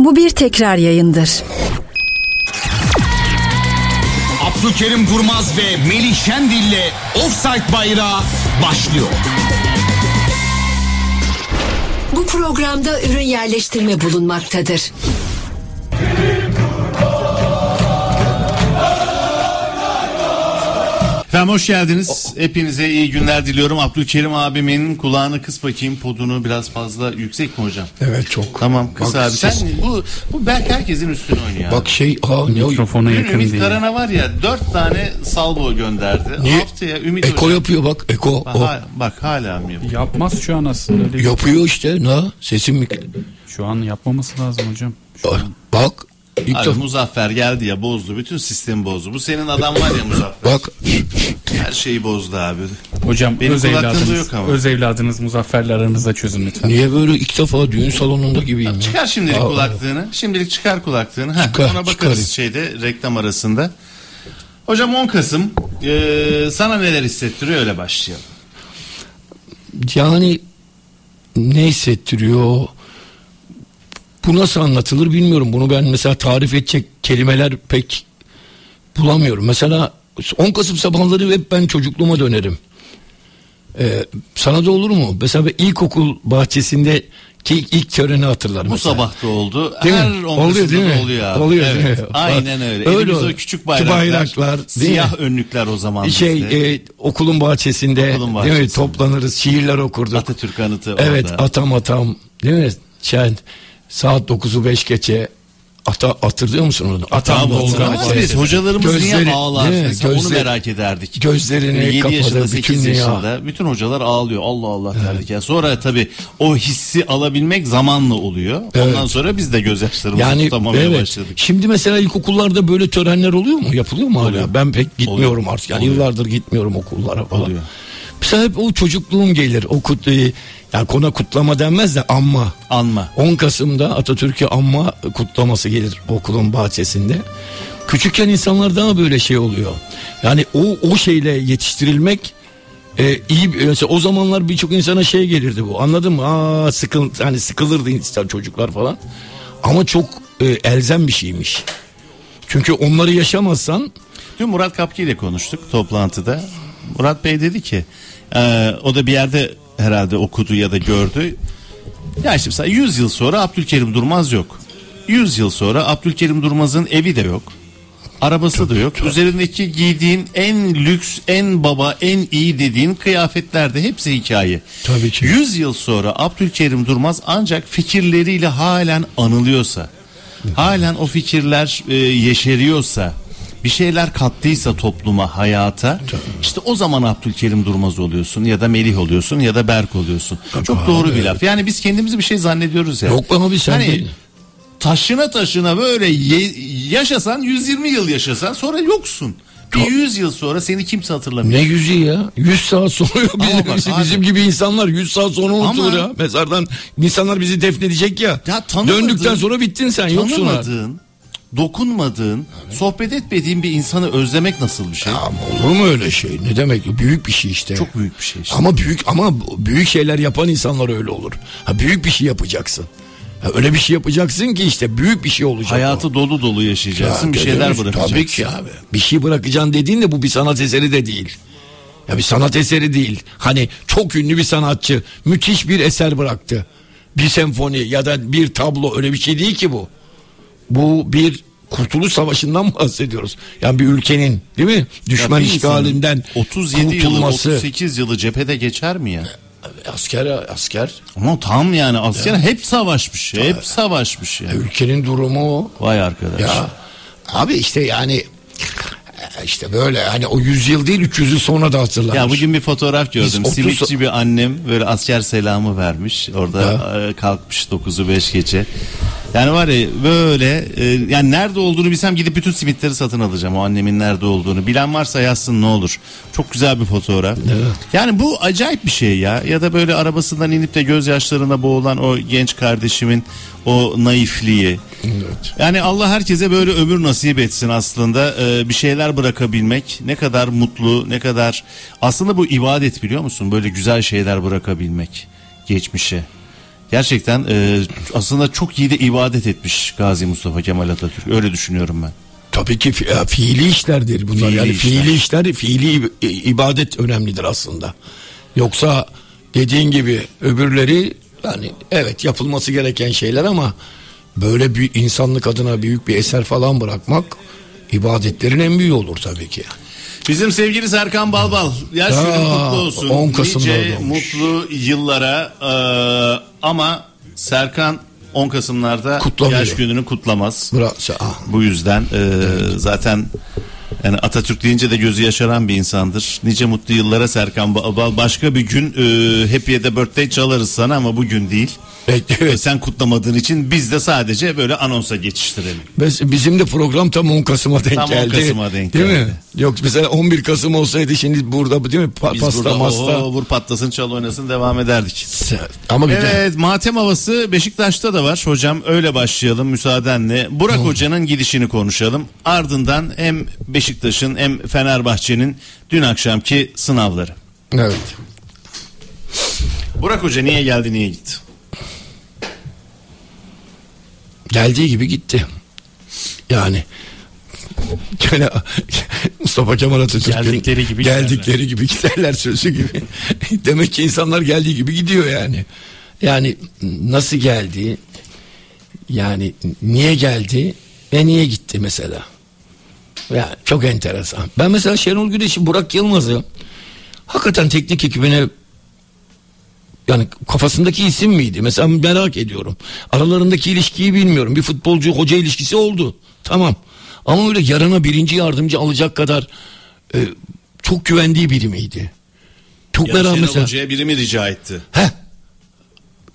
Bu bir tekrar yayındır. Abdülkerim Durmaz ve Melih Şendil'le Offside Bayrağı başlıyor. Bu programda ürün yerleştirme bulunmaktadır. Efendim hoş geldiniz. Hepinize iyi günler diliyorum. Abdülkerim abimin kulağını kıs bakayım. Podunu biraz fazla yüksek mi hocam? Evet çok. Tamam kıs Bak, abi. Sen ses- bu bu belki herkesin üstüne oynuyor. Bak şey aa ne o? Mikrofona Dün yakın Ümit değil. Karan'a var ya dört tane salvo gönderdi. Niye? Haftaya Ümit Eko hocam. yapıyor bak Eko. Bak, O. ha- bak hala mı yapıyor? Yapmaz şu an aslında öyle. Yapıyor işte ne? Sesim mi? Şu an yapmaması lazım hocam. Şu an. Bak. İlk Abi Muzaffer geldi ya bozdu. Bütün sistemi bozdu. Bu senin adam var ya Muzaffer. Bak Her şeyi bozdu abi. Hocam Benim öz evladınız, yok ama. öz evladınız Muzaffer'le aranızda çözün lütfen. niye böyle ilk defa düğün salonunda gibiyim ya? Çıkar şimdilik Aa, kulaklığını. Şimdilik çıkar kulaklığını. Heh, Çıkar, ona bakarız çıkarayım. şeyde reklam arasında. Hocam 10 Kasım ee, sana neler hissettiriyor öyle başlayalım. Yani ne hissettiriyor? Bu nasıl anlatılır bilmiyorum. Bunu ben mesela tarif edecek kelimeler pek bulamıyorum. Mesela 10 Kasım sabahları hep ben çocukluğuma dönerim. Ee, sana da olur mu? Mesela ilkokul bahçesinde ki ilk, töreni hatırlarım. Bu mesela. sabah da oldu. Değil Her mi? 10 Oluyor değil mi? oluyor abi. Oluyor evet. değil mi? Aynen öyle. Öyle Elimizde o küçük bayraklar. bayraklar, siyah mi? önlükler o zaman şey bizde. e, okulun bahçesinde, Okulun değil mi? bahçesinde. Toplanırız, şiirler okurduk. Atatürk anıtı Evet, orada. atam atam, değil mi? Şey, saat 9'u 5 geçe Ata, hatırlıyor musun onu? Atam Ate. mıyız? Hocalarımız Gözleri- niye ağlar? mi? Mesela onu Gözleri- merak ederdik. Gözlerini 7 kapadı yaşında, bütün 8 dünya. yaşında bütün hocalar ağlıyor. Allah Allah derdik. Yani sonra tabii o hissi alabilmek zamanla oluyor. Ondan Evet. sonra biz de gözyaşlarımızı Yani tutamamaya evet. başladık. Şimdi mesela ilkokullarda böyle törenler oluyor mu? Yapılıyor mu hala? Ben pek gitmiyorum Oluyor. artık. Yani Oluyor. yıllardır gitmiyorum okullara falan. Oluyor. Mesela hep o çocukluğum gelir. O kut, e, yani kona kutlama denmez de anma. Anma. 10 Kasım'da Atatürk'ü anma kutlaması gelir okulun bahçesinde. Küçükken insanlar daha böyle şey oluyor. Yani o o şeyle yetiştirilmek e, iyi mesela o zamanlar birçok insana şey gelirdi bu. Anladın mı? Aa sıkıl hani sıkılırdı insan çocuklar falan. Ama çok e, elzem bir şeymiş. Çünkü onları yaşamazsan Dün Murat Kapki ile konuştuk toplantıda. Murat Bey dedi ki e, o da bir yerde herhalde okudu ya da gördü. Ya işte mesela 100 yıl sonra Abdülkerim Durmaz yok. 100 yıl sonra Abdülkerim Durmaz'ın evi de yok. Arabası da yok. Üzerindeki giydiğin en lüks, en baba, en iyi dediğin kıyafetler de hepsi hikaye. Tabii ki. 100 yıl sonra Abdülkerim Durmaz ancak fikirleriyle halen anılıyorsa, halen o fikirler e, yeşeriyorsa, bir şeyler kattıysa topluma, hayata, işte o zaman Abdülkerim Durmaz oluyorsun ya da Melih oluyorsun ya da Berk oluyorsun. Çok doğru bir laf. Yani biz kendimizi bir şey zannediyoruz ya. Yok abi sen Hani değil. taşına taşına böyle ye- yaşasan 120 yıl yaşasan sonra yoksun. Bir 100 yıl sonra seni kimse hatırlamıyor. ne yüzü ya? 100 saat sonra bizim, Ama bak bizim, abi- bizim gibi insanlar 100 saat sonra unutulur Ama- ya. Mezardan insanlar bizi defnedecek ya. Ya tanımadığın- Döndükten sonra bittin sen yoksun. Tanımadığın, dokunmadığın, sohbet etmediğin bir insanı özlemek nasıl bir şey? Ama olur mu öyle şey? Ne demek? Büyük bir şey işte. Çok büyük bir şey işte. Ama büyük ama büyük şeyler yapan insanlar öyle olur. Ha büyük bir şey yapacaksın. Ha, öyle bir şey yapacaksın ki işte büyük bir şey olacak. o. Hayatı dolu dolu yaşayacaksın, Ya, bir şeyler bırakacaksın. Tabii ki abi. Bir şey bırakacaksın dediğin de bu bir sanat eseri de değil. Ya bir sanat eseri değil. Hani çok ünlü bir sanatçı müthiş bir eser bıraktı. Bir senfoni ya da bir tablo öyle bir şey değil ki bu. Bu bir Kurtuluş Savaşı'ndan bahsediyoruz. Yani bir ülkenin değil mi? Düşman Ya işgalinden 37 yılı, kurtulması. 38 yılı cephede geçer mi ya? Asker asker. Ama tam yani asker hep savaşmış, hep savaşmış ya. Ülkenin durumu o. Vay arkadaş. Ya abi işte yani işte böyle hani o 100 yıl değil 300 yıl sonra da hatırlanır. Ya bugün bir fotoğraf gördüm. Biz otuz- Simitçi bir annem böyle asker selamı vermiş. Orada e, kalkmış 9'u 5 geçe. Yani var ya böyle e, yani nerede olduğunu bilsem gidip bütün simitleri satın alacağım. O annemin nerede olduğunu. Bilen varsa yazsın ne olur. Çok güzel bir fotoğraf. Yani bu acayip bir şey ya. Ya da böyle arabasından inip de gözyaşlarına boğulan o genç kardeşimin o naifliği. Yani Allah herkese böyle ömür nasip etsin aslında. Ee, bir şeyler bırakabilmek ne kadar mutlu, ne kadar aslında bu ibadet biliyor musun? Böyle güzel şeyler bırakabilmek geçmişe. Gerçekten e, aslında çok iyi de ibadet etmiş Gazi Mustafa Kemal Atatürk. Öyle düşünüyorum ben. Tabii ki fi- fiili işlerdir bunlar. Fiili yani işler. fiili işler, fiili ibadet önemlidir aslında. Yoksa dediğin gibi öbürleri yani evet yapılması gereken şeyler ama böyle bir insanlık adına büyük bir eser falan bırakmak ibadetlerin en büyüğü olur tabii ki. Bizim sevgili Serkan Balbal yaş Aa, günün kutlu olsun. 10 Kasım'da Nice mutlu yıllara e, ama Serkan 10 Kasım'larda Kutlamıyor. yaş gününü kutlamaz. Burası, ah. Bu yüzden e, zaten yani Atatürk deyince de gözü yaşaran bir insandır. Nice mutlu yıllara Serkan Balbal. Başka bir gün e, Happy the Birthday çalarız sana ama bugün değil. Evet. Sen kutlamadığın için biz de sadece böyle anonsa geçiştirelim. Biz- Bizim de program tam 10 Kasım'a denk Tam 10 geldi. Kasım'a denk değil geldi. mi? Yok mesela 11 Kasım olsaydı şimdi burada değil mi? Pa- Biz pasta burada masta. o, vur patlasın çal oynasın devam ederdik. Ama de Evet matem havası Beşiktaş'ta da var hocam öyle başlayalım müsaadenle. Burak Hoca'nın gidişini konuşalım. Ardından hem Beşiktaş'ın hem Fenerbahçe'nin dün akşamki sınavları. evet. Burak Hoca niye geldi niye gitti? Geldiği gibi gitti. Yani Gene Mustafa Kemal Atatürk'ün Geldikleri gibi geldikleri gibi giderler sözü gibi. Demek ki insanlar geldiği gibi gidiyor yani. Yani nasıl geldi? Yani niye geldi ve niye gitti mesela? Yani çok enteresan. Ben mesela Şenol Güneş'i Burak Yılmaz'ı hakikaten teknik ekibine yani kafasındaki isim miydi? Mesela merak ediyorum. Aralarındaki ilişkiyi bilmiyorum. Bir futbolcu hoca ilişkisi oldu. Tamam. Ama öyle yarına birinci yardımcı alacak kadar e, çok güvendiği biri miydi? Çok Ya merak mesela. Hoca'ya biri mi rica etti? Heh.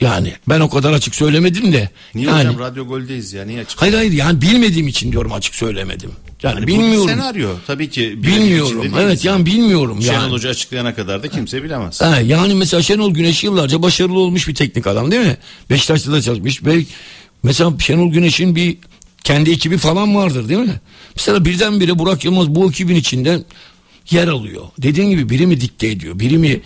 Yani ben o kadar açık söylemedim de. Niye yani, hocam radyo goldeyiz ya niye açık? Hayır hayır yani bilmediğim için diyorum açık söylemedim. Yani, bu bilmiyorum. Senaryo tabii ki. Bilmiyorum. Evet yani bilmiyorum Şenol yani. Hoca açıklayana kadar da kimse bilemez. Ha, yani mesela Şenol Güneş yıllarca başarılı olmuş bir teknik adam değil mi? Beşiktaş'ta da çalışmış ve mesela Şenol Güneş'in bir kendi ekibi falan vardır değil mi? Mesela birdenbire Burak Yılmaz bu ekibin içinde yer alıyor. Dediğin gibi biri mi dikte ediyor, biri mi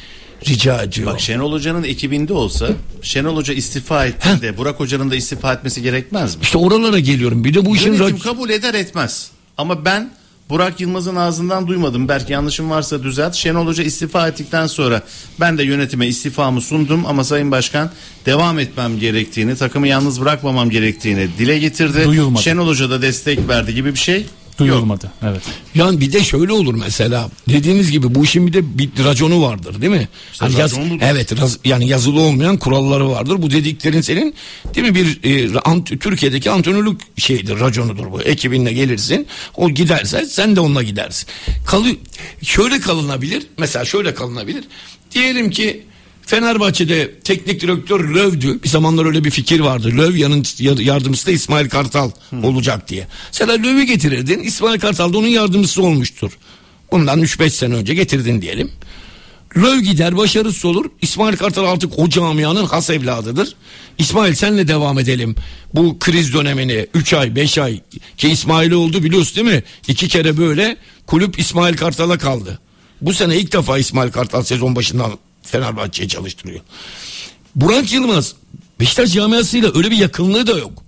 rica ediyor? Bak Şenol Hoca'nın ekibinde olsa Şenol Hoca istifa ettiğinde Burak Hoca'nın da istifa etmesi gerekmez mi? işte oralara geliyorum. Bir de bu işin Yönetim kabul eder etmez. Ama ben Burak Yılmaz'ın ağzından duymadım. Belki yanlışım varsa düzelt. Şenol Hoca istifa ettikten sonra ben de yönetime istifamı sundum ama Sayın Başkan devam etmem gerektiğini, takımı yalnız bırakmamam gerektiğini dile getirdi. Duyulmadı. Şenol Hoca da destek verdi gibi bir şey. Duyulmadı. Evet. Yani bir de şöyle olur mesela dediğiniz gibi bu işin bir de bir raconu vardır değil mi? Hani yaz- budur. evet raz- yani yazılı olmayan kuralları vardır. Bu dediklerin senin değil mi bir e, ant- Türkiye'deki antrenörlük şeyidir raconudur bu. Ekibinle gelirsin o giderse sen de onunla gidersin. Kalı şöyle kalınabilir mesela şöyle kalınabilir. Diyelim ki Fenerbahçe'de teknik direktör Löv'dü. Bir zamanlar öyle bir fikir vardı. Löv yanın yardımcısı da İsmail Kartal olacak diye. Mesela Löv'ü getirirdin. İsmail Kartal da onun yardımcısı olmuştur. Bundan 3-5 sene önce getirdin diyelim. Löv gider başarısız olur. İsmail Kartal artık o camianın has evladıdır. İsmail senle devam edelim. Bu kriz dönemini 3 ay 5 ay ki İsmail oldu biliyorsun değil mi? İki kere böyle kulüp İsmail Kartal'a kaldı. Bu sene ilk defa İsmail Kartal sezon başından Fenerbahçe'ye çalıştırıyor. Burak Yılmaz Beşiktaş camiasıyla öyle bir yakınlığı da yok.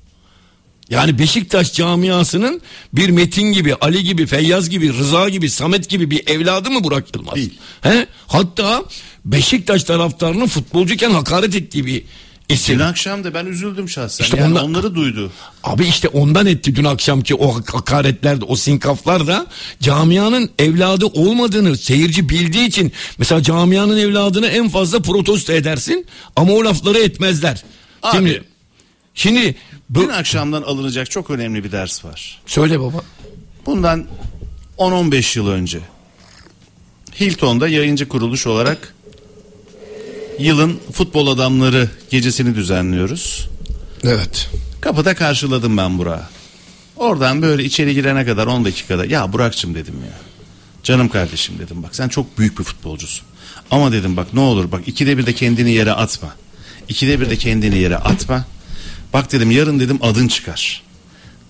Yani Beşiktaş camiasının bir Metin gibi, Ali gibi, Feyyaz gibi, Rıza gibi, Samet gibi bir evladı mı Burak Yılmaz? Değil. He? Hatta Beşiktaş taraftarının futbolcuken hakaret ettiği bir isim. Dün akşam da ben üzüldüm şahsen. İşte yani ondan- onları duydu. Abi işte ondan etti dün akşamki o hakaretler de o sinkaflar da camianın evladı olmadığını seyirci bildiği için mesela camianın evladını en fazla protesto edersin ama o lafları etmezler. Abi, Şimdi, şimdi bu, Dün akşamdan alınacak çok önemli bir ders var. söyle baba. Bundan 10-15 yıl önce Hilton'da yayıncı kuruluş olarak yılın futbol adamları gecesini düzenliyoruz. Evet. Kapıda karşıladım ben Burak'ı. Oradan böyle içeri girene kadar 10 dakikada ya Burak'cığım dedim ya. Canım kardeşim dedim bak sen çok büyük bir futbolcusun. Ama dedim bak ne olur bak ikide bir de kendini yere atma. İkide bir de kendini yere atma. Bak dedim yarın dedim adın çıkar.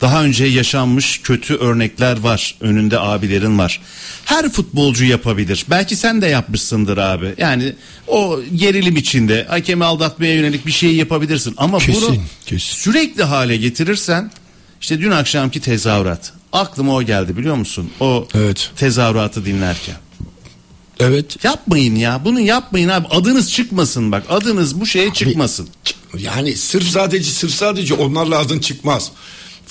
Daha önce yaşanmış kötü örnekler var. Önünde abilerin var. Her futbolcu yapabilir. Belki sen de yapmışsındır abi. Yani o gerilim içinde hakemi aldatmaya yönelik bir şey yapabilirsin. Ama Kesin, bunu kesin. sürekli hale getirirsen işte dün akşamki tezahürat. Aklıma o geldi biliyor musun? O Evet. tezahüratı dinlerken. Evet. Yapmayın ya. Bunu yapmayın abi. Adınız çıkmasın bak. Adınız bu şeye çıkmasın. Yani sırf sadece sırf sadece onlarla adın çıkmaz.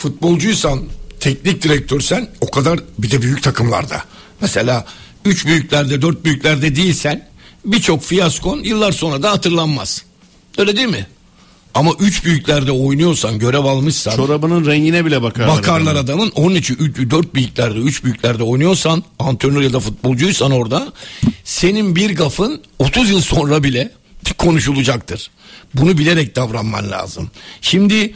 Futbolcuysan, teknik direktörsen o kadar bir de büyük takımlarda. Mesela üç büyüklerde, dört büyüklerde değilsen birçok fiyaskon yıllar sonra da hatırlanmaz. Öyle değil mi? Ama üç büyüklerde oynuyorsan, görev almışsan Çorabının rengine bile bakarlar. bakarlar adamın. adamın. Onun için 4 büyüklerde, 3 büyüklerde oynuyorsan, antrenör ya da futbolcuysan orada senin bir gafın 30 yıl sonra bile konuşulacaktır. Bunu bilerek davranman lazım. Şimdi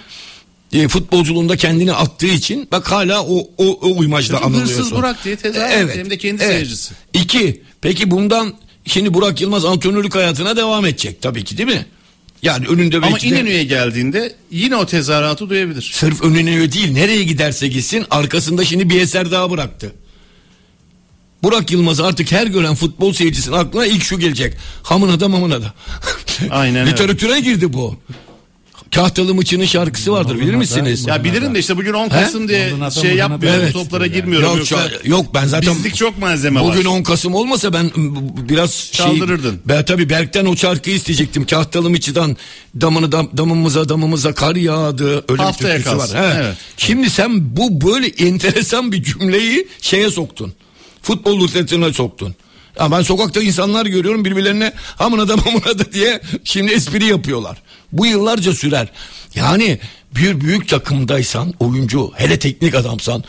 e, futbolculuğunda kendini attığı için bak hala o o, o uymajda Çünkü anılıyorsun. hırsız Burak diye tezahürat, hem de kendi seyircisi. İki, peki bundan şimdi Burak Yılmaz antrenörlük hayatına devam edecek tabii ki değil mi? Yani önünde Ama belki de- İnönü'ye geldiğinde yine o tezahüratı duyabilir. Sırf önüne değil nereye giderse gitsin arkasında şimdi bir eser daha bıraktı. Burak Yılmaz artık her gören futbol seyircisinin aklına ilk şu gelecek. Hamına da mamına da. Aynen öyle. Literatüre girdi bu. Kahtalı Mıçı'nın şarkısı vardır bilir misiniz? Ya bilirim de işte bugün 10 Kasım diye Ondan şey bundan yapmıyorum. bu Toplara Evet. girmiyorum. Yok, Yoksa yok ben zaten bizlik çok malzeme var. Bugün 10 Kasım olmasa ben m, biraz şey, Çaldırırdın. Ben tabii Berk'ten o şarkıyı isteyecektim. Kahtalı Mıçı'dan damını dam, damımıza damımıza kar yağdı. Öyle Haftaya bir türküsü kalsın, var. He. evet. Şimdi sen bu böyle enteresan bir cümleyi şeye soktun. Futbol literatürüne soktun. Ya ben sokakta insanlar görüyorum birbirlerine hamına da mamına da diye şimdi espri yapıyorlar. Bu yıllarca sürer. Yani bir büyük takımdaysan oyuncu hele teknik adamsan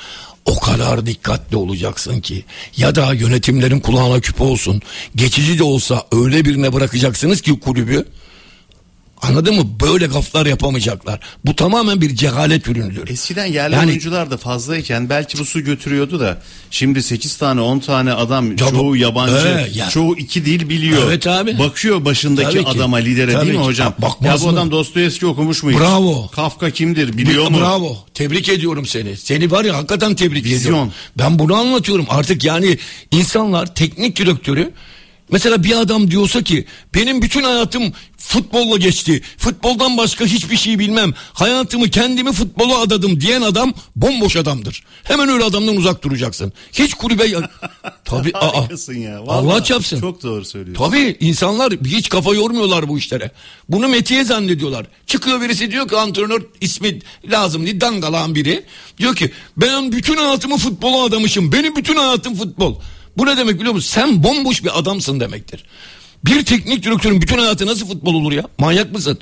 o kadar dikkatli olacaksın ki ya da yönetimlerin kulağına küpe olsun geçici de olsa öyle birine bırakacaksınız ki kulübü anladın mı böyle gaflar yapamayacaklar. Bu tamamen bir cehalet ürünüdür. Eskiden yerli Yani- oyuncular da fazlayken belki bu su götürüyordu da şimdi 8 tane 10 tane adam Ya çoğu yabancı Evet, ya. çoğu iki dil biliyor. Evet abi. Bakıyor başındaki Tabii ki. adama lidere Tabii değil mi ki. hocam? Ya ya bu adam Dostoyevski okumuş mu hiç? Bravo. Kafka kimdir biliyor Bi- mu? Bravo. Tebrik ediyorum seni. Seni var ya hakikaten tebrik Vizyon. ediyorum. Ben bunu anlatıyorum. Artık yani insanlar teknik direktörü mesela bir adam diyorsa ki benim bütün hayatım futbolla geçti. Futboldan başka hiçbir şey bilmem. Hayatımı kendimi futbola adadım diyen adam bomboş adamdır. Hemen öyle adamdan uzak duracaksın. Hiç kulübe ya- Tabii aa. Harikasın ya. Allah Vallahi çapsın. Çok doğru söylüyorsun. Tabii insanlar hiç kafa yormuyorlar bu işlere. Bunu metiye zannediyorlar. Çıkıyor birisi diyor ki antrenör ismi lazım değil dangalan biri. Diyor ki ben bütün hayatımı futbola adamışım. Benim bütün hayatım futbol. Bu ne demek biliyor musun? Sen bomboş bir adamsın demektir. Bir teknik direktörün bütün hayatı nasıl futbol olur ya? Manyak mısın?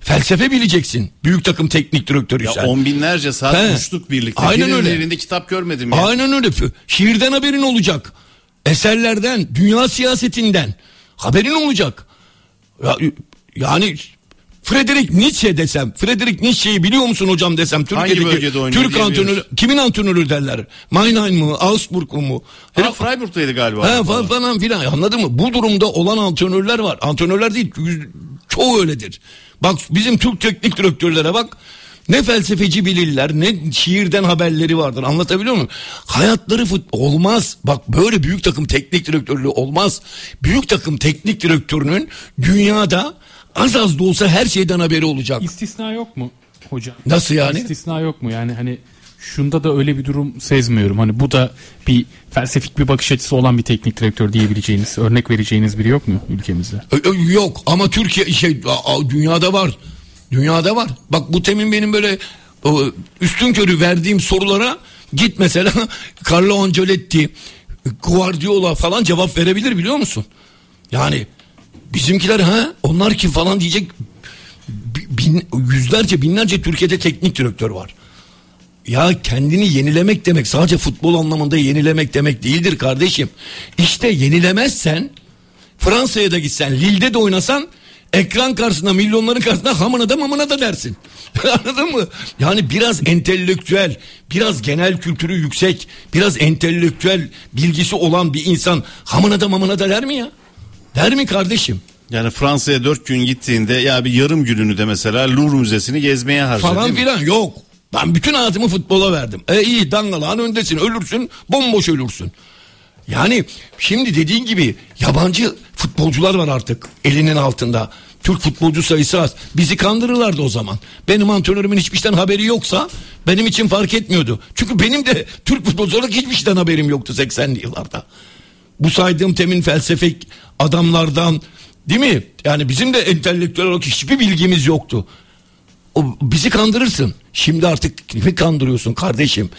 Felsefe bileceksin. Büyük takım teknik direktörüysen. Ya on binlerce saat He. uçtuk birlikte. Aynen Birinin öyle. elinde kitap görmedim ya. Aynen öyle. Şiirden haberin olacak. Eserlerden, dünya siyasetinden haberin olacak. Ya, yani Frederick Nietzsche desem, Frederick Nietzsche'yi biliyor musun hocam desem Türkiye'deki bölgede oynuyor Türk antrenörü kimin antrenörü derler? Mannheim mı, Augsburg mu? Ha, Freiburg'taydı galiba. He, falan, falan filan anladın mı? Bu durumda olan antrenörler var. Antrenörler değil çoğu öyledir. Bak bizim Türk teknik direktörlere bak. Ne felsefeci bilirler ne şiirden haberleri vardır anlatabiliyor muyum? Hayatları fut olmaz. Bak böyle büyük takım teknik direktörlüğü olmaz. Büyük takım teknik direktörünün dünyada az az da olsa her şeyden haberi olacak. İstisna yok mu hocam? Nasıl yani? İstisna yok mu? Yani hani şunda da öyle bir durum sezmiyorum. Hani bu da bir felsefik bir bakış açısı olan bir teknik direktör diyebileceğiniz, örnek vereceğiniz biri yok mu ülkemizde? Yok ama Türkiye şey dünyada var. Dünyada var. Bak bu temin benim böyle üstün körü verdiğim sorulara git mesela Carlo Ancelotti, Guardiola falan cevap verebilir biliyor musun? Yani bizimkiler ha onlar kim falan diyecek Bi- bin, yüzlerce binlerce Türkiye'de teknik direktör var. Ya kendini yenilemek demek sadece futbol anlamında yenilemek demek değildir kardeşim. İşte yenilemezsen Fransa'ya da gitsen Lille'de de oynasan ekran karşısında milyonların karşısında hamına da mamına da dersin. Anladın mı? Yani biraz entelektüel, biraz genel kültürü yüksek, biraz entelektüel bilgisi olan bir insan hamına da mamına da der mi ya? Der mi kardeşim? Yani Fransa'ya dört gün gittiğinde ya bir yarım gününü de mesela Louvre Müzesi'ni gezmeye harcar Falan filan yok. Ben bütün hayatımı futbola verdim. E iyi dangalağın öndesin ölürsün bomboş ölürsün. Yani şimdi dediğin gibi yabancı futbolcular var artık elinin altında. Türk futbolcu sayısı az. Bizi kandırırlardı o zaman. Benim antrenörümün hiçbir şeyden haberi yoksa benim için fark etmiyordu. Çünkü benim de Türk futbolcu olarak hiçbir şeyden haberim yoktu 80'li yıllarda. Bu saydığım temin felsefik adamlardan değil mi? Yani bizim de entelektüel olarak hiçbir bilgimiz yoktu. O, bizi kandırırsın. Şimdi artık kimi kandırıyorsun kardeşim?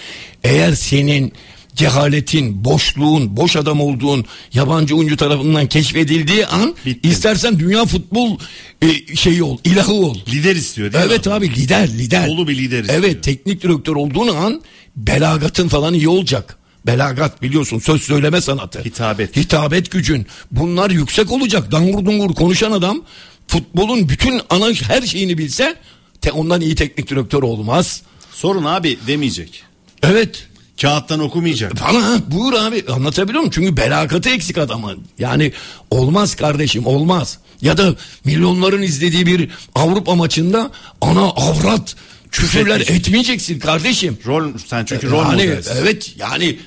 Eğer senin cehaletin, boşluğun, boş adam olduğun yabancı oyuncu tarafından keşfedildiği an Bitti. istersen dünya futbol e, şeyi ol, ilahı ol. Lider istiyor değil mi? Evet abi lider lider. Dolu bir lider istiyor. Evet teknik direktör olduğun an belagatın falan iyi olacak. Belagat biliyorsun söz söyleme sanatı. Hitabet. Hitabet gücün. Bunlar yüksek olacak. Dangur dungur konuşan adam futbolun bütün ana her şeyini bilse te, ondan iyi teknik direktör olmaz. Sorun abi demeyecek. Evet. Kağıttan okumayacak. Bana buyur abi anlatabiliyor muyum? Çünkü belakatı eksik adamın. Yani olmaz kardeşim olmaz. Ya da milyonların izlediği bir Avrupa maçında ana avrat küfürler Etmeyecek. etmeyeceksin kardeşim. Rol sen çünkü rol yani, modelsin. Evet yani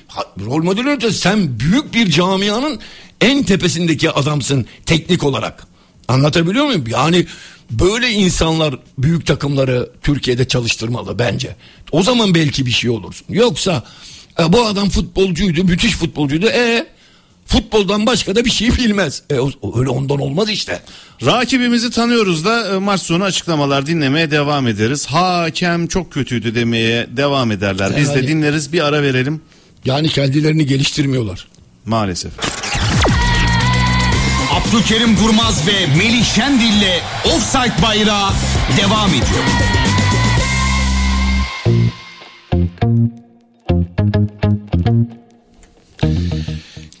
rol model öte sen büyük bir camianın en tepesindeki adamsın teknik olarak. Anlatabiliyor muyum? Yani böyle insanlar büyük takımları Türkiye'de çalıştırmalı bence. O zaman belki bir şey olursun. Yoksa e, bu adam futbolcuydu, müthiş futbolcuydu. E futboldan başka da bir şey bilmez. E, öyle ondan olmaz işte. Rakibimizi tanıyoruz da e, maç sonu açıklamalar dinlemeye devam ederiz. Hakem çok kötüydü demeye devam ederler. Biz de dinleriz bir ara verelim Yani kendilerini geliştirmiyorlar. maalesef. Abdülkerim Durmaz ve Melih Şendil'le Offside Bayrağı devam ediyor.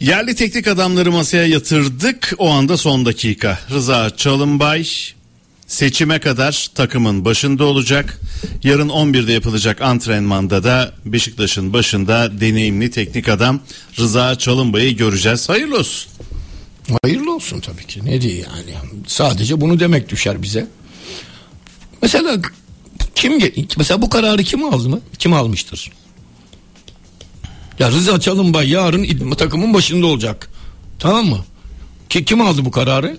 Yerli teknik adamları masaya yatırdık. O anda son dakika. Rıza Çalınbay seçime kadar takımın başında olacak. Yarın 11'de yapılacak antrenmanda da Beşiktaş'ın başında deneyimli teknik adam Rıza Çalınbay'ı göreceğiz. Hayırlı olsun. Hayırlı olsun tabii ki. Ne diye yani. Sadece bunu demek düşer bize. Mesela kim mesela bu kararı kim aldı mı? Kim almıştır? Ya Rıza Çalınbay yarın takımın başında olacak. Tamam mı? Ki, kim aldı bu kararı?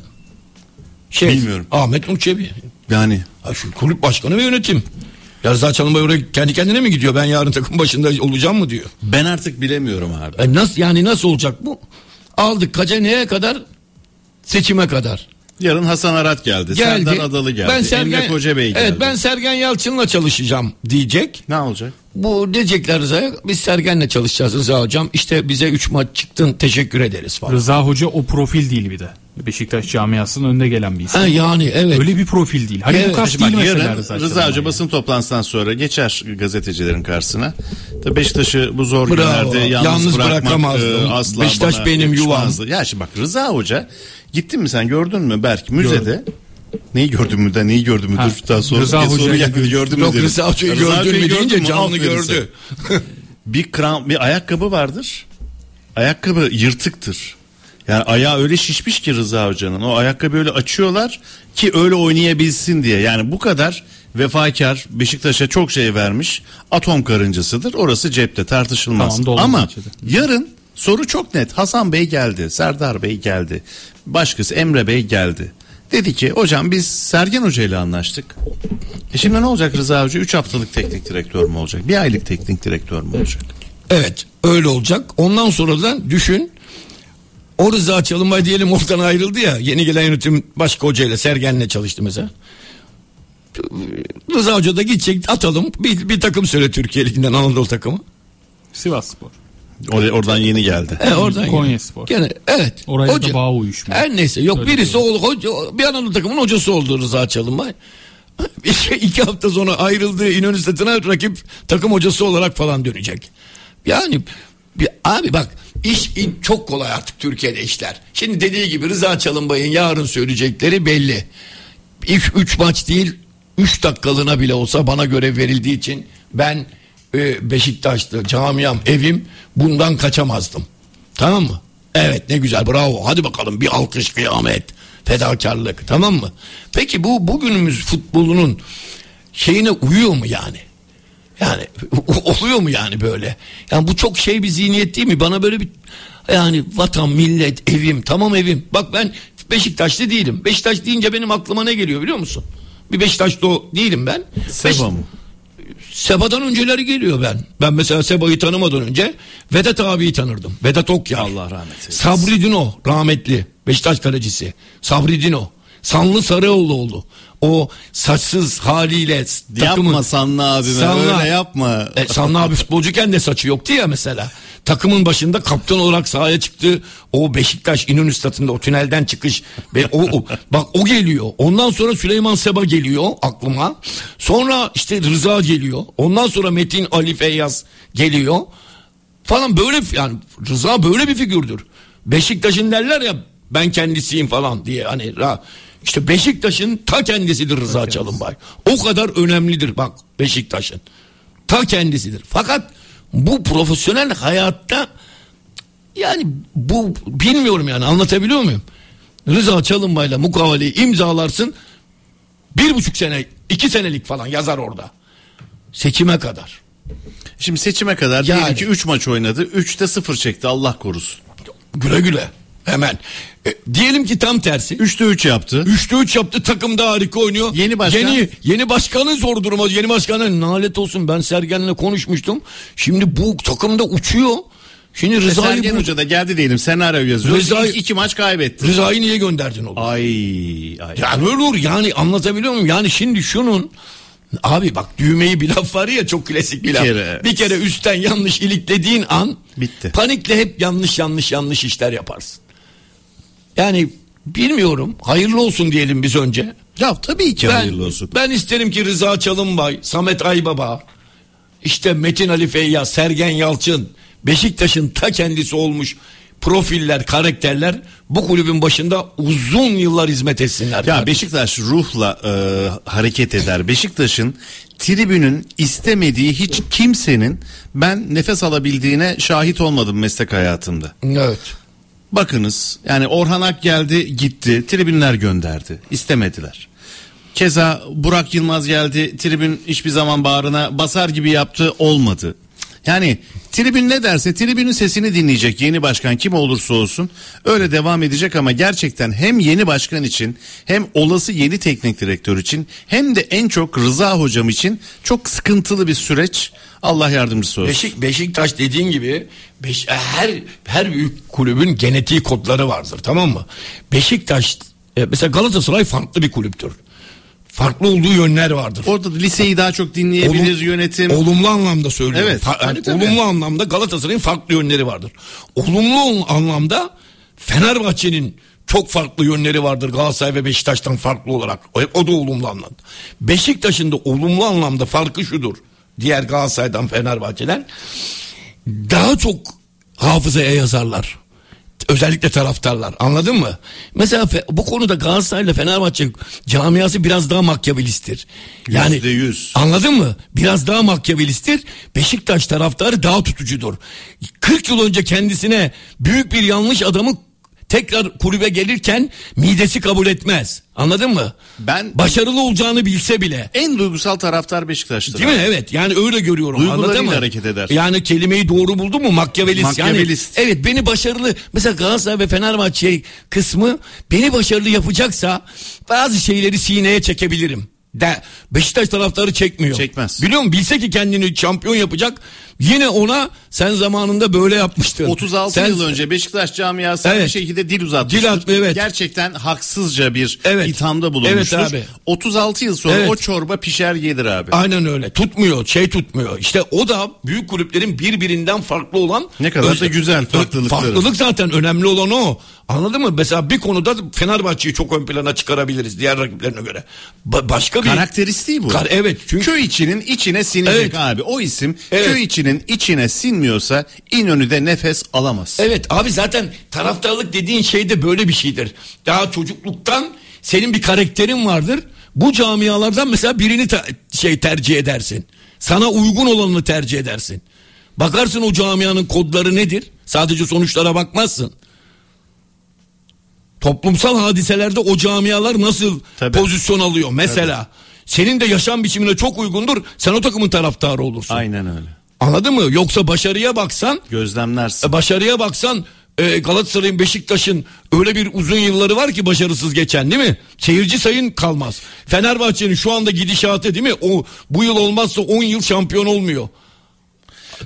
Şey, Bilmiyorum. Ahmet Nur Çebi. Yani Ha, şu kulüp başkanı ve yönetim. Ya Rıza Çalınbay oraya kendi kendine mi gidiyor? Ben yarın takım başında olacağım mı diyor. ben artık bilemiyorum abi. E nasıl yani nasıl olacak bu? Aldık kaça neye kadar? Seçime kadar. Yarın Hasan Arat geldi. geldi. Serdar Adalı geldi. Ben Sergen, Emre Kocabey geldi. Evet ben Sergen Yalçın'la çalışacağım diyecek. Ne olacak? Bu diyecekler Rıza'ya biz Sergen'le çalışacağız Rıza hocam. İşte bize 3 maç çıktın teşekkür ederiz falan. Rıza Hoca o profil değil bir de. Beşiktaş camiasının önde gelen bir isim. Ha, yani evet. Öyle bir profil değil. Hani Evet. bu kas değil mesela Rıza, Hoca yani. basın toplantısından sonra geçer gazetecilerin karşısına. Tabii Beşiktaş'ı bu zor Bravo. günlerde yalnız, Yalnız bırakmak e, asla Beşiktaş bana benim yuvam. yakışmazdı. Ya şimdi bak Rıza Hoca gittin mi sen gördün mü Berk müzede Neyi gördün mü de neyi gördün mü Ha, daha sonra Rıza Hoca'yı geldi gördün mü Yok. Rıza Hoca'yı gördün mü deyince canlı gördü. bir kram bir ayakkabı vardır. Ayakkabı yırtıktır. Yani ayağı öyle şişmiş ki Rıza Hoca'nın. O ayakkabı öyle açıyorlar ki öyle oynayabilsin diye. Yani bu kadar vefakar Beşiktaş'a çok şey vermiş. Atom karıncasıdır. Orası cepte tartışılmaz. Tamam. Ama yarın soru çok net. Hasan Bey geldi. Serdar Bey geldi. Başkası Emre Bey geldi. Dedi ki hocam biz Sergen Hoca ile anlaştık. E şimdi ne olacak Rıza Hoca? 3 haftalık teknik direktör mü olacak? Bir aylık teknik direktör mü olacak? Evet öyle olacak. Ondan sonra da düşün o Rıza Çalınbay diyelim oradan ayrıldı ya yeni gelen yönetim başka hocayla Sergen'le çalıştı mesela. Rıza Hoca da gidecek atalım bir, bir takım söyle Türkiye Ligi'nden Anadolu takımı. Sivas Spor. Or- oradan yeni geldi. E, oradan Konya gene. Spor. Gene, evet. Oraya da bağ uyuşmuyor. Her neyse yok Öyle birisi ol, hoca, bir Anadolu takımın hocası oldu Rıza Çalınbay. İki, iki hafta sonra ayrıldığı İnönü rakip takım hocası olarak falan dönecek. Yani bir, abi bak iş çok kolay artık Türkiye'de işler. Şimdi dediği gibi Rıza Çalınbay'ın yarın söyleyecekleri belli. İlk üç maç değil üç dakikalığına bile olsa bana görev verildiği için ben e, Beşiktaş'ta camiam evim bundan kaçamazdım. Tamam mı? Evet ne güzel bravo hadi bakalım bir alkış kıyamet fedakarlık tamam mı? Peki bu bugünümüz futbolunun şeyine uyuyor mu yani? Yani oluyor mu yani böyle? Yani bu çok şey bir zihniyet değil mi? Bana böyle bir yani vatan, millet, evim, tamam evim. Bak ben Beşiktaşlı değilim. Beşiktaş deyince benim aklıma ne geliyor biliyor musun? Bir Beşiktaşlı değilim ben. Seba mı? Seba'dan önceleri geliyor ben. Ben mesela Seba'yı tanımadan önce Vedat abiyi tanırdım. Vedat Okyay. Allah rahmet eylesin. Sabri Dino rahmetli. Beşiktaş kalecisi. Sabri Dino. Sanlı Sarıoğluoğlu. O saçsız haliyle takımın... Yapma Sanlı abime Sanlı- öyle yapma. E, Sanlı abi futbolcuken de saçı yoktu ya mesela. Takımın başında kaptan olarak sahaya çıktı. O Beşiktaş İnönü Stadı'nda o tünelden çıkış. Ve o, o- bak o geliyor. Ondan sonra Süleyman Seba geliyor aklıma. Sonra işte Rıza geliyor. Ondan sonra Metin Ali Feyyaz geliyor. Falan böyle yani Rıza böyle bir figürdür. Beşiktaş'ın derler ya ben kendisiyim falan diye hani ra- işte Beşiktaş'ın ta kendisidir Rıza Çalınbay. O kadar önemlidir bak Beşiktaş'ın. Ta kendisidir. Fakat bu profesyonel hayatta yani bu bilmiyorum yani anlatabiliyor muyum? Rıza Çalınbay'la mukaveleyi imzalarsın bir buçuk sene iki senelik falan yazar orada. Seçime kadar. Şimdi seçime kadar Yani. diyelim ki 3 maç oynadı. 3'te 0 çekti Allah korusun. Güle güle hemen. E, diyelim ki tam tersi. 3'te 3 yaptı. Üçte üç yaptı takım da harika oynuyor. Yeni başkan? Yeni, yeni başkanın zor durumu. Yeni başkanın nalet olsun ben Sergen'le konuşmuştum. Şimdi bu takımda uçuyor. Şimdi Rıza'yı, Sergen bu- Hoca da geldi diyelim senaryo yazıyor. Rıza'yı- İlk iki maç kaybetti. Rıza'yı niye gönderdin oğlum? Ay ay. Yani öyle olur yani anlatabiliyor muyum? Yani şimdi şunun Abi bak düğmeyi bir laf var ya çok klasik bir, Bir laf. kere. Bir kere üstten yanlış iliklediğin an Bitti. panikle hep yanlış yanlış yanlış işler yaparsın. Yani bilmiyorum hayırlı olsun diyelim biz önce. Ya tabii ki Ben, hayırlı olsun. ben isterim ki Rıza Çalınbay, Samet Aybaba, işte Metin Ali Feyyaz, Sergen Yalçın, Beşiktaş'ın ta kendisi olmuş profiller, karakterler bu kulübün başında uzun yıllar hizmet etsinler. Ya Beşiktaş ruhla e, hareket eder. Beşiktaş'ın tribünün istemediği hiç kimsenin ben nefes alabildiğine şahit olmadım meslek hayatımda. Evet. Bakınız yani Orhan Ak geldi gitti tribünler gönderdi istemediler. Keza Burak Yılmaz geldi tribün hiçbir zaman bağrına basar gibi yaptı olmadı. Yani tribün ne derse tribünün sesini dinleyecek yeni başkan kim olursa olsun öyle devam edecek ama gerçekten hem yeni başkan için hem olası yeni teknik direktör için hem de en çok Rıza hocam için çok sıkıntılı bir süreç. Allah yardımcısı olsun. Beşik, Beşiktaş dediğin gibi beş, her her büyük kulübün genetiği kodları vardır tamam mı? Beşiktaş e, mesela Galatasaray farklı bir kulüptür. Farklı olduğu yönler vardır. Orada da liseyi daha çok dinleyebilir Olum- yönetim. Olumlu anlamda söylüyorum. Evet, Fa- tabii, tabii. olumlu anlamda Galatasaray'ın farklı yönleri vardır. Olumlu anlamda Fenerbahçe'nin çok farklı yönleri vardır Galatasaray ve Beşiktaş'tan farklı olarak. O, o da olumlu anlamda. Beşiktaş'ın da olumlu anlamda farkı şudur. Diğer Galatasaray'dan Fenerbahçe'den daha çok hafızaya yazarlar. Özellikle taraftarlar anladın mı? Mesela bu konuda Galatasaray ile Fenerbahçe camiası biraz daha makyavelisttir. Yani Yüzde yüz. Anladın mı? Biraz daha makyavelisttir. Beşiktaş taraftarı daha tutucudur. 40 yıl önce kendisine büyük bir yanlış adamı tekrar kulübe gelirken midesi kabul etmez. Anladın mı? Ben- başarılı olacağını bilse bile. En duygusal taraftar Beşiktaş'tır. Değil mi? Evet. Yani öyle görüyorum. Duygularıyla Anladın mı? hareket eder. Yani kelimeyi doğru buldu mu? Makyavelist. Makyavelist. Yani, evet beni başarılı. Mesela Galatasaray ve Fenerbahçe kısmı beni başarılı yapacaksa bazı şeyleri sineye çekebilirim. De, Beşiktaş taraftarı çekmiyor. Çekmez. Biliyor musun? Bilse ki kendini şampiyon yapacak. Yine ona sen zamanında böyle yapmıştın. 36 Sen- yıl önce Beşiktaş camiası Evet. bir şekilde dil uzatmıştır. Dil atma, evet. Gerçekten haksızca bir Evet. ithamda bulunmuştur. Evet abi. 36 yıl sonra Evet. o çorba pişer gelir abi. Aynen öyle. Tutmuyor, şey tutmuyor. İşte o da büyük kulüplerin birbirinden farklı olan Ne kadar da güzel farklılıkları. Farklılık zaten önemli olan o. Anladın mı? Mesela bir konuda Fenerbahçe'yi çok ön plana çıkarabiliriz diğer rakiplerine göre. Ba- başka bir Karakteristiği bu. Kar- evet, çünkü- köy içinin içine sinecek Evet. abi. O isim Evet. köy içinin içine sinmiyorsa İnönü'de nefes alamaz. Evet abi zaten taraftarlık dediğin şey de böyle bir şeydir. Daha çocukluktan senin bir karakterin vardır. Bu camialardan mesela birini te- şey tercih edersin. Sana uygun olanını tercih edersin. Bakarsın o camianın kodları nedir? Sadece sonuçlara bakmazsın. Toplumsal hadiselerde o camialar nasıl Tabii. pozisyon alıyor mesela. senin de yaşam biçimine çok uygundur. Sen o takımın taraftarı olursun. Aynen öyle. Anladın mı? Yoksa başarıya baksan Gözlemlersin. e, başarıya baksan e, Galatasaray'ın Beşiktaş'ın öyle bir uzun yılları var ki başarısız geçen değil mi? Seyirci sayın kalmaz. Fenerbahçe'nin şu anda gidişatı değil mi? O bu yıl olmazsa 10 yıl şampiyon olmuyor.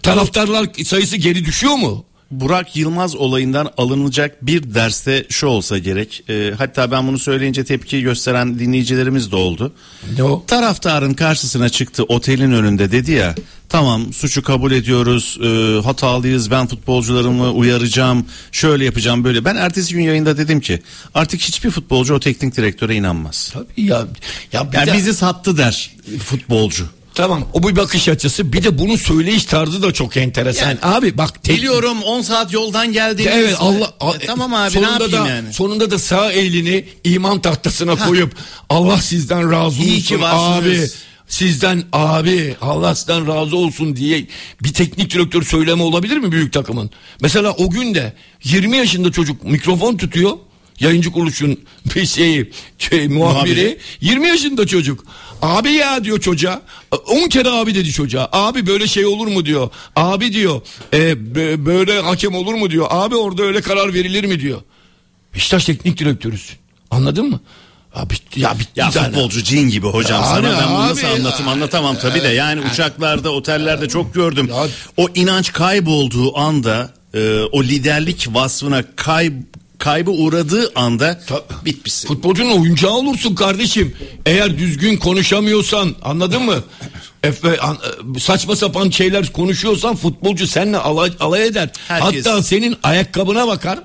Taraftarlar sayısı geri düşüyor mu? Burak Yılmaz olayından alınacak bir derste şu olsa gerek. Ee, hatta ben bunu söyleyince tepki gösteren dinleyicilerimiz de oldu. Ne o? Taraftarın karşısına çıktı otelin önünde dedi ya tamam suçu kabul ediyoruz e, hatalıyız ben futbolcularımı uyaracağım şöyle yapacağım böyle. Ben ertesi gün yayında dedim ki artık hiçbir futbolcu o teknik direktöre inanmaz. Tabii ya. Ya bir Yani de- bizi sattı der futbolcu. Tamam o bir bakış açısı bir de bunun söyleyiş tarzı da çok enteresan. Yani- abi bak tek- Biliyorum 10 saat yoldan geldiniz. Evet Allah a- E, tamam abi ne yapayım da, yani. Sonunda da sağ elini iman tahtasına koyup Allah sizden razı İyi olsun abi. Sizden abi Allah sizden razı olsun diye bir teknik direktör söyleme olabilir mi büyük takımın? Mesela o gün de 20 yaşında çocuk mikrofon tutuyor. Yayıncı kuruluşun bir şeyi, şey, muhabiri. Muhabiri. 20 yaşında çocuk. Abi ya diyor çocuğa. 10 kere abi dedi çocuğa. Abi böyle şey olur mu diyor. Abi diyor. e, bö- böyle hakem olur mu diyor. Abi orada öyle karar verilir mi diyor. Beşiktaş teknik direktörüsün. Anladın mı? Ya bitti ya bitti. Ya futbolcu cin gibi hocam Yani sana ben bunu abi nasıl ya. anlatayım anlatamam tabii de yani uçaklarda otellerde çok gördüm. Ya- O inanç kaybolduğu anda e, o liderlik vasfına kay, kaybı uğradığı anda Ta- bitmişsin. Futbolcunun oyuncağı olursun kardeşim. Eğer düzgün konuşamıyorsan anladın mı? Efe, an- e, saçma sapan şeyler konuşuyorsan futbolcu seninle alay, alay eder. Herkes- Hatta senin ayakkabına bakar.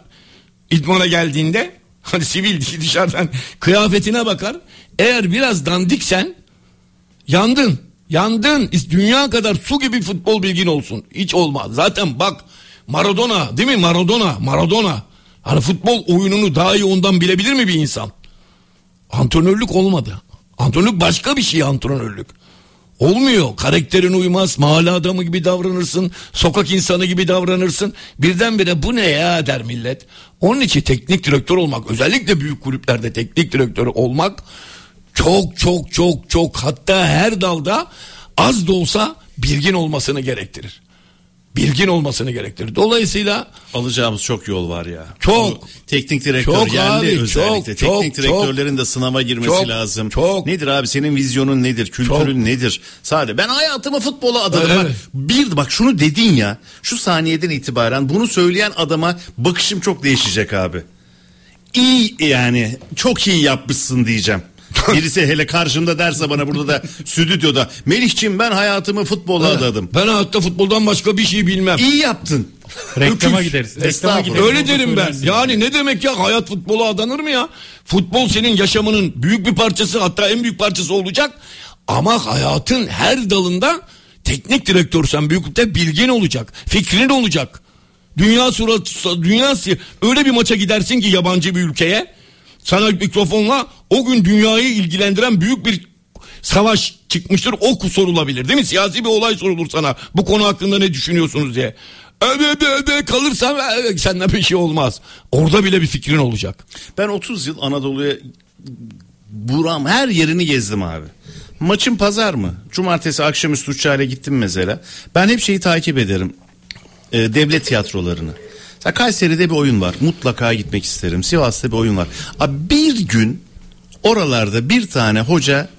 İdmana geldiğinde hani sivil dışarıdan kıyafetine bakar. Eğer biraz dandiksen yandın. Yandın. Dünya kadar su gibi futbol bilgin olsun. Hiç olmaz. Zaten bak Maradona değil mi? Maradona. Maradona. Hani futbol oyununu daha iyi ondan bilebilir mi bir insan? Antrenörlük olmadı. Antrenörlük başka bir şey antrenörlük. Olmuyor. Karakterin uymaz. Mahalle adamı gibi davranırsın. Sokak insanı gibi davranırsın. Birdenbire bu ne ya der millet. Onun için teknik direktör olmak özellikle büyük kulüplerde teknik direktör olmak çok çok çok çok hatta her dalda az da olsa bilgin olmasını gerektirir. Bilgin olmasını gerektirir. Dolayısıyla Alacağımız çok yol var ya. Çok. Teknik direktör Çok yerli abi, özellikle. çok, çok, Teknik direktörlerin de sınava girmesi Çok, lazım. çok. Nedir abi senin vizyonun nedir? Kültürün Çok. nedir? Sadece ben hayatımı futbola adadım. Bak, bir bak şunu dedin ya. Şu saniyeden itibaren bunu söyleyen adama bakışım çok değişecek abi. İyi yani çok iyi yapmışsın diyeceğim. Birisi hele karşımda derse bana burada da stüdyoda Melihçim ben hayatımı futbola adadım. ben hayatta futboldan başka bir şey bilmem. İyi yaptın. Reklama gideriz. Reklama gideriz. Öyle derim ben. Yani ne demek ya hayat futbola adanır mı ya? Futbol senin yaşamının büyük bir parçası hatta en büyük parçası olacak. Ama hayatın her dalında teknik direktörsen büyüklükte bilgin olacak. Fikrin olacak. Dünya suratı dünya öyle bir maça gidersin ki yabancı bir ülkeye sana mikrofonla o gün dünyayı ilgilendiren büyük bir savaş çıkmıştır. O sorulabilir değil mi? Siyasi bir olay sorulur sana. Bu konu hakkında ne düşünüyorsunuz diye. Öbe öbe öbe kalırsam e, senden bir şey olmaz. Orada bile bir fikrin olacak. Ben 30 yıl Anadolu'ya buram her yerini gezdim abi. Maçın pazar mı? Cumartesi akşamüstü uçağıyla gittim mesela. Ben hep şeyi takip ederim. Ee, devlet tiyatrolarını. Mesela Kayseri'de bir oyun var. Mutlaka gitmek isterim. Sivas'ta bir oyun var. Abi bir gün oralarda bir tane hoca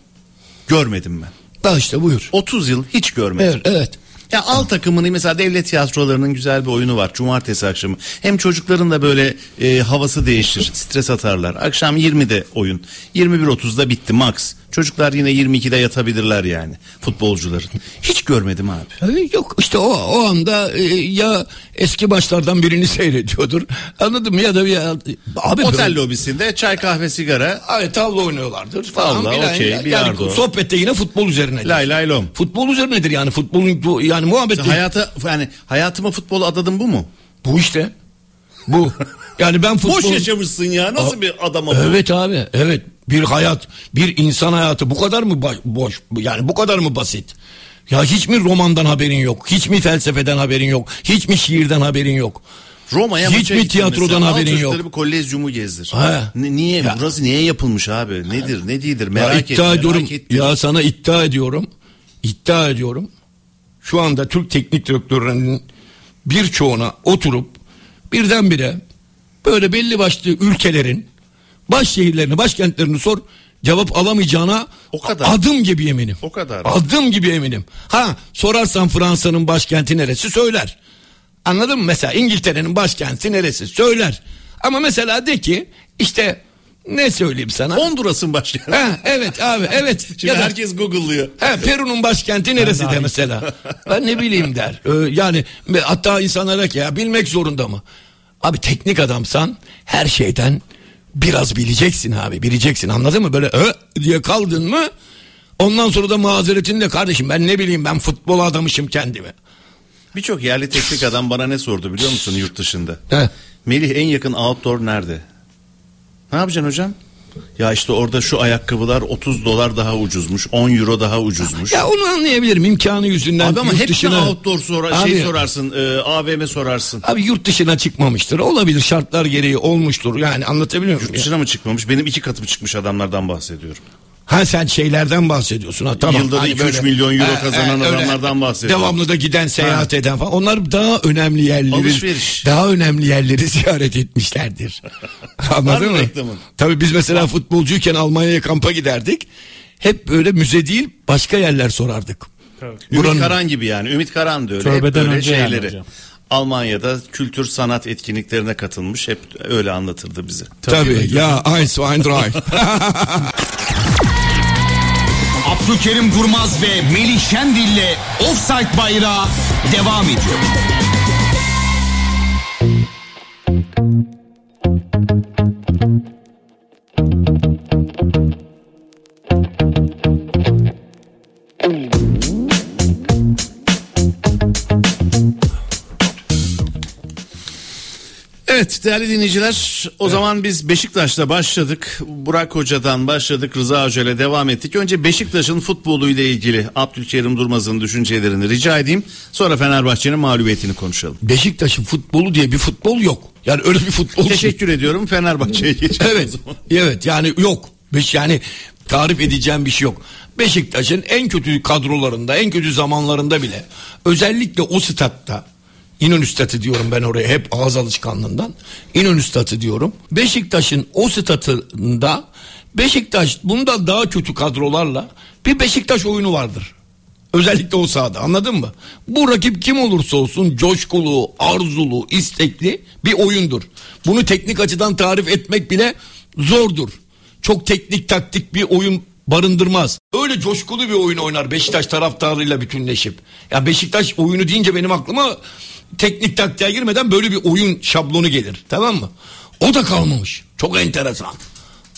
görmedim ben. Da işte buyur. 30 yıl hiç görmedim. Evet, evet. Ya al takımını mesela devlet tiyatrolarının güzel bir oyunu var cumartesi akşamı. Hem çocukların da böyle e, havası değişir, stres atarlar. Akşam 20'de oyun. 21.30'da bitti max. Çocuklar yine 22'de yatabilirler yani futbolcuların. Hiç görmedim abi. Ee, Yok işte o o anda e, ya eski başlardan birini seyrediyordur. Anladın mı? Ya da bir abi Otel böyle- lobisinde çay kahve sigara Ay tavla oynuyorlardır falan Tavla, okey, Ya- bilardo. yani sohbette yine futbol üzerinedir. lay lay lom. Futbol üzerinedir yani futbolun bu- yani muhabbet değil. Hayata yani hayatımı futbola adadım bu mu? Bu işte. Bu. Yani ben futbol... Boş yaşamışsın ya nasıl bir adam bu? Evet abi evet bir hayat bir insan hayatı bu kadar mı boş yani bu kadar mı basit? Ya hiç mi romandan haberin yok? Hiç mi felsefeden haberin yok? Hiç mi şiirden haberin yok? Roma'ya Hiç mi tiyatrodan mesela. Haberin yok? bir kolezyumu gezdir. Ha. Ne- niye? Ya. Burası niye yapılmış abi? Nedir? Ne değildir? Ya Merak et. iddia merak ediyorum. ettir. Ya sana iddia ediyorum. iddia ediyorum. Şu anda Türk teknik direktörlerinin birçoğuna oturup birdenbire böyle belli başlı ülkelerin baş şehirlerini, başkentlerini sor. Cevap alamayacağına O kadar. adım gibi eminim. O kadar. Adım gibi eminim. Ha sorarsan Fransa'nın başkenti neresi söyler. Anladın mı? Mesela İngiltere'nin başkenti neresi söyler. Ama mesela de ki işte ne söyleyeyim sana? Honduras'ın başkanı. Ha, evet abi evet. Şimdi Ya da- herkes Google'lıyor. He, Peru'nun başkenti neresi de mesela. Ben ne bileyim der. Ee, yani hatta insanlara ki ya bilmek zorunda mı? Abi teknik adamsan her şeyden biraz bileceksin abi. Bileceksin anladın mı? Böyle ö diye kaldın mı ondan sonra da mazeretini de kardeşim ben ne bileyim ben futbol adamışım kendimi. Birçok yerli teknik adam bana ne sordu biliyor musun yurt dışında? He. Melih en yakın outdoor nerede? Ne yapacaksın hocam? Ya işte orada şu ayakkabılar 30 dolar daha ucuzmuş. 10 euro daha ucuzmuş. Ya onu anlayabilirim imkanı yüzünden. Abi ama hep dışına- outdoor sora, Abi- şey sorarsın, e, AVM sorarsın. Abi yurt dışına çıkmamıştır. Olabilir şartlar gereği olmuştur. Yani anlatabiliyor muyum? Yurt dışına mı çıkmamış? Benim iki katım çıkmış adamlardan bahsediyorum. Ha sen şeylerden bahsediyorsun ha tamam. Yılda da Hani 2-3 böyle- milyon euro Ha, kazanan ha, öyle. adamlardan bahsediyorum. Devamlı da giden seyahat eden falan. Onlar daha önemli yerleri. Alışveriş. Daha önemli yerleri ziyaret etmişlerdir. Anladın mı mı? reklamın? Tabii biz mesela futbolcuyken Almanya'ya kampa giderdik. Hep böyle müze değil başka yerler sorardık. Ümit Buranın- Karan gibi yani. Ümit Karan da öyle. Tövbeden hep böyle önce yani şeyleri. hocam. Almanya'da kültür sanat etkinliklerine katılmış. Hep öyle anlatırdı bize. Tabii, ya eins, zwei, drei. Abdülkerim Durmaz ve Melih Şendil'le Offside Bayrağı devam ediyor. Evet değerli dinleyiciler o zaman biz Beşiktaş'ta başladık. Burak Hoca'dan başladık Rıza Hoca ile devam ettik. Önce Beşiktaş'ın futbolu ile ilgili Abdülkerim Durmaz'ın düşüncelerini rica edeyim. Sonra Fenerbahçe'nin mağlubiyetini konuşalım. Beşiktaş'ın futbolu diye bir futbol yok. Yani öyle bir futbol Teşekkür ediyorum Fenerbahçe'ye geçelim. Evet. evet yani yok. Beş yani tarif edeceğim bir şey yok. Beşiktaş'ın en kötü kadrolarında, en kötü zamanlarında bile özellikle o statta İnönü statı diyorum ben oraya hep ağız alışkanlığından. İnönü statı diyorum. Beşiktaş'ın o statında Beşiktaş bundan daha kötü kadrolarla bir Beşiktaş oyunu vardır. Özellikle o sahada anladın mı? Bu rakip kim olursa olsun coşkulu, arzulu, istekli bir oyundur. Bunu teknik açıdan tarif etmek bile zordur. Çok teknik taktik bir oyun barındırmaz. Öyle coşkulu bir oyun oynar Beşiktaş taraftarıyla bütünleşip. Ya Beşiktaş oyunu deyince benim aklıma teknik taktiğe girmeden böyle bir oyun şablonu gelir. Tamam mı? O da kalmamış. Çok enteresan.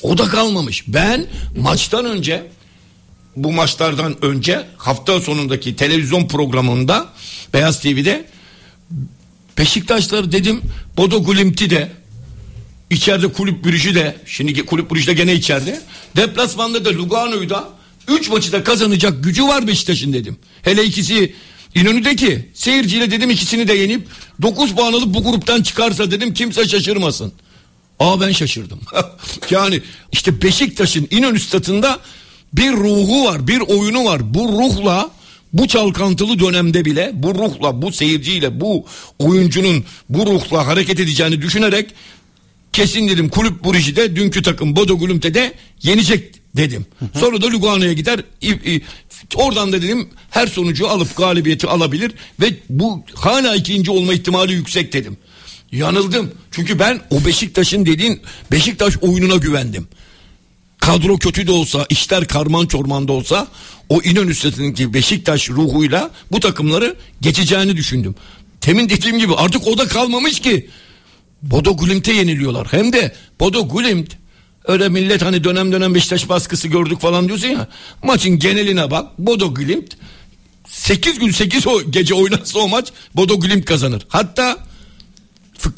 O da kalmamış. Ben maçtan önce bu maçlardan önce hafta sonundaki televizyon programında Beyaz TV'de Beşiktaşlar dedim Bodo Glimt'i de içeride kulüp bürücü de şimdi kulüp bürücü de gene içeride deplasmanda da Lugano'yu da 3 maçı da kazanacak gücü var Beşiktaş'ın dedim. Hele ikisi İnönü'deki seyirciyle dedim ikisini de yenip 9 puan alıp bu gruptan çıkarsa dedim kimse şaşırmasın. Aa ben şaşırdım. yani işte Beşiktaş'ın İnönü statında bir ruhu var, bir oyunu var. Bu ruhla bu çalkantılı dönemde bile bu ruhla, bu seyirciyle, bu oyuncunun bu ruhla hareket edeceğini düşünerek kesin dedim kulüp Burici'de dünkü takım Bodo Glimt'e yenecek dedim. Sonra da Lugano'ya gider. Oradan da dedim her sonucu alıp galibiyeti alabilir ve bu hala ikinci olma ihtimali yüksek dedim. Yanıldım. Çünkü ben o Beşiktaş'ın dediğin Beşiktaş oyununa güvendim. Kadro kötü de olsa, işler karman çorman da olsa o İnönü Stadı'ndaki Beşiktaş ruhuyla bu takımları geçeceğini düşündüm. Temin dediğim gibi artık o da kalmamış ki. Bodo Glimt'e yeniliyorlar. Hem de Bodo Glimt öyle millet hani dönem dönem Beşiktaş baskısı gördük falan diyorsun ya. Maçın geneline bak. Bodo Glimt 8 gün 8 o gece oynarsa o maç Bodo Glimt kazanır. Hatta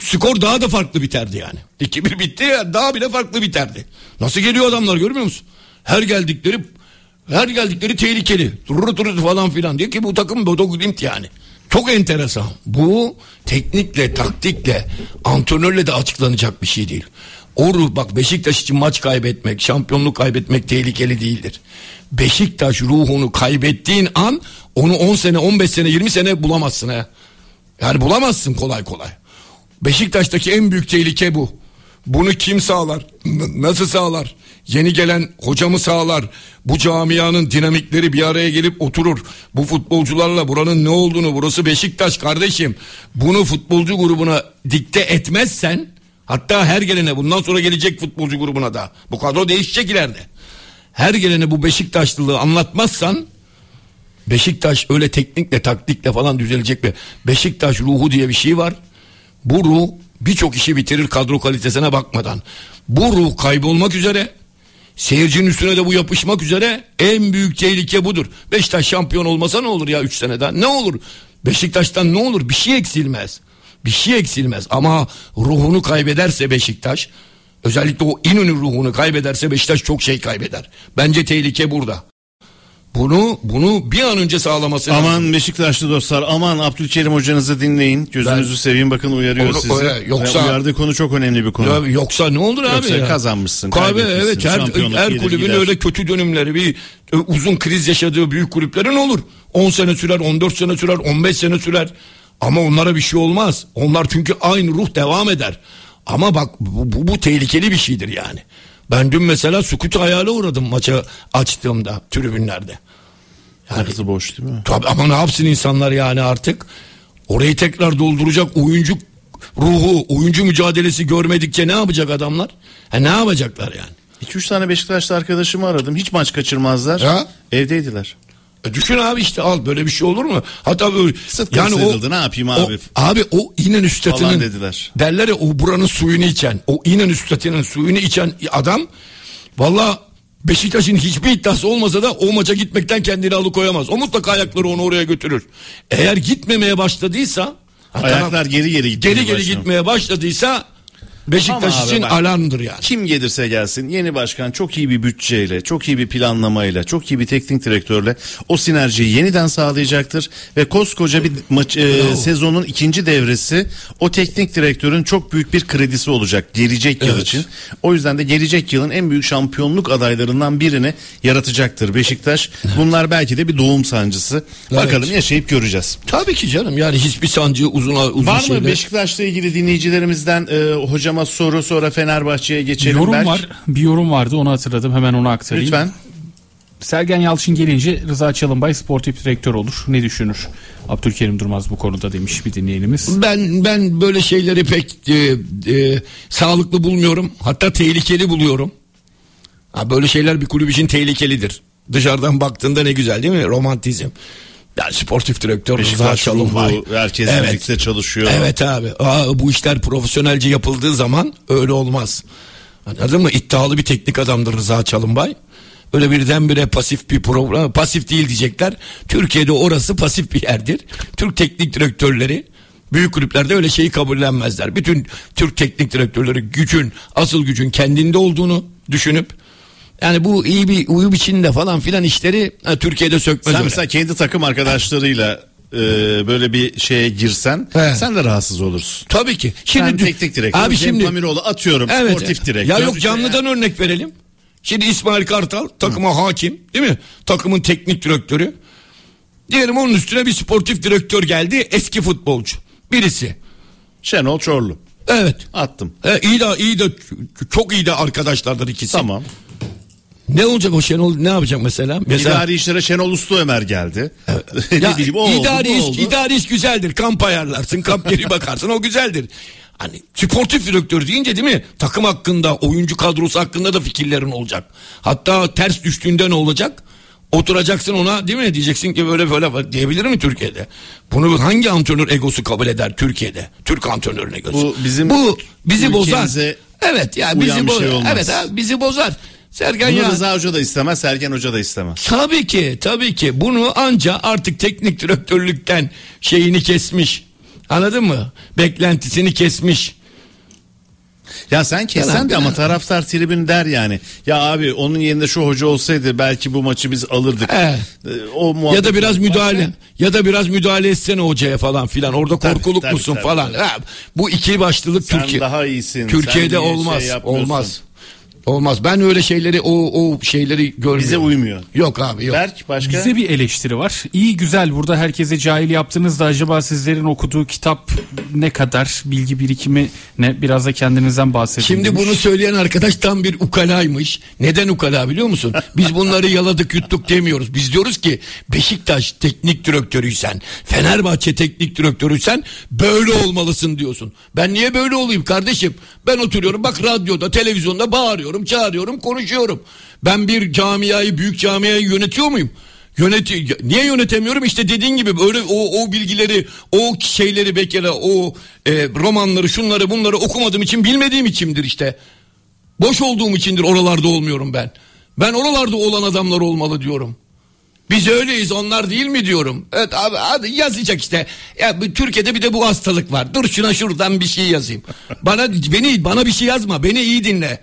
skor daha da farklı biterdi yani. 2-1 bitti ya daha bile farklı biterdi. Nasıl geliyor adamlar görmüyor musun? Her geldikleri Her geldikleri tehlikeli. Durur durur falan filan. Diyor ki bu takım Bodo Glimt yani. Çok enteresan. Bu teknikle, taktikle, antrenörle de açıklanacak bir şey değil. O ruh bak Beşiktaş için maç kaybetmek, şampiyonluk kaybetmek tehlikeli değildir. Beşiktaş ruhunu kaybettiğin an onu 10 sene, 15 sene, 20 sene bulamazsın ha. Yani bulamazsın kolay kolay. Beşiktaş'taki en büyük tehlike bu. Bunu kim sağlar? Nasıl sağlar? Yeni gelen hocamı sağlar. Bu camianın dinamikleri bir araya gelip oturur. Bu futbolcularla buranın ne olduğunu burası Beşiktaş kardeşim. Bunu futbolcu grubuna dikte etmezsen hatta her gelene bundan sonra gelecek futbolcu grubuna da bu kadro değişecek ileride. Her gelene bu Beşiktaşlılığı anlatmazsan Beşiktaş öyle teknikle taktikle falan düzelecek mi? Beşiktaş ruhu diye bir şey var. Bu ruh birçok işi bitirir kadro kalitesine bakmadan. Bu ruh kaybolmak üzere. Seyircinin üstüne de bu yapışmak üzere en büyük tehlike budur. Beşiktaş şampiyon olmasa ne olur ya 3 seneden? Ne olur? Beşiktaş'tan ne olur? Bir şey eksilmez. Bir şey eksilmez ama ruhunu kaybederse Beşiktaş özellikle o İnönü ruhunu kaybederse Beşiktaş çok şey kaybeder. Bence tehlike burada. Bunu bunu bir an önce sağlaması lazım. Aman Beşiktaşlı dostlar aman Abdülkerim hocanızı dinleyin. Gözünüzü Ben- seveyim bakın uyarıyor Onu- sizi. öyle, yoksa- Ve uyardığı konu çok önemli bir konu. Ya yoksa ne olur abi Yoksa ya? kazanmışsın, Kahve evet her, her kulübün gider. öyle kötü dönümleri bir e, uzun kriz yaşadığı büyük kulüplerin olur. 10 sene sürer, 14 sene sürer, 15 sene sürer. Ama onlara bir şey olmaz. Onlar çünkü aynı ruh devam eder. Ama bak bu, bu, bu tehlikeli bir şeydir yani. Ben dün mesela sukut hayale uğradım maça açtığımda tribünlerde. Yarısı boş değil mi? Tabii ama ne yapsın insanlar yani artık? Orayı tekrar dolduracak oyuncu ruhu, oyuncu mücadelesi görmedikçe ne yapacak adamlar? Ha, ne yapacaklar yani? 2-3 tane Beşiktaşlı arkadaşımı aradım. Hiç maç kaçırmazlar. Ya. Evdeydiler. E düşün abi işte al böyle bir şey olur mu? Hatta böyle Sıtkı sıyrıldı, ne yapayım abi? O, abi o İnönü Falan statının dediler. derler ya o buranın suyunu içen o İnönü statının suyunu içen adam valla Beşiktaş'ın hiçbir iddiası olmasa da o maça gitmekten kendini alıkoyamaz. O mutlaka ayakları onu oraya götürür. Eğer gitmemeye başladıysa Ayaklar geri geri gitmeye geri geri başladı. gitmeye başladıysa Beşiktaş Ama abi için bak- alarmdır yani. Kim gelirse gelsin yeni başkan çok iyi bir bütçeyle, çok iyi bir planlamayla, çok iyi bir teknik direktörle o sinerjiyi yeniden sağlayacaktır ve koskoca bir maç e, sezonun ikinci devresi o teknik direktörün çok büyük bir kredisi olacak gelecek yıl Evet. için. O yüzden de gelecek yılın en büyük şampiyonluk adaylarından birini yaratacaktır Beşiktaş. Bunlar belki de bir doğum sancısı. Bakalım yaşayıp göreceğiz. Tabii ki canım yani hiçbir sancı uzun uzun Var mı şeyde- Beşiktaş'la ilgili dinleyicilerimizden e, hocama soru sonra Fenerbahçe'ye geçelim. yorum Berk? var. Bir yorum vardı onu hatırladım. Hemen onu aktarayım. Lütfen. Sergen Yalçın gelince Rıza Çalınbay sportif direktör olur. Ne düşünür? Abdülkerim Durmaz bu konuda demiş bir dinleyenimiz. Ben ben böyle şeyleri pek e, e, sağlıklı bulmuyorum. Hatta tehlikeli buluyorum. Ha, böyle şeyler bir kulüp için tehlikelidir. Dışarıdan baktığında ne güzel değil mi? Romantizm. Yani sportif direktör Rıza Çalınbay. herkes Evet. birlikte çalışıyor. Evet abi. Aa, bu işler profesyonelce yapıldığı zaman öyle olmaz. Anladın mı? İddialı bir teknik adamdır Rıza Çalınbay. Öyle birdenbire pasif bir program, pasif değil diyecekler. Türkiye'de orası pasif bir yerdir. Türk teknik direktörleri büyük kulüplerde öyle şeyi kabullenmezler. Bütün Türk teknik direktörleri gücün, asıl gücün kendinde olduğunu düşünüp yani bu iyi bir uyum içinde falan filan işleri ha, Türkiye'de sökmez Sen öyle. mesela kendi takım arkadaşlarıyla e, böyle bir şeye girsen He. sen de rahatsız olursun. Tabii ki. Şimdi Sen teknik direktör. Abi Cem şimdi Pamiroğlu atıyorum Evet. sportif direktör. Ya yok canlıdan örnek verelim. Şimdi İsmail Kartal takıma hakim değil mi? Takımın teknik direktörü. Diyelim onun üstüne bir sportif direktör geldi eski futbolcu. Birisi. Şenol Çorlu. Evet. Attım. E, iyi de iyi de çok iyi de arkadaşlardır ikisi. Tamam. Ne olacak o Şenol ne yapacak mesela? Mesela İdari işlere Şenol Uslu Ömer geldi. ya, ne bileyim o oldu, idari bu iş, oldu. idari iş güzeldir. Kamp ayarlarsın, kamp yeri bakarsın o güzeldir. Hani sportif direktör deyince değil mi? Takım hakkında, oyuncu kadrosu hakkında da fikirlerin olacak. Hatta ters düştüğünde ne olacak? Oturacaksın ona değil mi? Diyeceksin ki böyle böyle diyebilir mi Türkiye'de? Bunu hangi antrenör egosu kabul eder Türkiye'de? Türk antrenörün egosu. Bu bizim Bu bizi bozar. Evet ya uyan bizi bozar. şey olmaz. evet abi bizi bozar. Sergen Bunu ya. Rıza Hoca da istemez, Sergen Hoca da istemez. Tabii ki tabii ki bunu anca artık teknik direktörlükten şeyini kesmiş. Anladın mı? Beklentisini kesmiş. Ya sen kessen de ama taraftar tribün der yani. Ya abi onun yerinde şu hoca olsaydı belki bu maçı biz alırdık. Ee, O Ya da biraz müdahale ya da biraz müdahale etsene hocaya falan filan. Orada Tabii, korkuluk tabii, musun tabii, falan. tabii. Ha, bu iki başlılık Sen Türkiye. daha iyisin, Türkiye'de olmaz. şey olmaz. Olmaz. Ben öyle şeyleri o o şeyleri görmüyorum. Bize uymuyor. Yok abi yok. Berk başka? Bize bir eleştiri var. İyi güzel burada herkese cahil yaptınız da acaba sizlerin okuduğu kitap ne kadar bilgi birikimi ne biraz da kendinizden bahsedin. Şimdi demiş. bunu söyleyen arkadaş tam bir ukalaymış. Neden ukala biliyor musun? Biz bunları yaladık yuttuk demiyoruz. Biz diyoruz ki Beşiktaş teknik direktörüysen, Fenerbahçe teknik direktörüysen böyle olmalısın diyorsun. Ben niye böyle olayım kardeşim? Ben oturuyorum bak radyoda, televizyonda bağırıyorum, çağırıyorum, konuşuyorum. Ben bir camiayı, büyük camiayı yönetiyor muyum? Yöneti niye yönetemiyorum? İşte dediğin gibi böyle o o bilgileri, o şeyleri bekara, o e, romanları, şunları, bunları okumadığım için, bilmediğim içindir işte. Boş olduğum içindir oralarda olmuyorum ben. Ben oralarda olan adamlar olmalı diyorum. Biz öyleyiz onlar değil mi diyorum. Evet abi hadi yazacak işte. Ya Türkiye'de bir de bu hastalık var. Dur şuna şuradan bir şey yazayım. Bana beni bana bir şey yazma. Beni iyi dinle.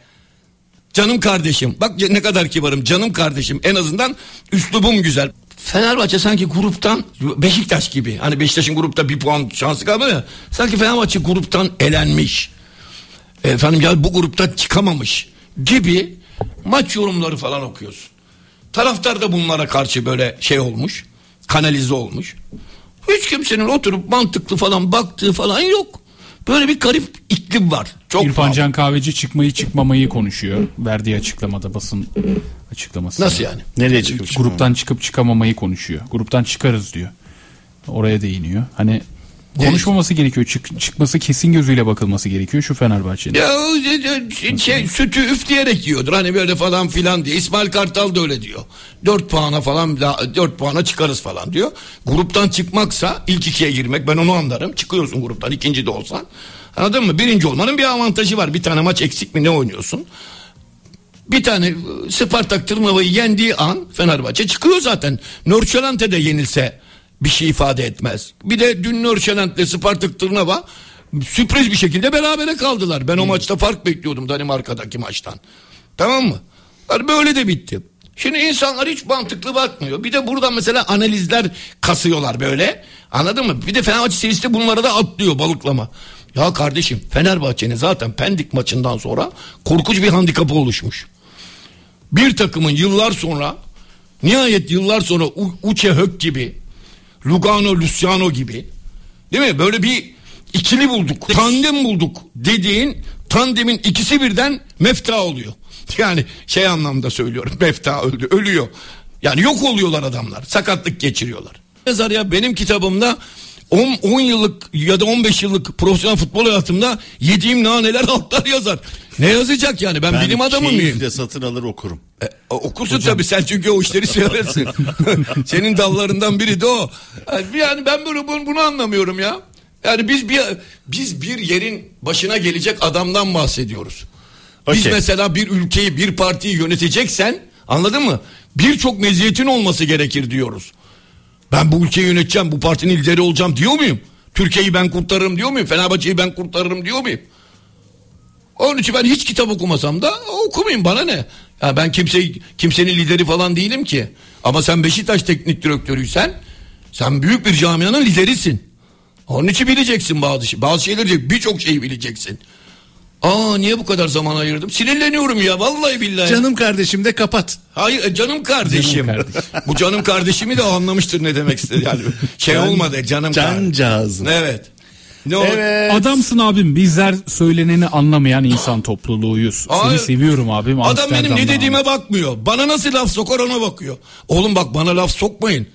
Canım kardeşim. Bak ne kadar kibarım. Canım kardeşim. En azından üslubum güzel. Fenerbahçe sanki gruptan Beşiktaş gibi. Hani Beşiktaş'ın grupta bir puan şansı kalmadı ya. Sanki Fenerbahçe gruptan elenmiş. Efendim ya bu gruptan çıkamamış gibi maç yorumları falan okuyorsun. Taraftar da bunlara karşı böyle şey olmuş. Kanalize olmuş. Hiç kimsenin oturup mantıklı falan baktığı falan yok. Böyle bir garip iklim var. Çok İrfan pahalı. Can Kahveci çıkmayı çıkmamayı konuşuyor. Verdiği açıklamada basın açıklaması. Nasıl yani? Nereye çıkıp çıkmam? Gruptan çıkıp çıkamamayı konuşuyor. Gruptan çıkarız diyor. Oraya değiniyor. Hani konuşmaması gerekiyor. Çık, çıkması kesin gözüyle bakılması gerekiyor şu Fenerbahçe'nin. Ya o şey, şey, sütü üfleyerek yiyordur. Hani böyle falan filan diye. İsmail Kartal da öyle diyor. 4 puana falan 4 puana çıkarız falan diyor. Gruptan çıkmaksa ilk ikiye girmek ben onu anlarım. Çıkıyorsun gruptan ikinci de olsan. Anladın mı? Birinci olmanın bir avantajı var. Bir tane maç eksik mi ne oynuyorsun? Bir tane e, Spartak Tırnava'yı yendiği an Fenerbahçe çıkıyor zaten. Norçelante de yenilse bir şey ifade etmez. Bir de dün Norçelant'le Spartak Tırnava sürpriz bir şekilde berabere kaldılar. Ben o maçta fark bekliyordum Danimarka'daki maçtan. Tamam mı? Yani böyle de bitti. Şimdi insanlar hiç mantıklı bakmıyor. Bir de buradan mesela analizler kasıyorlar böyle. Anladın mı? Bir de Fenerbahçe serisi de bunlara da atlıyor balıklama. Ya kardeşim Fenerbahçe'nin zaten Pendik maçından sonra korkunç bir handikapı oluşmuş bir takımın yıllar sonra nihayet yıllar sonra U- Uche Hök gibi Lugano Luciano gibi değil mi böyle bir ikili bulduk tandem bulduk dediğin tandemin ikisi birden mefta oluyor. Yani şey anlamda söylüyorum mefta öldü ölüyor. Yani yok oluyorlar adamlar sakatlık geçiriyorlar. Yazar ya benim kitabımda 10, 10 yıllık ya da 15 yıllık profesyonel futbol hayatımda yediğim naneler altlar yazar. Ne yazacak yani ben, bilim adamı mıyım? keyifle satın alır okurum. E, okursun tabii sen çünkü o işleri seversin. Senin dallarından biri de o. Yani, ben böyle bunu, bunu anlamıyorum ya. Yani biz bir biz bir yerin başına gelecek adamdan bahsediyoruz. Biz Okey. mesela bir ülkeyi, bir partiyi yöneteceksen anladın mı? Birçok meziyetin olması gerekir diyoruz. Ben bu ülkeyi yöneteceğim, bu partinin lideri olacağım diyor muyum? Türkiye'yi ben kurtarırım diyor muyum? Fenerbahçe'yi ben kurtarırım diyor muyum? Onun için ben hiç kitap okumasam da okumayayım bana ne? Ya ben kimse kimsenin lideri falan değilim ki. Ama sen Beşiktaş teknik direktörüysen sen büyük bir camianın liderisin. Onun için bileceksin bazı şey. Bazı şeyleri birçok şeyi bileceksin. Aa niye bu kadar zaman ayırdım? Sinirleniyorum ya vallahi billahi. Canım kardeşim de kapat. Hayır e, canım kardeşim. Canım kardeşim. bu canım kardeşimi de anlamıştır ne demek istedi. Yani şey Can- olmadı canım kardeşim. Cancağızım. Evet. Ne o? Evet. Adamsın abim bizler söyleneni anlamayan insan topluluğuyuz. Seni seviyorum abim. Adam benim ne dediğime abi. bakmıyor. Bana nasıl laf sokar ona bakıyor. Oğlum bak bana laf sokmayın.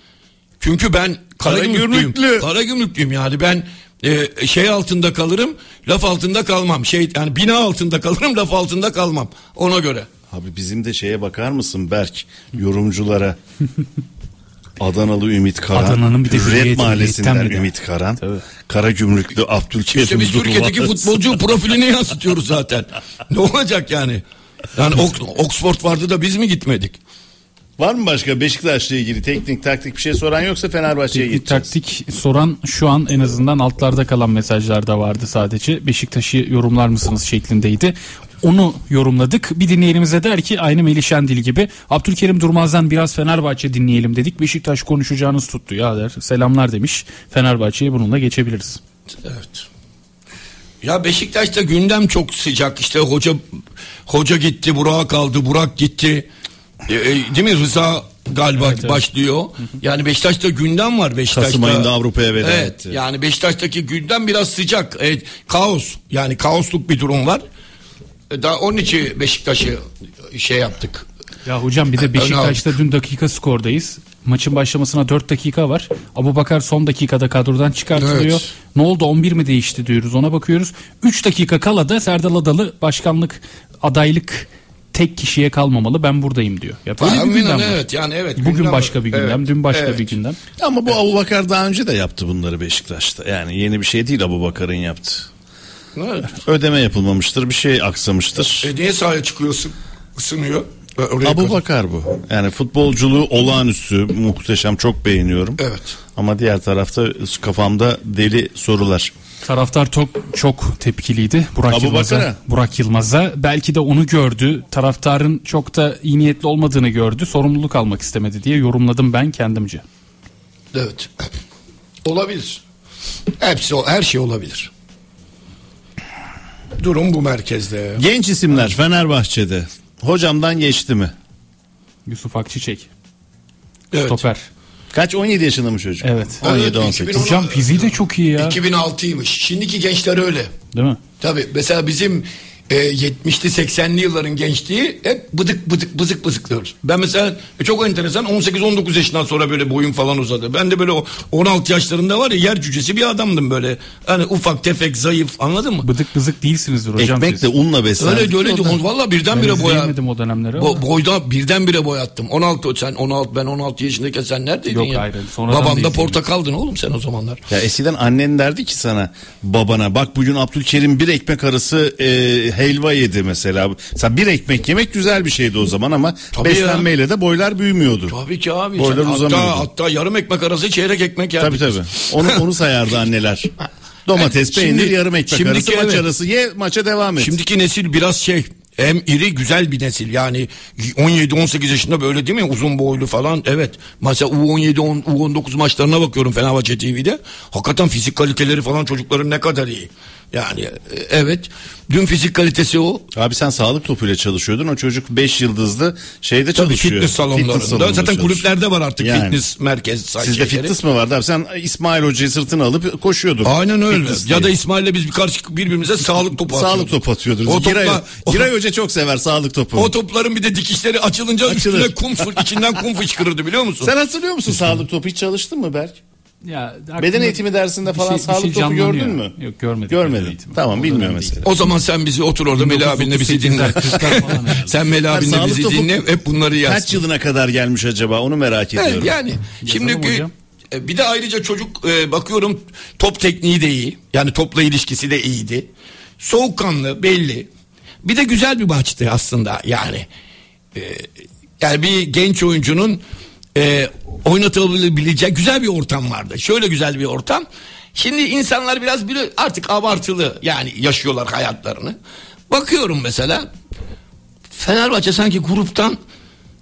Çünkü ben karagümrüklüyüm. Karagümrüklü. Karagümrüklüyüm yani ben e, şey altında kalırım, laf altında kalmam. Şey yani bina altında kalırım, laf altında kalmam. Ona göre. Abi bizim de şeye bakar mısın Berk yorumculara. Adanalı Ümit Karan. Adana'nın bir de Hürriyet Mahallesi'nden. Ümit Karan. Tabii. Kara Gümrüklü Abdülkerim İşte biz. Türkiye'deki futbolcu profilini yansıtıyoruz zaten. Ne olacak yani? Yani Oxford vardı da biz mi gitmedik? Var mı başka Beşiktaş'la ilgili teknik taktik bir şey soran yoksa Fenerbahçe'ye geçeceğiz. taktik soran şu an en azından altlarda kalan mesajlarda vardı sadece. Beşiktaş'ı yorumlar mısınız şeklindeydi. Onu yorumladık. Bir dinleyenimize der ki aynı Melih Şendil gibi Abdülkerim Durmaz'dan biraz Fenerbahçe dinleyelim dedik. Beşiktaş konuşacağınız tuttu ya der. Selamlar demiş. Fenerbahçe'ye bununla geçebiliriz. Evet. Ya Beşiktaş'ta gündem çok sıcak. İşte hoca hoca gitti, Burak kaldı, Burak gitti. E, e, değil mi Rıza galiba Evet, evet. başlıyor. Yani Beşiktaş'ta gündem var Beşiktaş'ta. Kasım ayında Avrupa'ya veda evet, etti. Yani Beşiktaş'taki gündem biraz sıcak. Evet, kaos. Yani kaosluk bir durum var. E, Daha onun için Beşiktaş'ı şey yaptık. Ya hocam bir de Beşiktaş'ta dün dakika skordayız. Maçın başlamasına 4 dakika var. Abu Bakar son dakikada kadrodan çıkartılıyor. Evet. Ne oldu 11 mi değişti diyoruz ona bakıyoruz. 3 dakika kala da Serdal Adalı başkanlık adaylık tek kişiye kalmamalı ben buradayım diyor. Ya böyle bir gündem var. evet yani evet. Bugün gündem başka bir gündem, Evet, dün başka evet. bir gündem. Ama bu Abubakar daha önce de yaptı bunları Beşiktaş'ta. Yani yeni bir şey değil Abubakar'ın yaptı. Evet. Ödeme yapılmamıştır, bir şey aksamıştır. E niye sahaya çıkıyorsun? Isınıyor. E, oraya Abu kadar. Bakar bu. Yani futbolculuğu olağanüstü, muhteşem, çok beğeniyorum. Evet. Ama diğer tarafta kafamda deli sorular. Taraftar çok çok tepkiliydi Burak Abu Yılmaz'a. Bakar'a. Burak Yılmaz'a belki de onu gördü. Taraftarın çok da iyi niyetli olmadığını gördü. Sorumluluk almak istemedi diye yorumladım ben kendimce. Evet. Olabilir. Hepsi her şey olabilir. Durum bu merkezde. Genç isimler Fenerbahçe'de. Hocamdan geçti mi? Yusuf Akçiçek. Evet. Stoper. Kaç 17 yaşında mı çocuk? Evet. 17 Evet, 18. 2010 Hocam fiziği de çok iyi ya. 2006'ymış. Şimdiki gençler öyle. Değil mi? Tabii mesela bizim e, 70'li 80'li yılların gençliği hep bıdık bıdık bızık bızık diyoruz. Ben mesela e, çok enteresan 18-19 yaşından sonra böyle boyum falan uzadı. Ben de böyle o 16 yaşlarında var ya yer cücesi bir adamdım böyle. Hani ufak tefek zayıf anladın mı? Bıdık bızık değilsinizdir hocam Ekmek siz. de unla beslendik. Öyle öyle valla Ben birdenbire boya. o dönemleri. Bo- boyda birdenbire boyattım. 16 sen 16 ben 16 yaşındayken sen neredeydin Yok, ya? hayır, sonradan da Baban da portakaldın oğlum sen o zamanlar. Ya eskiden annen derdi ki sana babana bak bugün Abdülkerim bir ekmek arası e, helva yedi mesela. Mesela bir ekmek yemek güzel bir şeydi o zaman ama Tabii beslenmeyle de boylar büyümüyordu. Tabii ki abi. Boylar Sen uzamıyordu. hatta, hatta yarım ekmek arası çeyrek ekmek yerdik. Tabii tabii. Onu, onu sayardı anneler. Domates, Şimdi- peynir, yarım ekmek şimdiki arası, maç evet. arası. Ye maça devam et. Şimdiki nesil biraz şey hem iri güzel bir nesil yani 17-18 yaşında böyle değil mi uzun boylu falan evet mesela U17 10, U19 maçlarına bakıyorum Fenerbahçe TV'de hakikaten fizik kaliteleri falan çocukların ne kadar iyi yani e, evet dün fizik kalitesi o Abi sen sağlık topuyla çalışıyordun. O çocuk 5 yıldızlı şeyde tabii çalışıyor. fitness salonlarında salonunda zaten çalışıyor. kulüplerde var artık Yani. fitness merkez Sizde şeyleri. fitness mi vardı abi? Sen İsmail Hoca'yı sırtına alıp koşuyordun. Aynen öyle. Fitness Ya da diye. İsmail'le biz bir karşı birbirimize sağlık topu atıyorduk. Sağlık topu atıyordunuz. O Giray, topla- o- Giray Hoca çok sever sağlık topu. O topların bir de dikişleri açılınca Açılır. üstüne kum fır, içinden kum fışkırırdı biliyor musun? Sen hatırlıyor musun sağlık topu? Hiç çalıştın mı Berk? Ya, Beden eğitimi dersinde falan sağlık topu gördün mü? şey Yok görmedim. Görmedim. Tamam O bilmiyorum dönem mesela. O zaman sen bizi otur orada Melih abinle bizi 1938'ler, dinle. 40'lar falan herhalde. sen Melih abinle sağlık bizi topu dinle hep bunları yaz. Kaç yılına kadar gelmiş acaba onu merak ediyorum. Evet, yani şimdi e, bir de ayrıca çocuk e, bakıyorum top tekniği de iyi. Yani topla ilişkisi de iyiydi. Soğukkanlı belli. Bir de güzel bir maçtı aslında yani. E, yani bir genç oyuncunun e, oynatabileceği güzel bir ortam vardı. Şöyle güzel bir ortam. Şimdi insanlar biraz böyle artık abartılı yani yaşıyorlar hayatlarını. Bakıyorum mesela Fenerbahçe sanki gruptan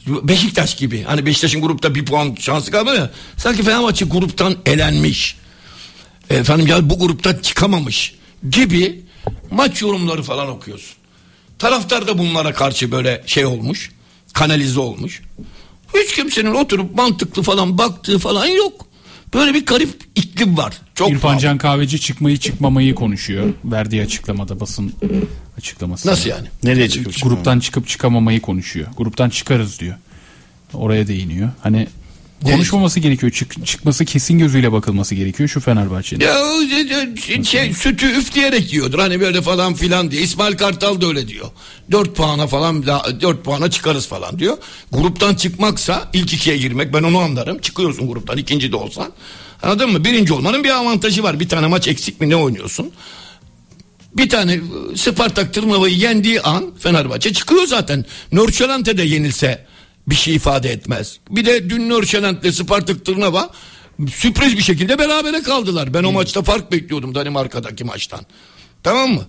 Beşiktaş gibi. Hani Beşiktaş'ın grupta bir puan şansı kalmadı ya. Sanki Fenerbahçe gruptan elenmiş. Efendim ya bu gruptan çıkamamış gibi maç yorumları falan okuyorsun. Taraftar da bunlara karşı böyle şey olmuş. Kanalize olmuş. Hiç kimsenin oturup mantıklı falan baktığı falan yok. Böyle bir garip iklim var. Çok İrfan pahalı. Can Kahveci çıkmayı çıkmamayı konuşuyor. Verdiği açıklamada basın açıklaması. Nasıl yani? Nereye çıkıp Gruptan çıkıp çıkamamayı konuşuyor. Gruptan çıkarız diyor. Oraya değiniyor. Hani konuşmaması gerekiyor. Çık, çıkması kesin gözüyle bakılması gerekiyor şu Fenerbahçe'nin. Ya o şey, şey, sütü üfleyerek yiyordur hani böyle falan filan diye. İsmail Kartal da öyle diyor. 4 puana falan daha- 4 puana çıkarız falan diyor. Gruptan çıkmaksa ilk ikiye girmek ben onu anlarım. Çıkıyorsun gruptan ikinci de olsan. Anladın mı? Birinci olmanın bir avantajı var. Bir tane maç eksik mi ne oynuyorsun? Bir tane e, Spartak Tırnava'yı yendiği an Fenerbahçe çıkıyor zaten. Norçelante de yenilse bir şey ifade etmez. Bir de dün Nörşelent'le Spartak Tırnava sürpriz bir şekilde berabere kaldılar. Ben o maçta fark bekliyordum Danimarka'daki maçtan. Tamam mı?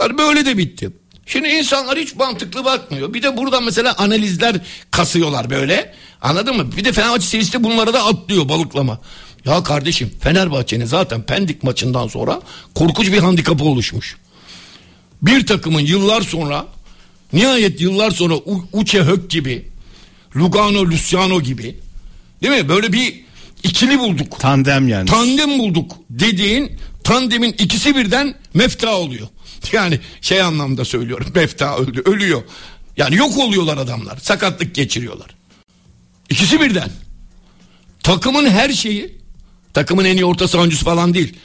Yani böyle de bitti. Şimdi insanlar hiç mantıklı bakmıyor. Bir de buradan mesela analizler kasıyorlar böyle. Anladın mı? Bir de Fenerbahçe serisi bunlara da atlıyor balıklama. Ya kardeşim Fenerbahçe'nin zaten Pendik maçından sonra korkunç bir handikapı oluşmuş. Bir takımın yıllar sonra nihayet yıllar sonra U- Uche Hök gibi Lugano Luciano gibi değil mi? Böyle bir ikili bulduk. Tandem yani. Tandem bulduk dediğin tandemin ikisi birden mefta oluyor. Yani şey anlamda söylüyorum mefta öldü ölüyor. Yani yok oluyorlar adamlar sakatlık geçiriyorlar. İkisi birden. Takımın her şeyi takımın en iyi orta sahancısı falan değil.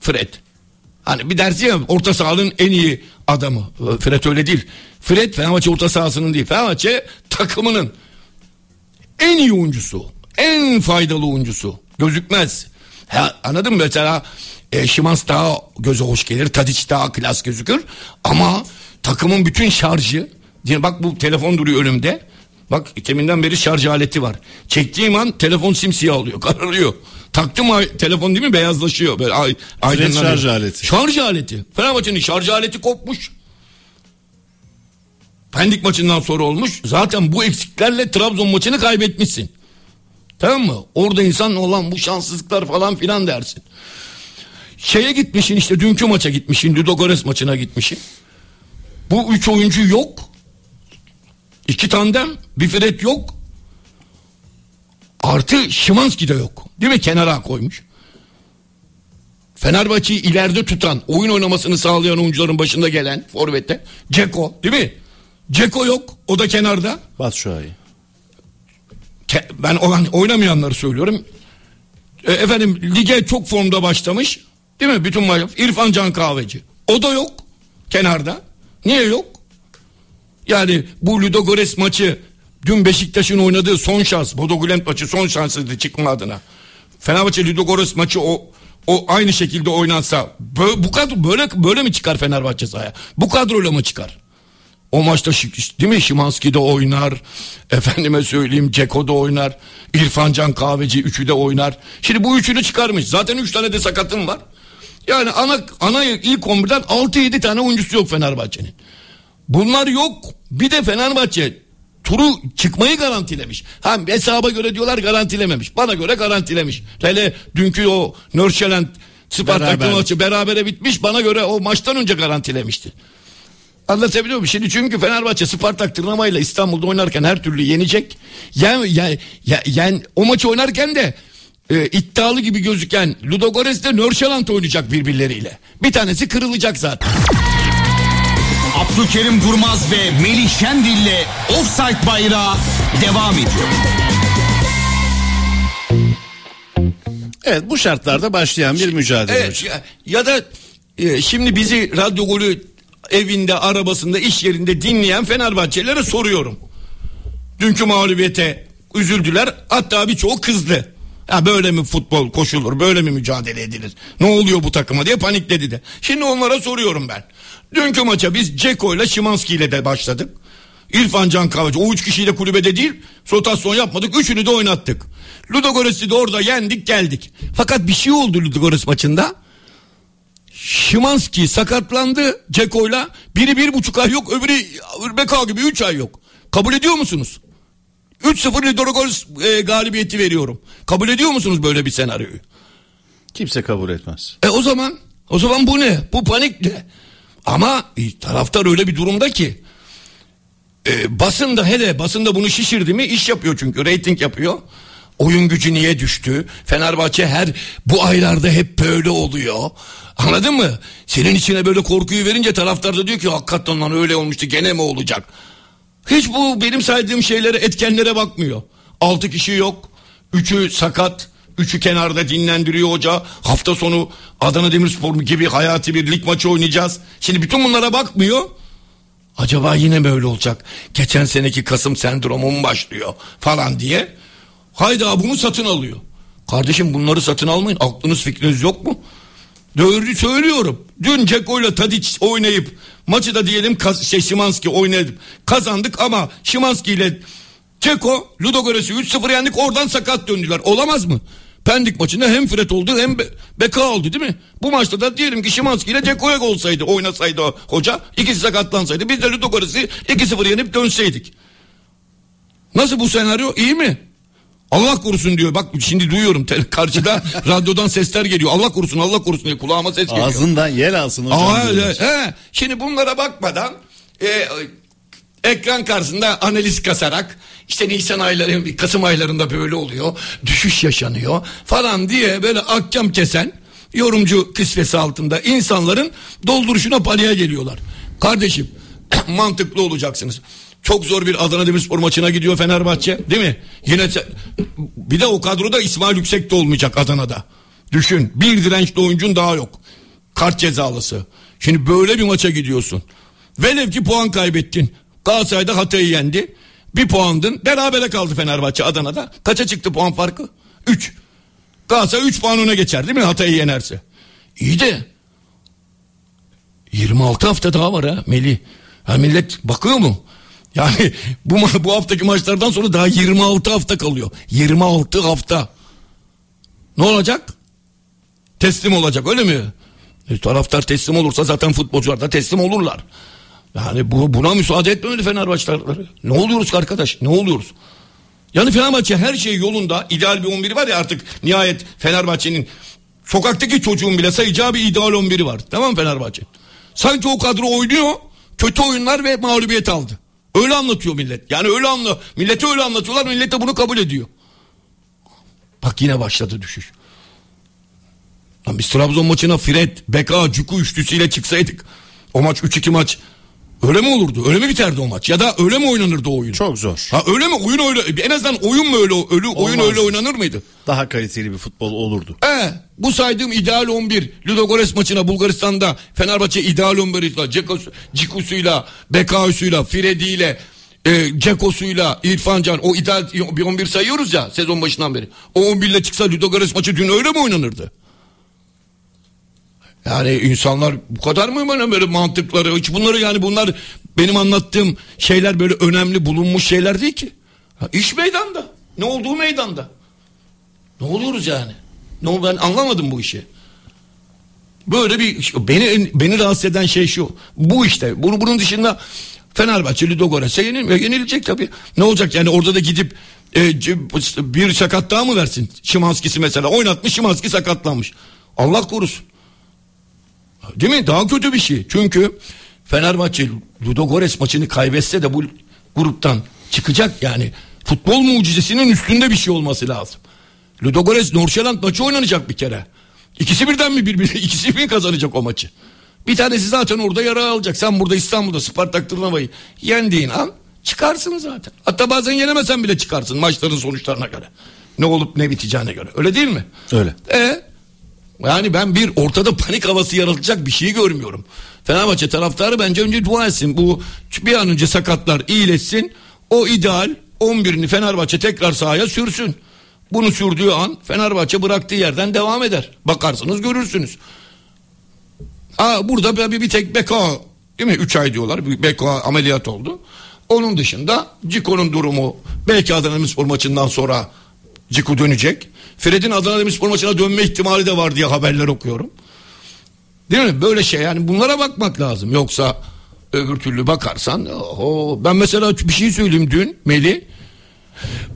Fred. Hani bir dersi ya orta sahanın en iyi adamı. Fred öyle değil. Fred Fenerbahçe orta sahasının değil. Fenerbahçe takımının en iyi oyuncusu. En faydalı oyuncusu. Gözükmez. Ha, anladın mı mesela e, Şimans daha göze hoş gelir. Tadiç daha klas gözükür. Ama takımın bütün şarjı diye bak bu telefon duruyor önümde. Bak teminden beri şarj aleti var. Çektiğim an telefon simsiyah oluyor, kararıyor. Taktım telefon değil mi beyazlaşıyor. Böyle ay, aydınlanıyor. şarj aleti. Şarj aleti. Fenerbahçe'nin şarj aleti kopmuş. Pendik maçından sonra olmuş. Zaten bu eksiklerle Trabzon maçını kaybetmişsin. Tamam mı? Orada insan olan bu şanssızlıklar falan filan dersin. Şeye gitmişsin işte dünkü maça gitmişsin. Ludogorets maçına gitmişsin. Bu üç oyuncu yok. İki tandem. Bir Fred yok. Artı Şimanski de yok. Değil mi? Kenara koymuş. Fenerbahçe'yi ileride tutan, oyun oynamasını sağlayan oyuncuların başında gelen forvette Ceko değil mi? Ceko yok. O da kenarda. Batshuayi. Ben oynamayanları söylüyorum. E, efendim lige çok formda başlamış. Değil mi? Bütün maç. İrfan Can Kahveci. O da yok. Kenarda. Niye yok? Yani bu Ludogorets maçı dün Beşiktaş'ın oynadığı son şans. Bodo Glimt maçı son şansıydı çıkma adına. Fenerbahçe Ludogorets maçı o o aynı şekilde oynansa bu kadro böyle böyle mi çıkar Fenerbahçe sahaya? Bu kadroyla mı çıkar? O maçta değil mi Şimanski de oynar. Efendime söyleyeyim Ceko da oynar. İrfan Can Kahveci üçü de oynar. Şimdi bu üçünü çıkarmış. Zaten üç tane de sakatım var. Yani ana, ana ilk 11'den 6-7 tane oyuncusu yok Fenerbahçe'nin. Bunlar yok. Bir de Fenerbahçe turu çıkmayı garantilemiş. Ha hesaba göre diyorlar garantilememiş. Bana göre garantilemiş. Hele dünkü o Nörşelent Spartak Beraber. maçı berabere bitmiş. Bana göre o maçtan önce garantilemişti. Anlatabiliyor muyum? Şimdi çünkü Fenerbahçe Spartak tırnamayla İstanbul'da oynarken her türlü yenecek. Yen, yen, yen, yen- o maçı oynarken de e, iddialı gibi gözüken Ludogorets de Nörşeland oynayacak birbirleriyle. Bir tanesi kırılacak zaten. Abdülkerim Durmaz ve Melih Şendil'le Offside Bayrağı devam ediyor. Evet bu şartlarda başlayan bir mücadele. Evet hocam. ya, ya da e, şimdi bizi radyo golü evinde, arabasında, iş yerinde dinleyen Fenerbahçelilere soruyorum. Dünkü mağlubiyete üzüldüler. Hatta birçoğu kızdı. Ya böyle mi futbol koşulur, böyle mi mücadele edilir? Ne oluyor bu takıma diye panikledi de. Şimdi onlara soruyorum ben. Dünkü maça biz Ceko ile Şimanski ile de başladık. İrfan Can Kahveci o üç kişiyle kulübede değil rotasyon yapmadık üçünü de oynattık. Ludogorets'i de orada yendik geldik. Fakat bir şey oldu Ludogorets maçında. Şimanski sakatlandı Ceko'yla. Biri bir buçuk ay yok öbürü Beka gibi üç ay yok. Kabul ediyor musunuz? 3-0 Ludogorets e, galibiyeti veriyorum. Kabul ediyor musunuz böyle bir senaryoyu? Kimse kabul etmez. E o zaman o zaman bu ne? Bu panik ne? Ama e, taraftar öyle bir durumda ki e, basında hele basında bunu şişirdi mi iş yapıyor çünkü reyting yapıyor. Oyun gücü niye düştü? Fenerbahçe her bu aylarda hep böyle oluyor. Anladın mı? Senin içine böyle korkuyu verince taraftar da diyor ki hakikaten lan öyle olmuştu gene mi olacak? Hiç bu benim saydığım şeylere etkenlere bakmıyor. Altı kişi yok. Üçü sakat. Üçü kenarda dinlendiriyor hoca. Hafta sonu Adana Demirspor gibi hayati bir lig maçı oynayacağız. Şimdi bütün bunlara bakmıyor. Acaba yine böyle olacak. Geçen seneki Kasım sendromu mu başlıyor falan diye. Hayda bunu satın alıyor. Kardeşim bunları satın almayın. Aklınız fikriniz yok mu? Doğru söylüyorum. Dün Ceko ile Tadic oynayıp maçı da diyelim şey Şimanski oynayıp kazandık ama Şimanski ile Ceko Ludogorets'i 3-0 yendik oradan sakat döndüler. Olamaz mı? Pendik maçında hem Fred oldu hem Be- Beka oldu değil mi? Bu maçta da diyelim ki Şimanski ile Ceko'ya olsaydı oynasaydı hoca ikisi sakatlansaydı biz de Ludogorets'i 2-0 yenip dönseydik. Nasıl bu senaryo iyi mi? Allah korusun diyor. Bak şimdi duyuyorum te- karşıda radyodan sesler geliyor. Allah korusun Allah korusun diye kulağıma ses geliyor. Ağzından yer alsın hocam. Aa, evet, he. Şimdi bunlara bakmadan e, ekran karşısında analiz kasarak işte Nisan ayları Kasım aylarında böyle oluyor düşüş yaşanıyor falan diye böyle akşam kesen yorumcu kısvesi altında insanların dolduruşuna paniğe geliyorlar. Kardeşim mantıklı olacaksınız. Çok zor bir Adana Demirspor maçına gidiyor Fenerbahçe değil mi? Yine bir de o kadroda İsmail Yüksek de olmayacak Adana'da. Düşün bir dirençli oyuncun daha yok. Kart cezalısı. Şimdi böyle bir maça gidiyorsun. Velev ki puan kaybettin. Galatasaray'da Hatay'ı yendi. Bir puandın. Berabere kaldı Fenerbahçe Adana'da. Kaça çıktı puan farkı? 3. Galatasaray 3 puan öne geçer değil mi Hatay'ı yenerse? İyi de 26 hafta daha var ha Melih. Ha millet bakıyor mu? Yani bu bu haftaki maçlardan sonra daha 26 hafta kalıyor. 26 hafta. Ne olacak? Teslim olacak öyle mi? E, taraftar teslim olursa zaten futbolcular da teslim olurlar. Yani bu buna müsaade etmemeli Fenerbahçe taraftarı. Ne oluyoruz arkadaş? Ne oluyoruz? Yani Fenerbahçe her şey yolunda. ideal bir 11 var ya artık nihayet Fenerbahçe'nin sokaktaki çocuğun bile sayacağı bir ideal 11'i var. Tamam Fenerbahçe? Sanki o kadro oynuyor. Kötü oyunlar ve mağlubiyet aldı. Öyle anlatıyor millet. Yani öyle anla millete öyle anlatıyorlar. Millet de bunu kabul ediyor. Bak yine başladı düşüş. Lan biz Trabzon maçına Fred, Beka, Cuku üçlüsüyle çıksaydık. O maç 3-2 maç öyle mi olurdu? Öyle mi biterdi o maç? Ya da öyle mi oynanırdı o oyun? Çok zor. Ha öyle mi? Oyun öyle. En azından oyun mu öyle? Ölü, oyun Olmaz. öyle oynanır mıydı? Daha kaliteli bir futbol olurdu. E, bu saydığım ideal 11 Ludogorets maçına Bulgaristan'da Fenerbahçe ideal 11'iyle Cekos- Cikus'uyla Bekao'suyla Fredi'yle e, Cekos'uyla İrfan Can o ideal bir 11 sayıyoruz ya sezon başından beri. O 11 ile çıksa Ludogorets maçı dün öyle mi oynanırdı? Yani insanlar bu kadar mı böyle, böyle mantıkları hiç bunları yani bunlar benim anlattığım şeyler böyle önemli bulunmuş şeyler değil ki. Ha, iş meydanda. Ne olduğu meydanda. Ne oluyoruz yani? Ne ben anlamadım bu işi. Böyle bir beni beni rahatsız eden şey şu. Bu işte. Bunu bunun dışında Fenerbahçe Ludogorets'e yenil, yenilecek tabii. Ne olacak yani orada da gidip e, bir sakat daha mı versin? Şimanski'si mesela oynatmış Şimanski sakatlanmış. Allah korusun. Değil mi? Daha kötü bir şey. Çünkü Fenerbahçe Ludogorets maçını kaybetse de bu gruptan çıkacak yani. Futbol mucizesinin üstünde bir şey olması lazım. Ludogorets Norşeland maçı oynanacak bir kere. İkisi birden mi birbiri ikisi mi kazanacak o maçı? Bir tanesi zaten orada yara alacak. Sen burada İstanbul'da Spartak Tırnava'yı yendiğin an çıkarsın zaten. Hatta bazen yenemesen bile çıkarsın maçların sonuçlarına göre. Ne olup ne biteceğine göre. Öyle değil mi? Öyle. E yani ben bir ortada panik havası yaratacak bir şey görmüyorum. Fenerbahçe taraftarı bence önce dua etsin. Bu bir an önce sakatlar iyileşsin. O ideal 11'ini Fenerbahçe tekrar sahaya sürsün. Bunu sürdüğü an Fenerbahçe bıraktığı yerden devam eder. Bakarsınız görürsünüz. Aa, burada bir, bir tek Beka değil mi? 3 ay diyorlar. Beka ameliyat oldu. Onun dışında Ciko'nun durumu belki Adana Demirspor maçından sonra Ciko dönecek. Fred'in Adana Demirspor maçına dönme ihtimali de var diye haberler okuyorum. Değil mi? Böyle şey yani bunlara bakmak lazım. Yoksa öbür türlü bakarsan oho. ben mesela bir şey söyleyeyim dün Meli.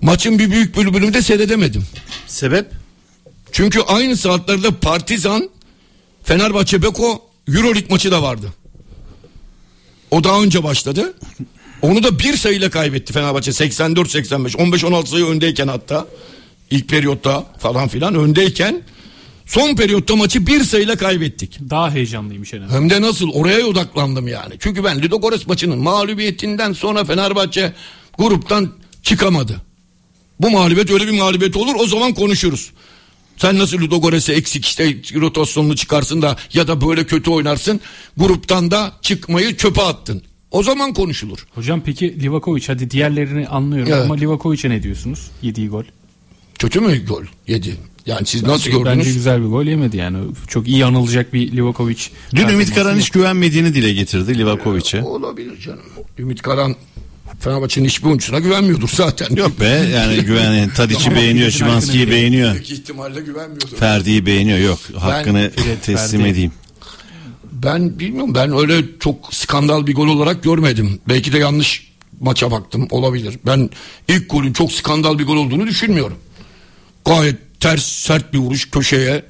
Maçın bir büyük bölümünü de seyredemedim. Sebep? Çünkü aynı saatlerde Partizan Fenerbahçe Beko Euroleague maçı da vardı. O daha önce başladı. Onu da bir sayıyla kaybetti Fenerbahçe 84-85 15-16 sayı öndeyken hatta ilk periyotta falan filan öndeyken son periyotta maçı bir sayıyla kaybettik. Daha heyecanlıymış en azından. Hem de nasıl oraya odaklandım yani. Çünkü ben Ludogorets maçının mağlubiyetinden sonra Fenerbahçe gruptan çıkamadı. Bu mağlubiyet öyle bir mağlubiyet olur o zaman konuşuruz. Sen nasıl Ludogorets'e eksik işte rotasyonunu çıkarsın da ya da böyle kötü oynarsın gruptan da çıkmayı çöpe attın. O zaman konuşulur. Hocam peki Livakovic hadi diğerlerini anlıyorum Evet. ama Livakovic'e ne diyorsunuz? Yediği gol. Kötü mü gol yedi? Yani siz nasıl Bence gördünüz? güzel bir gol yemedi yani. Çok iyi anılacak bir Livakovic. Dün Ümit Karan hiç güvenmediğini dile getirdi Livakovic'e. Olabilir canım. Ümit Karan Fenerbahçe'nin hiçbir oyuncusuna güvenmiyordur zaten. Yok be yani güven Tadic'i Ama beğeniyor, Şimanski'yi beğeniyor. Büyük ihtimalle güvenmiyordur. Ferdi'yi beğeniyor. Yok hakkını Fred, teslim Ferdi. edeyim. Ben bilmiyorum ben öyle çok skandal bir gol olarak görmedim. Belki de yanlış maça baktım olabilir. Ben ilk golün çok skandal bir gol olduğunu düşünmüyorum. Gayet ters sert bir vuruş köşeye.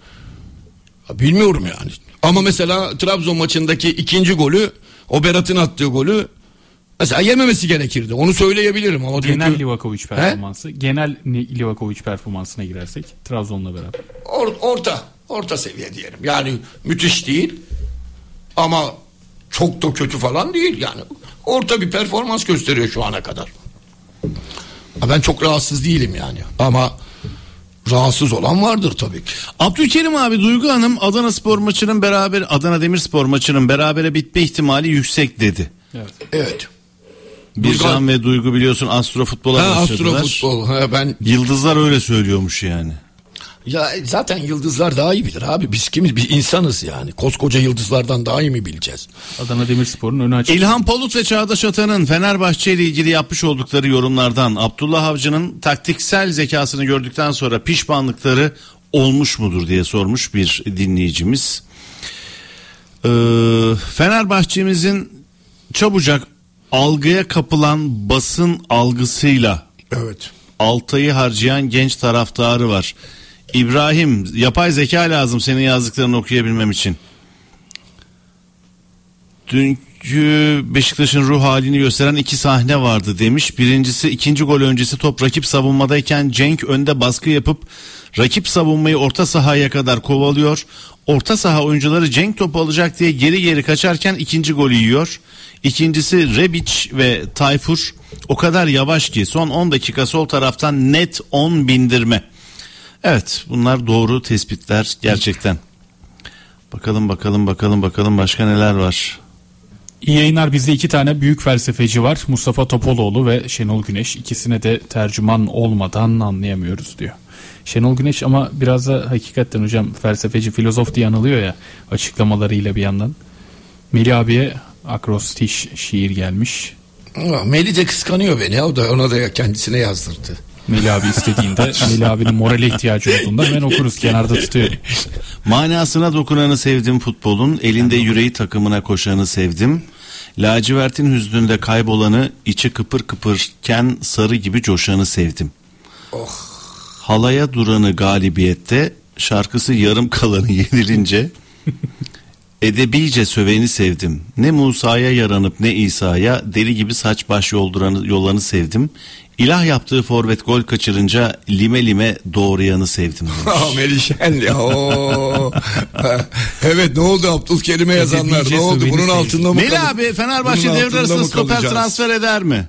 Bilmiyorum yani. Ama mesela Trabzon maçındaki ikinci golü o Berat'ın attığı golü mesela yememesi gerekirdi. Onu söyleyebilirim ama Genel çünkü Livakovic performansı. Genel Ni- Livakovic performansına girersek Trabzon'la beraber. or- orta orta seviye diyelim. Yani müthiş değil ama çok da kötü falan değil yani. Orta bir performans gösteriyor şu ana kadar. Ben çok rahatsız değilim yani ama rahatsız olan vardır tabii ki. Abdülkerim abi Duygu Hanım Adana Spor maçının beraber Adana Demirspor maçının berabere bitme ihtimali yüksek dedi. Evet. Evet. Bircan ve Duygu biliyorsun astrofutbola Ha, başladılar. astrofutbol. Ha, ben Yıldızlar öyle söylüyormuş yani. Ya zaten yıldızlar daha iyi bilir abi. Biz kimiz? Biz insanız yani. Koskoca yıldızlardan daha iyi mi bileceğiz? Adana Demirspor'un önü açık. İlhan Palut ve Çağdaş Atan'ın Fenerbahçe ile ilgili yapmış oldukları yorumlardan Abdullah Avcı'nın taktiksel zekasını gördükten sonra pişmanlıkları olmuş mudur diye sormuş bir dinleyicimiz. Ee, Fenerbahçe'mizin çabucak algıya kapılan basın algısıyla Evet. Altay'ı harcayan genç taraftarı var. İbrahim yapay zeka lazım senin yazdıklarını okuyabilmem için. Dünkü Beşiktaş'ın ruh halini gösteren iki sahne vardı demiş. Birincisi ikinci gol öncesi top rakip savunmadayken Cenk önde baskı yapıp rakip savunmayı orta sahaya kadar kovalıyor. Orta saha oyuncuları Cenk topu alacak diye geri geri kaçarken ikinci golü yiyor. İkincisi Rebic ve Tayfur o kadar yavaş ki son 10 dakika sol taraftan net 10 bindirme. Evet bunlar doğru tespitler gerçekten. Bakalım bakalım bakalım bakalım başka neler var. İyi yayınlar bizde iki tane büyük felsefeci var. Mustafa Topaloğlu ve Şenol Güneş. İkisine de tercüman olmadan anlayamıyoruz diyor. Şenol Güneş ama biraz da hakikaten hocam felsefeci filozof diye anılıyor ya açıklamalarıyla bir yandan. Melih abiye akrostiş şiir gelmiş. Ah, Melih de kıskanıyor beni. O da ona da kendisine yazdırdı. Melih abi istediğinde Melih abinin morale ihtiyacı olduğunda hemen okuruz kenarda tutuyor. Manasına dokunanı sevdim futbolun, elinde yüreği takımına koşanı sevdim. Lacivertin hüznünde kaybolanı, içi kıpır kıpırken sarı gibi coşanı sevdim. Halaya duranı galibiyette, şarkısı yarım kalanı yenilince, edebice söveni sevdim. Ne Musa'ya yaranıp ne İsa'ya deli gibi saç baş yolduranı, yolanı sevdim. İlah yaptığı forvet gol kaçırınca lime lime doğrayanı sevdim. demiş. Ah Melişen ya. oo. evet ne oldu Abdülkerim'e yazanlar ne oldu? söveni Bunun altında mı Melih kalır? abi Fenerbahçe devre arasında stoper transfer eder mi?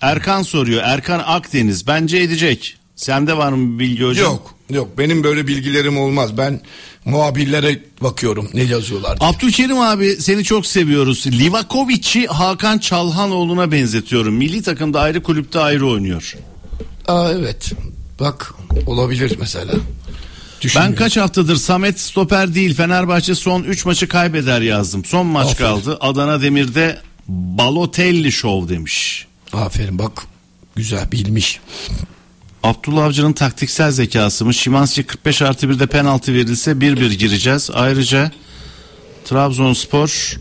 Erkan soruyor. Erkan Akdeniz. Bence edecek. Sende var mı bir bilgi hocam? Yok yok benim böyle bilgilerim olmaz. Ben muhabirlere bakıyorum ne yazıyorlar. diye. Abdülkerim abi seni çok seviyoruz. Livakovic'i Hakan Çalhanoğlu'na benzetiyorum. Milli takımda ayrı kulüpte ayrı oynuyor. Aa, evet bak olabilir mesela. Ben kaç haftadır Samet stoper değil Fenerbahçe son 3 maçı kaybeder yazdım. Son maç Aferin. kaldı. Adana Demir'de Balotelli Show demiş. Aferin bak güzel bilmiş. Abdullah Avcı'nın taktiksel zekası mı? Şimanski 45 artı 1'de penaltı verilse 1-1 gireceğiz. Ayrıca Trabzonspor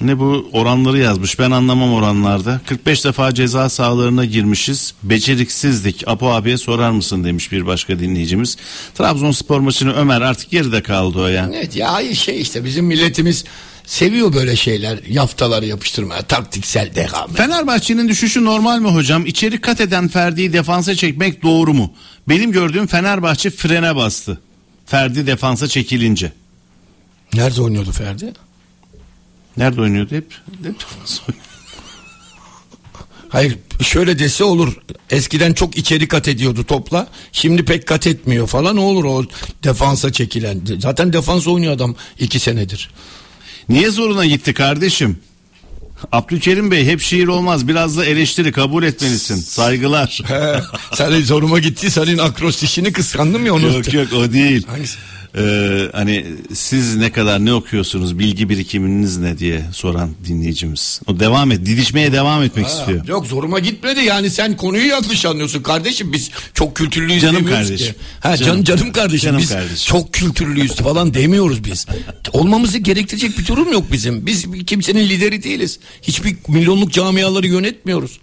ne bu oranları yazmış. Ben anlamam oranlarda. 45 defa ceza sahalarına girmişiz. Beceriksizlik. Apo abiye sorar mısın demiş bir başka dinleyicimiz. Trabzonspor maçını Ömer artık geride kaldı o ya. Evet ya şey işte bizim milletimiz seviyor böyle şeyler yaftaları yapıştırmaya taktiksel deha. Fenerbahçe'nin düşüşü normal mi hocam? İçeri kat eden Ferdi'yi defansa çekmek doğru mu? Benim gördüğüm Fenerbahçe frene bastı. Ferdi defansa çekilince. Nerede oynuyordu Ferdi? Nerede oynuyordu hep? Hep defans oynuyordu. Hayır şöyle dese olur. Eskiden çok içeri kat ediyordu topla. Şimdi pek kat etmiyor falan. Ne olur o defansa çekilen. Zaten defans oynuyor adam iki senedir. Niye zoruna gitti kardeşim? Abdülkerim Bey hep şiir olmaz. Biraz da eleştiri kabul etmelisin. Saygılar. He, Senin zoruma gitti. Senin akrostişini kıskandım ya onu. yok yok o değil. Hangisi? Ee, hani siz ne kadar ne okuyorsunuz, bilgi birikiminiz ne diye soran dinleyicimiz. O devam et, didişmeye devam etmek istiyor. Yok zoruma gitmedi yani sen konuyu yanlış anlıyorsun kardeşim biz çok kültürlüyüz Canım kardeşim. ki. Ha, Canım- canım, canım kardeşim canım biz kardeşim. çok kültürlüyüz falan demiyoruz biz. Olmamızı gerektirecek bir durum yok bizim. Biz kimsenin lideri değiliz. Hiçbir milyonluk camiaları yönetmiyoruz.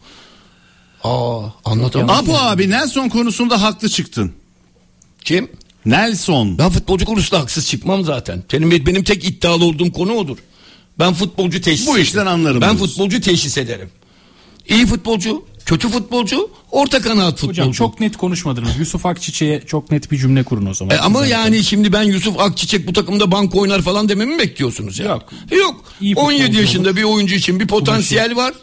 Aa anlatamam. Apo abi Nelson konusunda haklı çıktın. Kim? Nelson. Ben futbolcu konusunda haksız çıkmam zaten. Benim, benim tek iddialı olduğum konu odur. Ben futbolcu teşhis Bu ederim. işten anlarım Ben diyorsun. futbolcu teşhis ederim. İyi futbolcu, kötü futbolcu, orta kanaat futbolcu. Hocam çok net konuşmadınız. Yusuf Akçiçek'e çok net bir cümle kurun o zaman. E ama Sizden. yani şimdi ben Yusuf Akçiçek bu takımda bank oynar falan dememi mi bekliyorsunuz ya? Yok. Yok. İyi 17 futbolcu yaşında bir oyuncu için bir potansiyel var.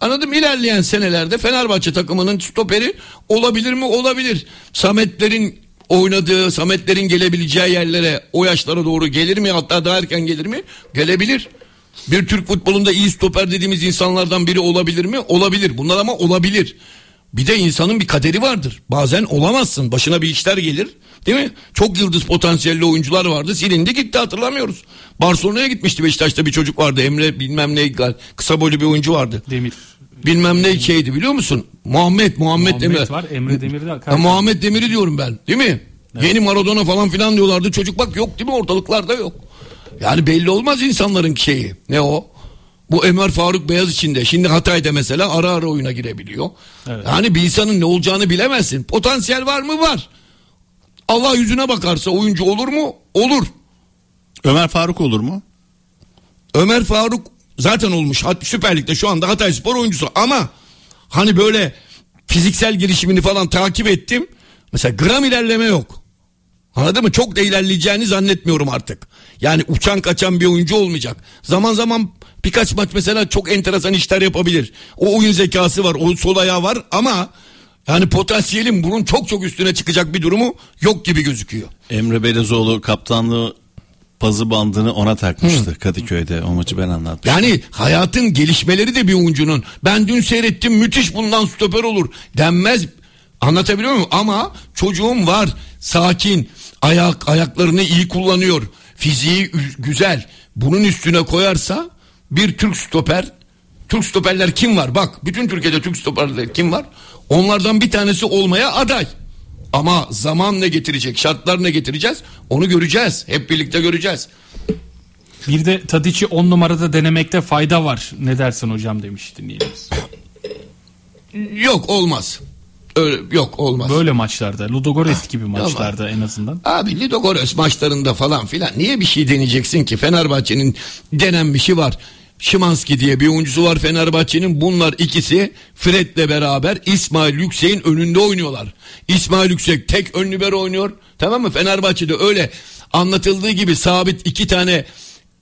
Anladım ilerleyen senelerde Fenerbahçe takımının stoperi olabilir mi? Olabilir. Sametlerin oynadığı, Sametlerin gelebileceği yerlere o yaşlara doğru gelir mi? Hatta daha erken gelir mi? Gelebilir. Bir Türk futbolunda iyi stoper dediğimiz insanlardan biri olabilir mi? Olabilir. Bunlar ama olabilir. Bir de insanın bir kaderi vardır. Bazen olamazsın. Başına bir işler gelir. Değil mi? Çok yıldız potansiyelli oyuncular vardı. Silindi gitti hatırlamıyoruz. Barcelona'ya gitmişti Beşiktaş'ta bir çocuk vardı. Emre bilmem ne kısa boylu bir oyuncu vardı. Demir. Bilmem ne şeydi biliyor musun? Muhammed, Muhammed, Muhammed Emre. var. Emre Demir de. Ha, Muhammed Demir'i diyorum ben. Değil mi? Yeni Maradona falan filan diyorlardı. Çocuk bak yok değil mi? Ortalıklarda yok. Yani belli olmaz insanların şeyi. Ne o? Bu Ömer Faruk Beyaz içinde. Şimdi Hatay'da mesela ara ara oyuna girebiliyor. Evet. Yani bir insanın ne olacağını bilemezsin. Potansiyel var mı? Var. Allah yüzüne bakarsa oyuncu olur mu? Olur. Ömer Faruk olur mu? Ömer Faruk zaten olmuş. Süper Lig'de şu anda Hatay Spor oyuncusu ama hani böyle fiziksel gelişimini falan takip ettim. Mesela gram ilerleme yok. Anladın mı? Çok da ilerleyeceğini zannetmiyorum artık. Yani uçan kaçan bir oyuncu olmayacak. Zaman zaman birkaç maç mesela çok enteresan işler yapabilir. O oyun zekası var, o sol ayağı var ama yani potansiyelin bunun çok çok üstüne çıkacak bir durumu yok gibi gözüküyor. Emre Belezoğlu kaptanlığı pazı bandını ona takmıştı Kadıköy'de. O maçı ben anlattım. Yani hayatın gelişmeleri de bir oyuncunun. Ben dün seyrettim müthiş bundan stoper olur denmez. Anlatabiliyor muyum? Ama çocuğum var. Sakin. Ayak ayaklarını iyi kullanıyor. Fiziği güzel. Bunun üstüne koyarsa bir Türk stoper Türk stoperler kim var? Bak bütün Türkiye'de Türk stoperler kim var? Onlardan bir tanesi olmaya aday. Ama zaman ne getirecek, şartlar ne getireceğiz? Onu göreceğiz. Hep birlikte göreceğiz. Bir de Tadiç'i 10 numarada denemekte fayda var. Ne dersin hocam demiş dinleyicimiz. Yok olmaz. Öyle yok olmaz. Böyle maçlarda Ludogorets gibi maçlarda en azından. Abi Lidogorets maçlarında falan filan niye bir şey deneyeceksin ki? Fenerbahçe'nin denenmişi var. Şimanski diye bir oyuncusu var Fenerbahçe'nin. Bunlar ikisi Fred'le beraber İsmail Yüksek'in önünde oynuyorlar. İsmail Yüksek tek ön libero oynuyor. Tamam mı? Fenerbahçe'de öyle anlatıldığı gibi sabit iki tane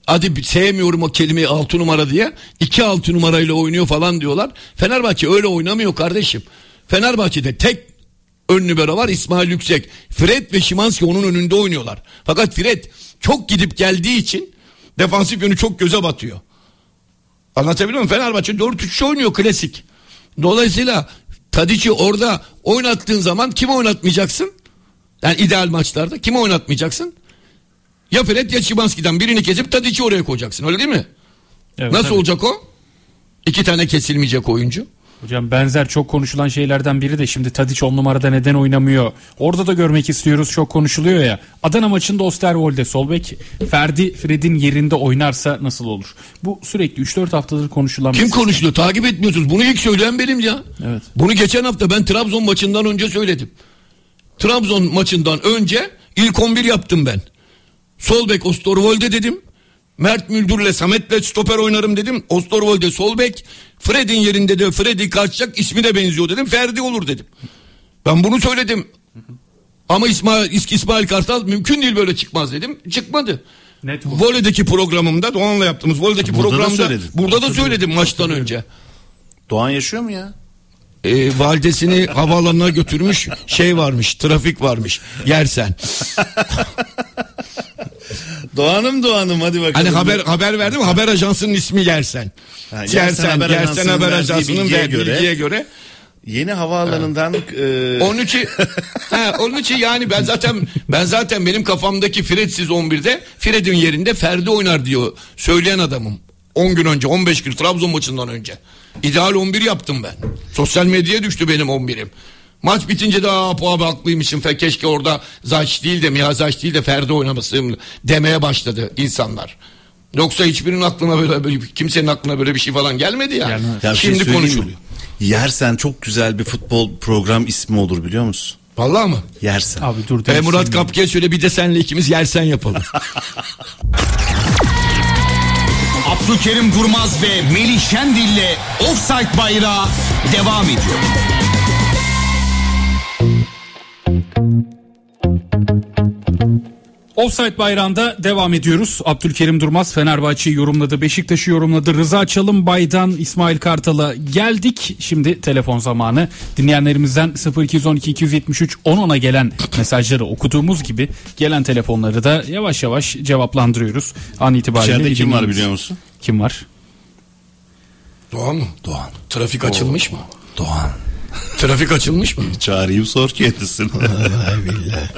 hadi sevmiyorum o kelimeyi altı numara diye. iki altı numarayla oynuyor falan diyorlar. Fenerbahçe öyle oynamıyor kardeşim. Fenerbahçe'de tek ön libero var İsmail Yüksek. Fred ve Şimanski onun önünde oynuyorlar. Fakat Fred çok gidip geldiği için defansif yönü çok göze batıyor. Anlatabiliyor muyum? Fenerbahçe 4-3 oynuyor klasik. Dolayısıyla Tadiç'i orada oynattığın zaman kim oynatmayacaksın? Yani ideal maçlarda kim oynatmayacaksın? Ya Fred ya Şimanski'den birini kesip Tadiç'i oraya koyacaksın öyle değil mi? Evet, Nasıl tabii. olacak o? İki tane kesilmeyecek oyuncu. Hocam benzer çok konuşulan şeylerden biri de şimdi Tadiç 10 numarada neden oynamıyor? Orada da görmek istiyoruz çok konuşuluyor ya. Adana maçında Osterwolde sol bek Ferdi Fred'in yerinde oynarsa nasıl olur? Bu sürekli 3-4 haftadır konuşulan Kim konuşuyor? Takip etmiyorsunuz. Bunu ilk söyleyen benim ya. Evet. Bunu geçen hafta ben Trabzon maçından önce söyledim. Trabzon maçından önce ilk 11 yaptım ben. Sol bek Ostorvolde dedim. Mert Müldür'le Samet'le stoper oynarım dedim. Ostorvolde sol bek. Fred'in yerinde de Fred'i kaçacak ismi de benziyor dedim. Ferdi olur dedim. Ben bunu söyledim. Ama İsmail, İs- İsmail Kartal mümkün değil böyle çıkmaz dedim. Çıkmadı. Net bu. Vole'deki programımda Doğan'la yaptığımız vole'deki Burada da programda söyledin. burada da söyledim maçtan önce. Doğan yaşıyor mu ya? E, validesini havaalanına götürmüş şey varmış trafik varmış yersen. Doğanım Doğanım hadi bakalım. Hani haber haber verdim haber ajansının ismi yersen. Ha, Yersen yersen Haber yersen Ajansı'nın haber ajansının bilgiye göre- bilgiye göre Yeni havaalanından e, Onun için he, onun için yani ben zaten ben zaten benim kafamdaki Fred'siz 11'de Fred'in yerinde Ferdi oynar diyor söyleyen adamım. 10 gün önce 15 gün Trabzon maçından önce. İdeal 11 yaptım ben. Sosyal medyaya düştü benim 11'im. Maç bitince de aa bu abi haklıymışım. Fe, keşke orada Zaç değil de Mia Zaç değil de Ferdi oynamasın demeye başladı insanlar. Yoksa hiçbirinin aklına böyle, böyle kimsenin aklına böyle bir şey falan gelmedi ya. Gelmez. Ya şey Şimdi mi? konuşuluyor. Yersen çok güzel bir futbol program ismi olur biliyor musun? Vallahi mı? Yersen. Abi dur. E, Murat ya. Kapki'ye söyle bir de senle ikimiz yersen yapalım. Abdülkerim Durmaz ve Melih Şendil'le Offside Bayrağı devam ediyor. Offside bayrağında devam ediyoruz. Abdülkerim Durmaz Fenerbahçe'yi yorumladı. Beşiktaş'ı yorumladı. Rıza Çalınbay'dan İsmail Kartal'a geldik. Şimdi telefon zamanı. Dinleyenlerimizden 0212 273 10 gelen mesajları okuduğumuz gibi gelen telefonları da yavaş yavaş cevaplandırıyoruz. An itibariyle İçeride kim var biliyor musun? Kim var? Doğan mı? Doğan. Trafik açılmış mı? Doğan. Trafik açılmış mı? Çağırayım sor kendisini. Ay billahi.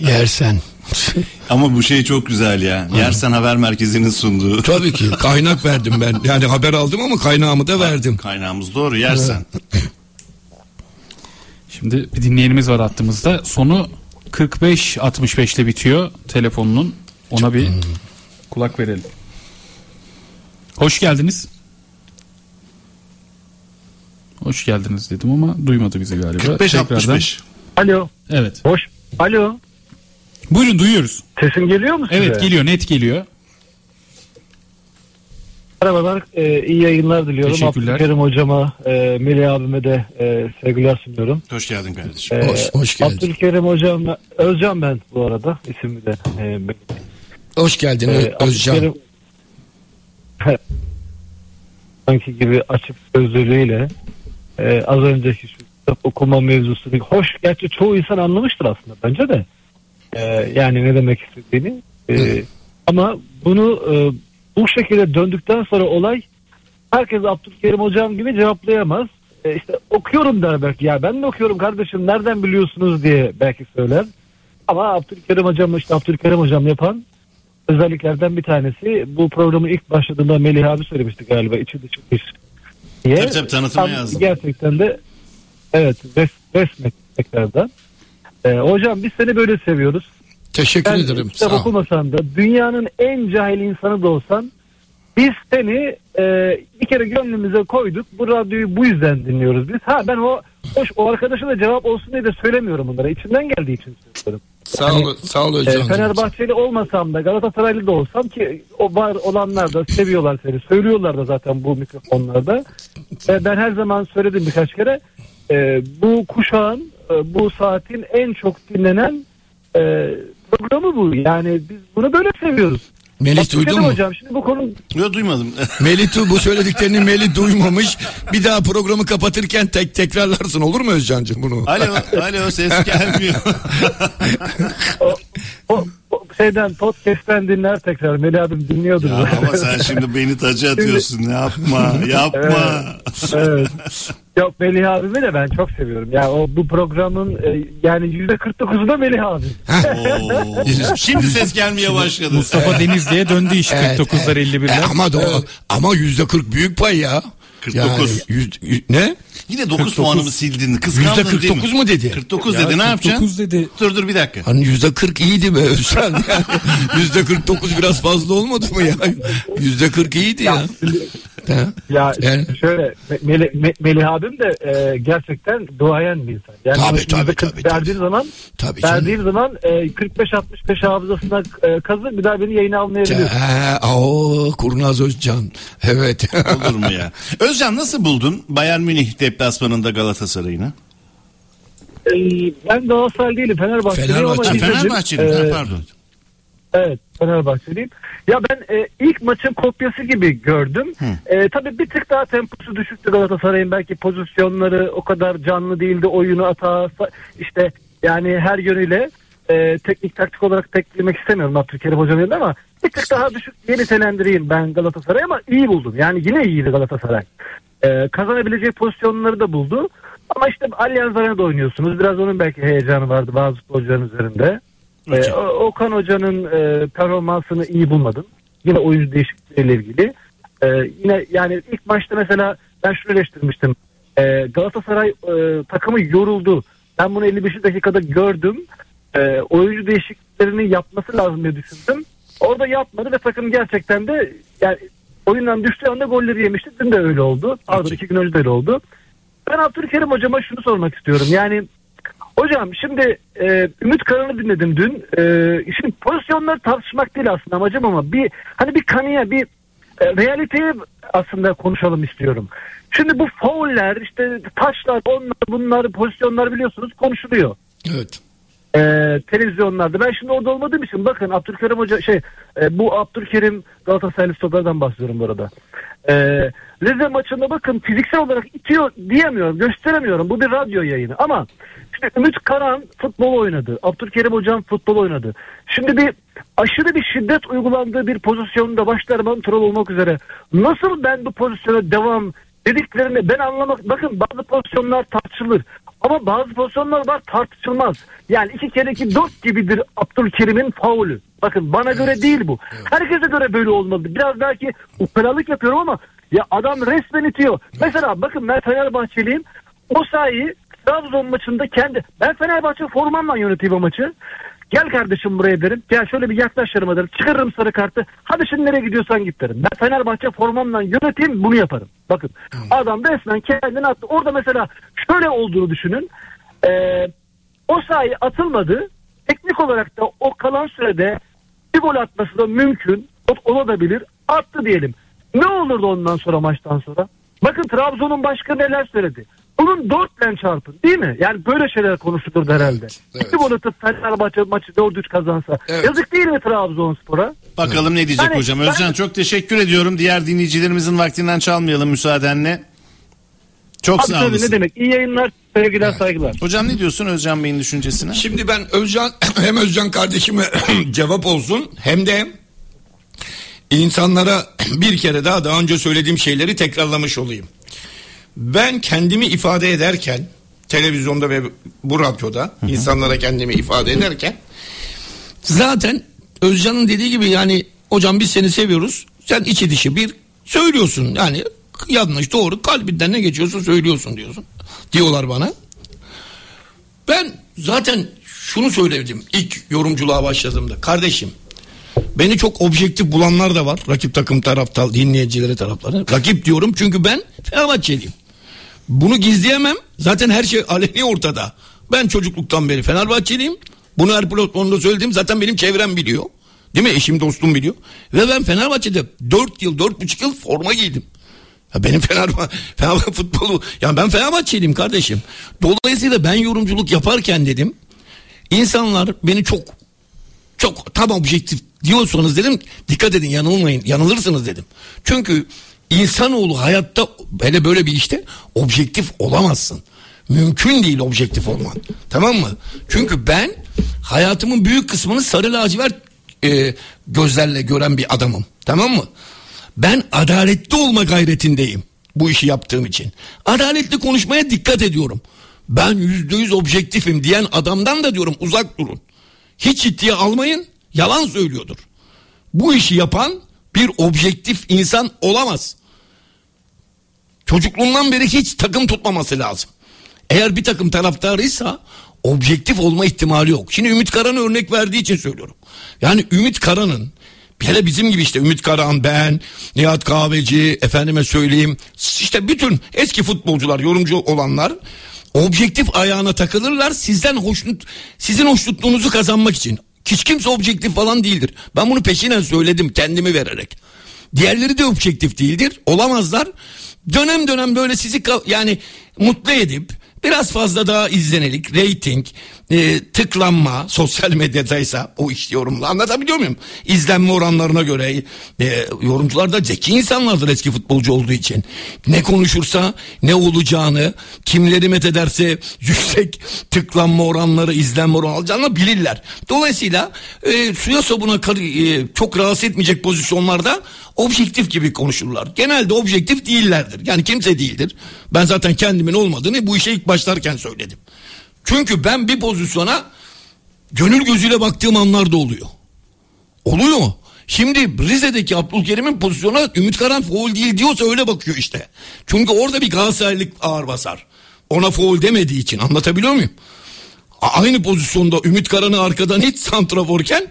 Yersen. Ama bu şey çok güzel ya. Yersen Haber Merkezi'nin sunduğu. Tabii ki kaynak verdim ben. Yani haber aldım ama kaynağımı da verdim. Kaynağımız doğru yersen. Şimdi bir dinleyenimiz var hattımızda. Sonu 45-65 ile bitiyor telefonunun. Ona bir kulak verelim. Hoş geldiniz. Hoş geldiniz dedim ama duymadı bizi galiba. 45 Tekrardan. 65. Alo. Evet. Hoş. Alo. Buyurun duyuyoruz. Sesim geliyor mu size? Evet geliyor net geliyor. Merhabalar. e, iyi yayınlar diliyorum. Teşekkürler. Abdülkerim hocama, e, Melih abime de e, sevgiler sunuyorum. Hoş geldin kardeşim. E, Hoş- hoş geldin. Abdülkerim hocam, Özcan ben bu arada. ismi de. E. Hoş geldin E, Özcan. Abdülkerim- sanki gibi açık sözlülüğüyle e, az önceki şu kitap okuma mevzusunu hoş gerçi çoğu insan anlamıştır aslında bence de E, yani ne demek istediğini E, ama bunu e, bu şekilde döndükten sonra olay herkes Abdülkerim hocam gibi cevaplayamaz e, işte okuyorum der belki ya ben de okuyorum kardeşim nereden biliyorsunuz diye belki söyler ama Abdülkerim hocam işte Abdülkerim hocam yapan özelliklerden bir tanesi bu programın ilk başladığında Melih abi söylemişti galiba içi dışı dış diye. Tabii tabii, tanıtıma yazdım. Gerçekten de evet res, resmet tekrardan. Ee, hocam biz seni böyle seviyoruz. Teşekkür Ben ederim. kitap Sağ okumasan da dünyanın en cahil insanı da olsan biz seni e, bir kere gönlümüze koyduk. Bu radyoyu bu yüzden dinliyoruz biz. Ha ben o hoş o arkadaşa da cevap olsun diye de söylemiyorum bunlara. İçimden geldiği için söylüyorum. Sağ ol, sağ ol E, Özcan. Fenerbahçeli olmasam da Galatasaraylı da olsam ki o var olanlar da seviyorlar seni. Söylüyorlar da zaten bu mikrofonlarda. E, ben her zaman söyledim birkaç kere. E, bu kuşağın e, bu saatin en çok dinlenen e, programı bu. Yani biz bunu böyle seviyoruz. Melih Bak, duydun mu? Hocam şimdi bu konu Yok duymadım. Melih du- bu söylediklerini Melih duymamış. Bir daha programı kapatırken tek tekrarlarsın olur mu Özcan'cığım bunu? alo, alo ses gelmiyor. o, o, o şeyden podcast'ten dinler tekrar. Melih abim dinliyordur. ya ama sen şimdi beni tacı atıyorsun. Yapma, yapma. evet. Yok Melih abimi de ben çok seviyorum. Ya o bu programın e, yani yüzde 49'u da Melih abi. Şimdi ses gelmeye başladı. Mustafa Denizli'ye döndü iş Evet, 49'lar evet. 51'ler. E, ama da ama yüzde 40 büyük pay ya. 49. Yani yüz- y- ne? Yine 9 puanımı sildin. Kıskandın Yüzde değil 49 mu dedi? 49 Ya, dedi ne yapacaksın? 49 dedi. Dur dur bir dakika. Hani yüzde 40 iyiydi be Özcan. Yani Yüzde 49 biraz fazla olmadı mı ya? Yüzde 40 iyiydi ya. Ya Yani- şöyle Me- Melih, Me- Melih abim de e, gerçekten duayen bir insan. Yani Tabii, tabii, 40 tabii, verdiği tabii. zaman Tabii canım. verdiğim zaman e, 45-65 hafızasına e, kazı bir daha beni yayına almayabilir. O Kurnaz Özcan. Evet. Olur mu ya? Özcan nasıl buldun Bayern Münih deplasmanında Galatasaray'ını? E, ben Galatasaray değilim Fenerbahçeliyim ama Fenerbahçe. Ha, izledim. Fenerbahçeli. E, ha, pardon. Evet Fenerbahçeliyim. Ya ben e, ilk maçın kopyası gibi gördüm. E, tabii bir tık daha temposu düşüktü Galatasaray'ın. Belki pozisyonları o kadar canlı değildi. Oyunu ata işte yani her yönüyle e, teknik taktik olarak tek girmek istemiyorum Abdülkerim Hoca'nın yanında ama bir tık daha düşük diye nitelendireyim ben Galatasaray'ı ama iyi buldum. Yani yine iyiydi Galatasaray. E, kazanabileceği pozisyonları da buldu. Ama işte Allianz Arena'da oynuyorsunuz. Biraz onun belki heyecanı vardı bazı futbolcuların üzerinde. O- Okan Hoca'nın e, performansını iyi bulmadım. Yine oyuncu değişiklikleriyle ilgili. Ee, yine yani ilk maçta mesela ben şunu eleştirmiştim. Ee, Galatasaray e, takımı yoruldu. Ben bunu 55 dakikada gördüm. Ee, oyuncu değişikliklerini yapması lazım diye düşündüm. Orada yapmadı ve takım gerçekten de yani oyundan düştüğü anda golleri yemişti. Dün de öyle oldu. Pardon iki gün önce de öyle oldu. Ben Abdülkerim hocama şunu sormak istiyorum. Yani hocam şimdi e, Ümit Karan'ı dinledim dün. E, şimdi pozisyonları tartışmak değil aslında amacım ama bir hani bir kanıya bir e, realiteyi aslında konuşalım istiyorum. Şimdi bu fauller işte taşlar onlar bunlar pozisyonlar biliyorsunuz konuşuluyor Evet. e, televizyonlarda. Ben şimdi orada olmadığım için bakın Abdülkerim Hoca şey e, bu Abdülkerim Galatasaraylı stoperden bahsediyorum bu arada. E, Rize maçında bakın fiziksel olarak itiyor diyemiyorum gösteremiyorum. Bu bir radyo yayını ama işte Ümit Karan futbol oynadı. Abdülkerim Hocam futbol oynadı. Şimdi bir aşırı bir şiddet uygulandığı bir pozisyonda başlar troll olmak üzere nasıl ben bu pozisyona devam dediklerini ben anlamak bakın bazı pozisyonlar tartışılır ama bazı pozisyonlar var tartışılmaz. Yani iki kere iki dört gibidir Abdülkerim'in faulü. Bakın bana göre değil bu. Herkese göre böyle olmalı. Biraz belki ukalalık yapıyorum ama ya adam resmen itiyor. Mesela bakın ben Fenerbahçeliyim. O sahi Trabzon maçında kendi ben Fenerbahçe formamla yöneteyim o maçı. Gel kardeşim buraya derim. Gel şöyle bir yaklaş yanıma derim. Çıkarırım sarı kartı. Hadi şimdi nereye gidiyorsan git derim. Ben Fenerbahçe formamla yöneteyim bunu yaparım. Bakın adam resmen kendini attı. Orada mesela şöyle olduğunu düşünün. Ee, o sayı atılmadı. Teknik olarak da o kalan sürede bir gol atması da mümkün. Olabilir. Attı diyelim. Ne olurdu ondan sonra maçtan sonra? Bakın Trabzon'un başkanı neler söyledi. Bunun dörtle çarpın değil mi? Yani böyle şeyler konuşulurdu herhalde. evet. Gol atıp Fenerbahçe maçı 4-3 kazansa. Evet. Yazık değil mi Trabzonspor'a? Bakalım ne diyecek Yani hocam. ben- Özcan çok teşekkür ediyorum. Diğer dinleyicilerimizin vaktinden çalmayalım müsaadenle. Çok Abi sağ olasın. ne demek? İyi yayınlar, sevgiler, saygılar. Hocam ne diyorsun Özcan Bey'in düşüncesine? Şimdi ben Özcan hem Özcan kardeşime cevap olsun hem de insanlara bir kere daha daha önce söylediğim şeyleri tekrarlamış olayım. Ben kendimi ifade ederken televizyonda ve bu radyoda insanlara kendimi ifade ederken zaten Özcan'ın dediği gibi yani hocam biz seni seviyoruz. Sen içi dışı bir söylüyorsun yani yanlış doğru kalbinden ne geçiyorsa söylüyorsun diyorsun. Diyorlar bana. Ben zaten şunu söyledim ilk yorumculuğa başladığımda. Kardeşim beni çok objektif bulanlar da var. Rakip takım taraftar dinleyicileri tarafları. Rakip diyorum çünkü ben Fenerbahçeliyim. Bunu gizleyemem. Zaten her şey aleni ortada. Ben çocukluktan beri Fenerbahçeliyim. Bunu her platformda söyledim. Zaten benim çevrem biliyor. Değil mi? Eşim dostum biliyor. Ve ben Fenerbahçe'de 4 yıl 4,5 yıl forma giydim. Ya benim Fenerbahçe, Fenerbahçe futbolu yani ben Fenerbahçeliyim kardeşim. Dolayısıyla ben yorumculuk yaparken dedim insanlar beni çok çok tam objektif diyorsanız dedim dikkat edin yanılmayın yanılırsınız dedim. Çünkü insanoğlu hayatta hele böyle bir işte objektif olamazsın. Mümkün değil objektif olman. Tamam mı? Çünkü ben hayatımın büyük kısmını sarı lacivert e, gözlerle gören bir adamım. Tamam mı? Ben adaletli olma gayretindeyim bu işi yaptığım için. Adaletli konuşmaya dikkat ediyorum. Ben yüzde yüz objektifim diyen adamdan da diyorum uzak durun. Hiç ciddiye almayın yalan söylüyordur. Bu işi yapan bir objektif insan olamaz. Çocukluğundan beri hiç takım tutmaması lazım. Eğer bir takım taraftarıysa objektif olma ihtimali yok. Şimdi Ümit Karan örnek verdiği için söylüyorum. Yani Ümit Karan'ın hele bizim gibi işte Ümit Karan, ben, Nihat Kahveci, efendime söyleyeyim işte bütün eski futbolcular, yorumcu olanlar objektif ayağına takılırlar sizden hoşnut sizin hoşnutluğunuzu kazanmak için. Hiç kimse objektif falan değildir. Ben bunu peşinen söyledim kendimi vererek. Diğerleri de objektif değildir. Olamazlar. Dönem dönem böyle sizi yani mutlu edip biraz fazla daha izlenelik, reyting, e, tıklanma sosyal medyadaysa o iş yorumla anlatabiliyor muyum? İzlenme oranlarına göre e, yorumcular da zeki insanlardır eski futbolcu olduğu için. Ne konuşursa ne olacağını kimleri met ederse yüksek tıklanma oranları izlenme oranı alacağını bilirler. Dolayısıyla e, suya sabuna e, çok rahatsız etmeyecek pozisyonlarda objektif gibi konuşurlar. Genelde objektif değillerdir. Yani kimse değildir. Ben zaten kendimin olmadığını bu işe ilk başlarken söyledim. Çünkü ben bir pozisyona gönül gözüyle baktığım anlar da oluyor. Oluyor. Şimdi Rize'deki Abdülkerim'in pozisyona Ümit Karan foul değil diyorsa öyle bakıyor işte. Çünkü orada bir Galatasaraylık ağır basar. Ona foul demediği için anlatabiliyor muyum? Aynı pozisyonda Ümit Karan'ı arkadan hiç santraforken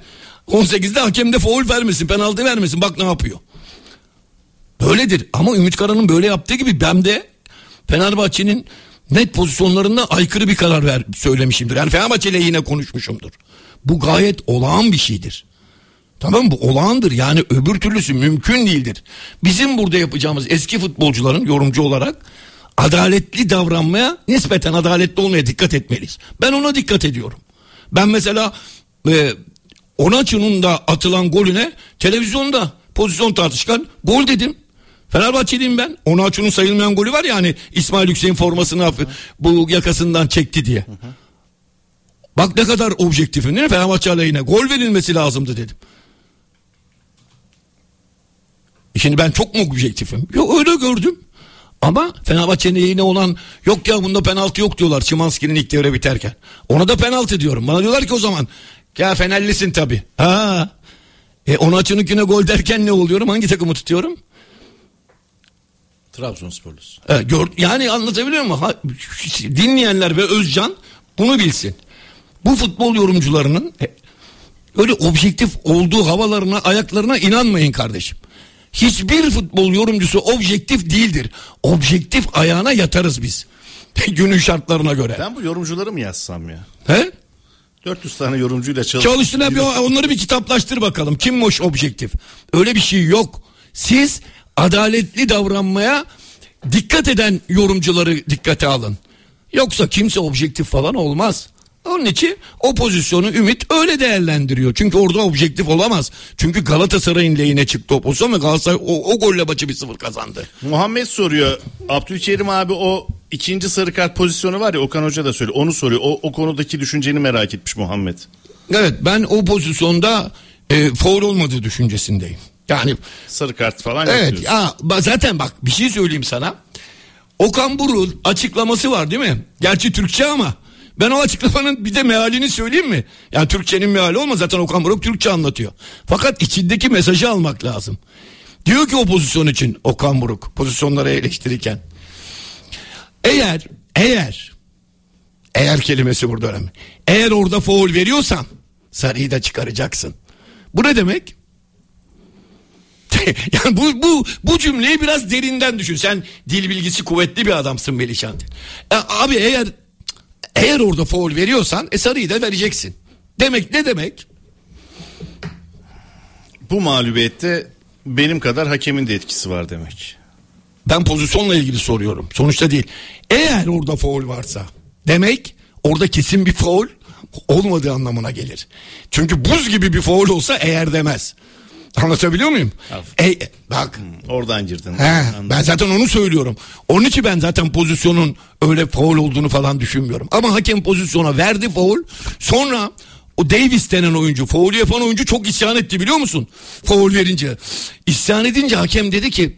18'de hakem de foul vermesin penaltı vermesin bak ne yapıyor. Böyledir ama Ümit Karan'ın böyle yaptığı gibi ben de Fenerbahçe'nin net pozisyonlarında aykırı bir karar ver söylemişimdir. Yani Fenerbahçe ile yine konuşmuşumdur. Bu gayet olağan bir şeydir. Tamam? Bu olağandır. Yani öbür türlüsü mümkün değildir. Bizim burada yapacağımız eski futbolcuların yorumcu olarak adaletli davranmaya, nispeten adaletli olmaya dikkat etmeliyiz. Ben ona dikkat ediyorum. Ben mesela e, Onaçu'nun da atılan golüne televizyonda pozisyon tartışkan gol dedim. Fenerbahçeliyim ben. Onaçu'nun sayılmayan golü var ya hani İsmail Hüseyin formasını hafif- bu yakasından çekti diye. Bak ne kadar objektifim değil mi? Fenerbahçe aleyhine gol verilmesi lazımdı dedim. Şimdi ben çok mu objektifim? Yok öyle gördüm. Ama Fenerbahçe'nin lehine olan yok ya bunda penaltı yok diyorlar Çimanski'nin ilk devre biterken. Ona da penaltı diyorum. Bana diyorlar ki o zaman ya Fenerlisin tabi. Ha. E onu açınınkine gol derken ne oluyorum? Hangi takımı tutuyorum? Trabzonsporlusun. E, gör, yani anlatabiliyor muyum? Ha, dinleyenler ve Özcan bunu bilsin. Bu futbol yorumcularının e, öyle objektif olduğu havalarına, ayaklarına inanmayın kardeşim. Hiçbir futbol yorumcusu objektif değildir. Objektif ayağına yatarız biz. Günün şartlarına göre. Ben bu yorumcuları mı yazsam ya? He? 400 tane yorumcuyla çalış. Çalıştığına bir onları bir kitaplaştır bakalım. Kimmiş objektif? Öyle bir şey yok. Siz adaletli davranmaya dikkat eden yorumcuları dikkate alın. Yoksa kimse objektif falan olmaz. Onun için o pozisyonu Ümit öyle değerlendiriyor. Çünkü orada objektif olamaz. Çünkü Galatasaray'ın lehine çıktı o pozisyon ve Galatasaray o, o golle maçı bir sıfır kazandı. Muhammed soruyor. Abdülkerim abi o ikinci sarı kart pozisyonu var ya Okan Hoca da söylüyor. Onu soruyor. O, o konudaki düşünceni merak etmiş Muhammed. Evet ben o pozisyonda e, foul olmadığı düşüncesindeyim. Yani Sarı kart falan Evet ya zaten bak bir şey söyleyeyim sana. Okan Buruk'un açıklaması var değil mi? Gerçi Türkçe ama ben o açıklamanın bir de mealini söyleyeyim mi? Yani Türkçenin meali olmaz zaten Okan Buruk Türkçe anlatıyor. Fakat içindeki mesajı almak lazım. Diyor ki o pozisyon için Okan Buruk pozisyonları eleştirirken. Eğer eğer eğer kelimesi burada önemli. Eğer orada foul veriyorsan sarıyı da çıkaracaksın. Bu ne demek? yani bu, bu, bu cümleyi biraz derinden düşün. Sen dil bilgisi kuvvetli bir adamsın Melihcan. E, abi eğer eğer orada foul veriyorsan e, sarıyı da vereceksin. Demek ne demek? Bu mağlubiyette benim kadar hakemin de etkisi var demek. Ben pozisyonla ilgili soruyorum. Sonuçta değil. Eğer orada foul varsa demek orada kesin bir foul olmadığı anlamına gelir. Çünkü buz gibi bir foul olsa eğer demez. Anlatabiliyor muyum? E, bak Oradan girdin. He, Anladım. ben zaten onu söylüyorum. Onun için ben zaten pozisyonun öyle foul olduğunu falan düşünmüyorum. Ama hakem pozisyona verdi foul. Sonra o Davis denen oyuncu, foul yapan oyuncu çok isyan etti biliyor musun? Foul verince. İsyan edince hakem dedi ki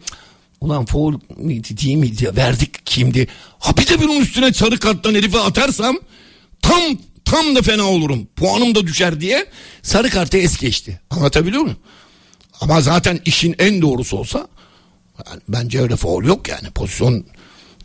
ulan foul miydi değil miydi ya verdik kimdi? Ha bir de bunun üstüne sarı karttan herife atarsam tam tam da fena olurum. Puanım da düşer diye sarı kartı es geçti. Anlatabiliyor muyum? Ama zaten işin en doğrusu olsa yani bence öyle foul yok yani. Pozisyon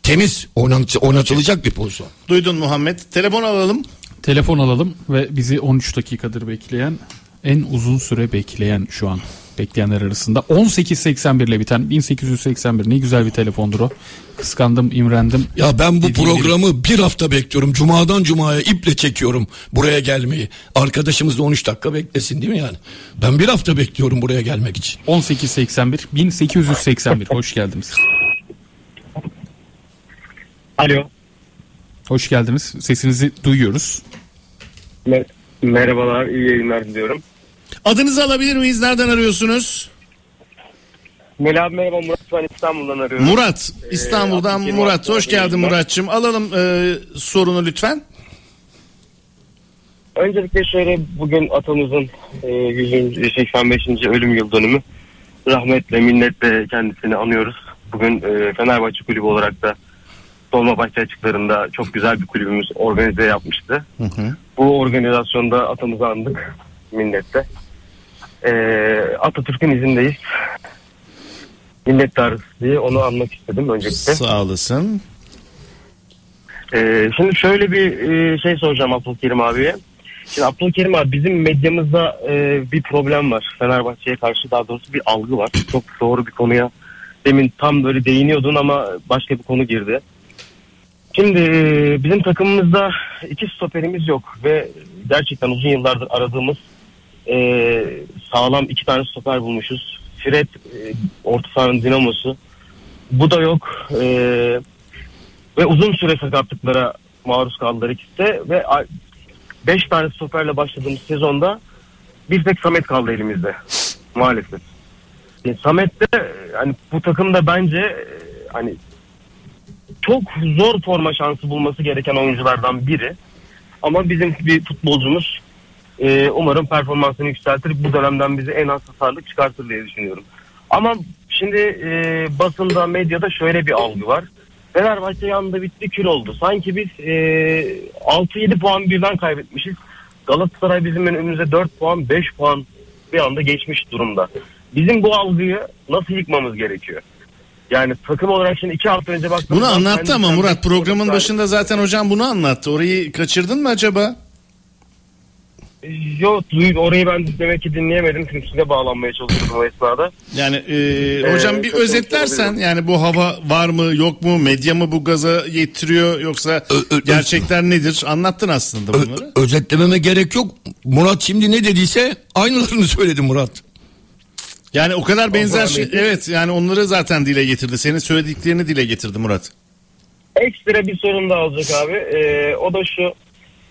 temiz oynat, oynatılacak bir pozisyon. Duydun Muhammed. Telefon alalım. Telefon alalım ve bizi 13 dakikadır bekleyen en uzun süre bekleyen şu an bekleyenler arasında 1881 ile biten 1881 ne güzel bir telefondur o. Kıskandım, imrendim. Ya ben bu Dediğim gibi. programı bir hafta bekliyorum. Cumadan cumaya iple çekiyorum buraya gelmeyi. Arkadaşımız da 13 dakika beklesin değil mi yani? Ben bir hafta bekliyorum buraya gelmek için. 1881 1881 hoş geldiniz. Alo. Hoş geldiniz. Sesinizi duyuyoruz. Me- Merhabalar, iyi yayınlar diliyorum. Adınızı alabilir miyiz? Nereden arıyorsunuz? Melih abi merhaba Murat ben İstanbul'dan arıyorum. Murat. İstanbul'dan Abdülkerim Murat. Hoş geldin. Muratçım. Alalım e, sorunu lütfen. Öncelikle şöyle bugün atamızın e, 185. ölüm yıl dönümü. Rahmetle, minnetle kendisini anıyoruz. Bugün e, Fenerbahçe Kulübü olarak da Dolmabahçe açıklarında çok güzel bir kulübümüz organize yapmıştı. Bu organizasyonda atamızı andık minnetle. E, Atatürk'ün izindeyiz. Minnettarız diye onu anmak istedim öncelikle. Sağ olasın. Ee, şimdi şöyle bir e, şey soracağım Abdülkerim abiye. Şimdi Abdülkerim abi bizim medyamızda e, bir problem var. Fenerbahçe'ye karşı daha doğrusu bir algı var. Çok doğru bir konuya demin tam böyle değiniyordun ama başka bir konu girdi. Şimdi e, bizim takımımızda iki stoperimiz yok ve gerçekten uzun yıllardır aradığımız e, sağlam iki tane stoper bulmuşuz. Fred e, orta sahanın dinamosu. Bu da yok. E, ve uzun süre sakatlıklara maruz kaldılar ikisi de ve 5 tane stoperle başladığımız sezonda bir tek Samet kaldı elimizde maalesef. E, Samet de e, hani bu takımda bence e, hani çok zor forma şansı bulması gereken oyunculardan biri. Ama bizim bir futbolcumuz e, umarım performansını yükseltir. Bu dönemden bizi en az hasarlık çıkartır diye düşünüyorum. Ama şimdi e, basında, medyada şöyle bir algı var. Fenerbahçe yanında bitti kül oldu. Sanki biz e, 6-7 puan birden kaybetmişiz. Galatasaray bizim önümüze 4 puan 5 puan bir anda geçmiş durumda. Bizim bu algıyı nasıl yıkmamız gerekiyor? Yani takım olarak şimdi 2 hafta önce baktığımız Bunu anlattı ama Murat programın başında zaten hocam bunu anlattı. Orayı kaçırdın mı acaba? Yok duy- orayı ben demek ki dinleyemedim. Çünkü size bağlanmaya çalışıyordum o esnada. Yani e, hocam bir çok özetlersen yani bu hava var mı yok mu medya mı bu gaza getiriyor yoksa Ö- ö- gerçekler nedir anlattın aslında Ö- bunları. özetlememe gerek yok. Murat şimdi ne dediyse aynılarını söyledi Murat. Yani o kadar benzer şey evet yani onları zaten dile getirdi senin söylediklerini dile getirdi Murat. Ekstra bir sorun daha olacak abi. Ee, o da şu.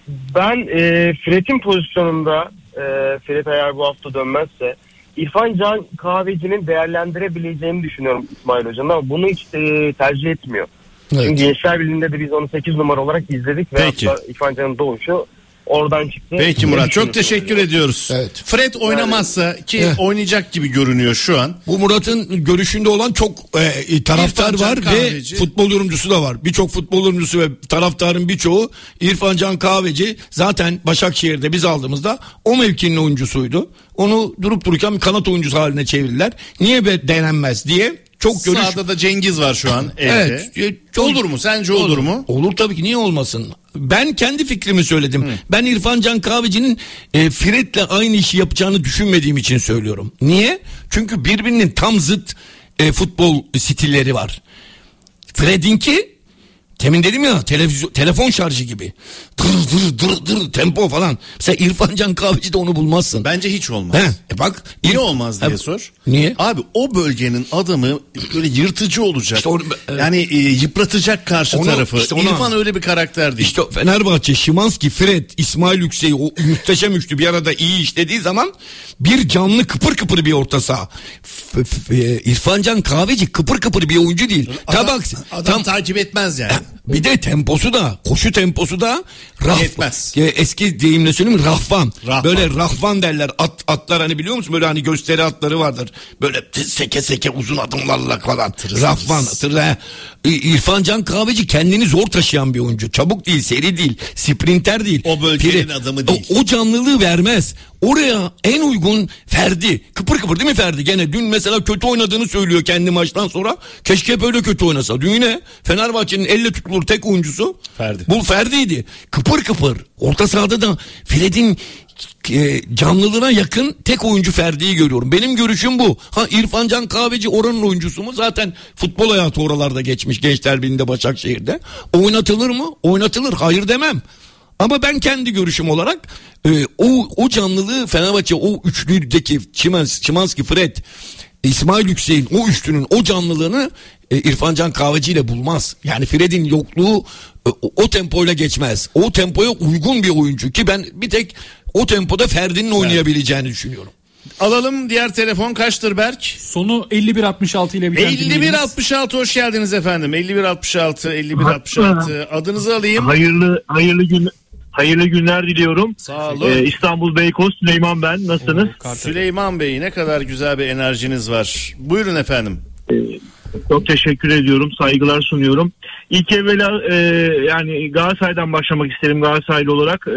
Ben e, Fred'in pozisyonunda e, Fred eğer bu hafta dönmezse İrfan Can Kahveci'nin değerlendirebileceğini düşünüyorum İsmail Hoca'nın ama bunu hiç e, tercih etmiyor. Evet. Çünkü Gençler Birliği'nde de biz onu 8 numara olarak izledik ve Peki. hatta İrfan Can'ın doğuşu oradan çıktı. Peki Murat çok teşekkür ediyoruz. Evet. Fred oynamazsa ki Evet. oynayacak gibi görünüyor şu an. Bu Murat'ın görüşünde olan çok e, taraftar İrfan Can var ve Kahveci. futbol yorumcusu da var. Birçok futbol yorumcusu ve taraftarın birçoğu İrfan Can Kahveci zaten Başakşehir'de biz aldığımızda o mevkinin oyuncusuydu. Onu durup dururken bir kanat oyuncusu haline çevirdiler. Niye be denenmez diye çok görüş Sağda da Cengiz var şu an evde. Evet. Olur mu? Sence olur mu? Olur tabii ki niye olmasın? Ben kendi fikrimi söyledim. Ben İrfan Can Kahveci'nin e, Fred'le aynı işi yapacağını düşünmediğim için söylüyorum. Niye? Çünkü birbirinin tam zıt e, futbol stilleri var. Fred'inki Temin dedim ya televizyon, telefon şarjı gibi. Dır dır dır dır tempo falan. Mesela İrfan Can Kahveci de onu bulmazsın. Bence hiç olmaz. He, e bak. Niye İrf- olmaz diye Ha, sor. Niye? Abi o bölgenin adamı böyle yırtıcı olacak. İşte onu- evet. Yani e, yıpratacak karşı Onu- tarafı. işte onu- İrfan öyle bir karakter değil. İşte Fenerbahçe, Şimanski, Fred, İsmail Yüksek o muhteşem üçlü bir arada iyi işlediği zaman bir canlı kıpır kıpır bir orta saha. F- f- e, İrfan Can Kahveci kıpır kıpır bir oyuncu değil. adam, Tabak adam tam takip etmez yani. Bir de temposu da koşu temposu da raf, Yetmez. Eski deyimle söyleyeyim rahvan. Rahvan. Böyle rahvan derler. At, atlar hani biliyor musun böyle hani gösteri atları vardır. Böyle seke seke uzun adımlarla falan. rahvan. Tır, he. İ- İrfan Can Kahveci kendini zor taşıyan bir oyuncu. Çabuk değil, seri değil, sprinter değil. O bölgenin adamı değil. O, o canlılığı vermez. Oraya en uygun Ferdi. Kıpır kıpır değil mi Ferdi? Gene dün mesela kötü oynadığını söylüyor kendi maçtan sonra. Keşke böyle kötü oynasa. Dün yine Fenerbahçe'nin elle tutulur tek oyuncusu. Ferdi. Bu Ferdi'ydi. Kıpır kıpır. Orta sahada da Fred'in e, canlılığına yakın tek oyuncu Ferdi'yi görüyorum. Benim görüşüm bu. Ha İrfan Can Kahveci oranın oyuncusu mu? Zaten futbol hayatı oralarda geçmiş. Gençler Birliği'nde Başakşehir'de. Oynatılır mı? Oynatılır. Hayır demem. Ama ben kendi görüşüm olarak e, o o canlılığı Fenerbahçe o üçlüdeki Çimanski, Fred İsmail Yüksek'in o üstünün o canlılığını e, İrfan Can Kahveci ile bulmaz. Yani Fred'in yokluğu e, o, tempoyla geçmez. O tempoya uygun bir oyuncu ki ben bir tek o tempoda Ferdi'nin oynayabileceğini düşünüyorum. Alalım diğer telefon kaçtır Berk? Sonu 5166 ile biten dinleyicimiz. 5166 hoş geldiniz efendim. 5166 5166 adınızı alayım. Hayırlı hayırlı gün hayırlı günler diliyorum. Sağ olun. Ee, İstanbul Beykoz Süleyman ben. Nasılsınız? Süleyman Bey ne kadar güzel bir enerjiniz var. Buyurun efendim. Ee, çok teşekkür ediyorum. Saygılar sunuyorum. İlk evvela e, yani Galatasaray'dan başlamak isterim Galatasaraylı olarak. E,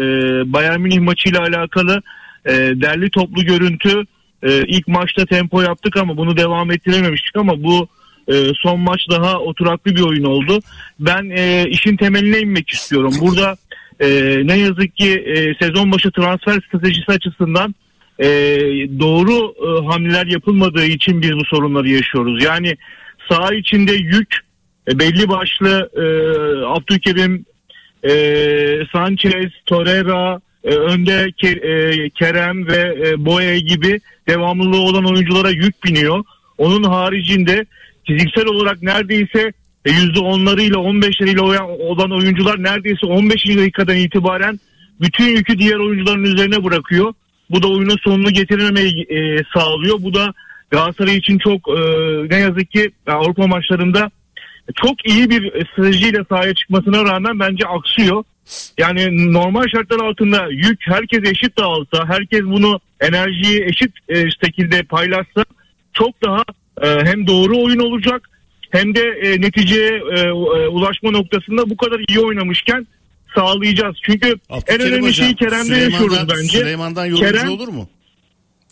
Bayern Münih maçıyla alakalı e, derli toplu görüntü e, ilk maçta tempo yaptık ama bunu devam ettirememiştik ama bu e, son maç daha oturaklı bir oyun oldu. Ben e, işin temeline inmek istiyorum. Burada e, ne yazık ki e, sezon başı transfer stratejisi açısından e, doğru e, hamleler yapılmadığı için biz bu sorunları yaşıyoruz. Yani saha içinde yük e, belli başlı e, Abdülkerim, e, Sanchez, Torreira, e, önde Ke- e, Kerem ve e, Boye gibi devamlılığı olan oyunculara yük biniyor. Onun haricinde fiziksel olarak neredeyse e, %10'larıyla 15'leriyle oyan- olan oyuncular neredeyse 15. dakikadan itibaren bütün yükü diğer oyuncuların üzerine bırakıyor. Bu da oyunun sonunu getirememeyi e, sağlıyor. Bu da Galatasaray için çok e, ne yazık ki Avrupa maçlarında çok iyi bir stratejiyle sahaya çıkmasına rağmen bence aksıyor. Yani normal şartlar altında yük herkes eşit dağılsa, herkes bunu enerjiyi eşit e, şekilde paylaşsa çok daha e, hem doğru oyun olacak hem de e, neticeye e, e, ulaşma noktasında bu kadar iyi oynamışken sağlayacağız. Çünkü en Abdülkerim önemli Hocam, şeyi Kerem'de yaşıyoruz bence. Süleyman'dan yorumcu Kerem- olur mu?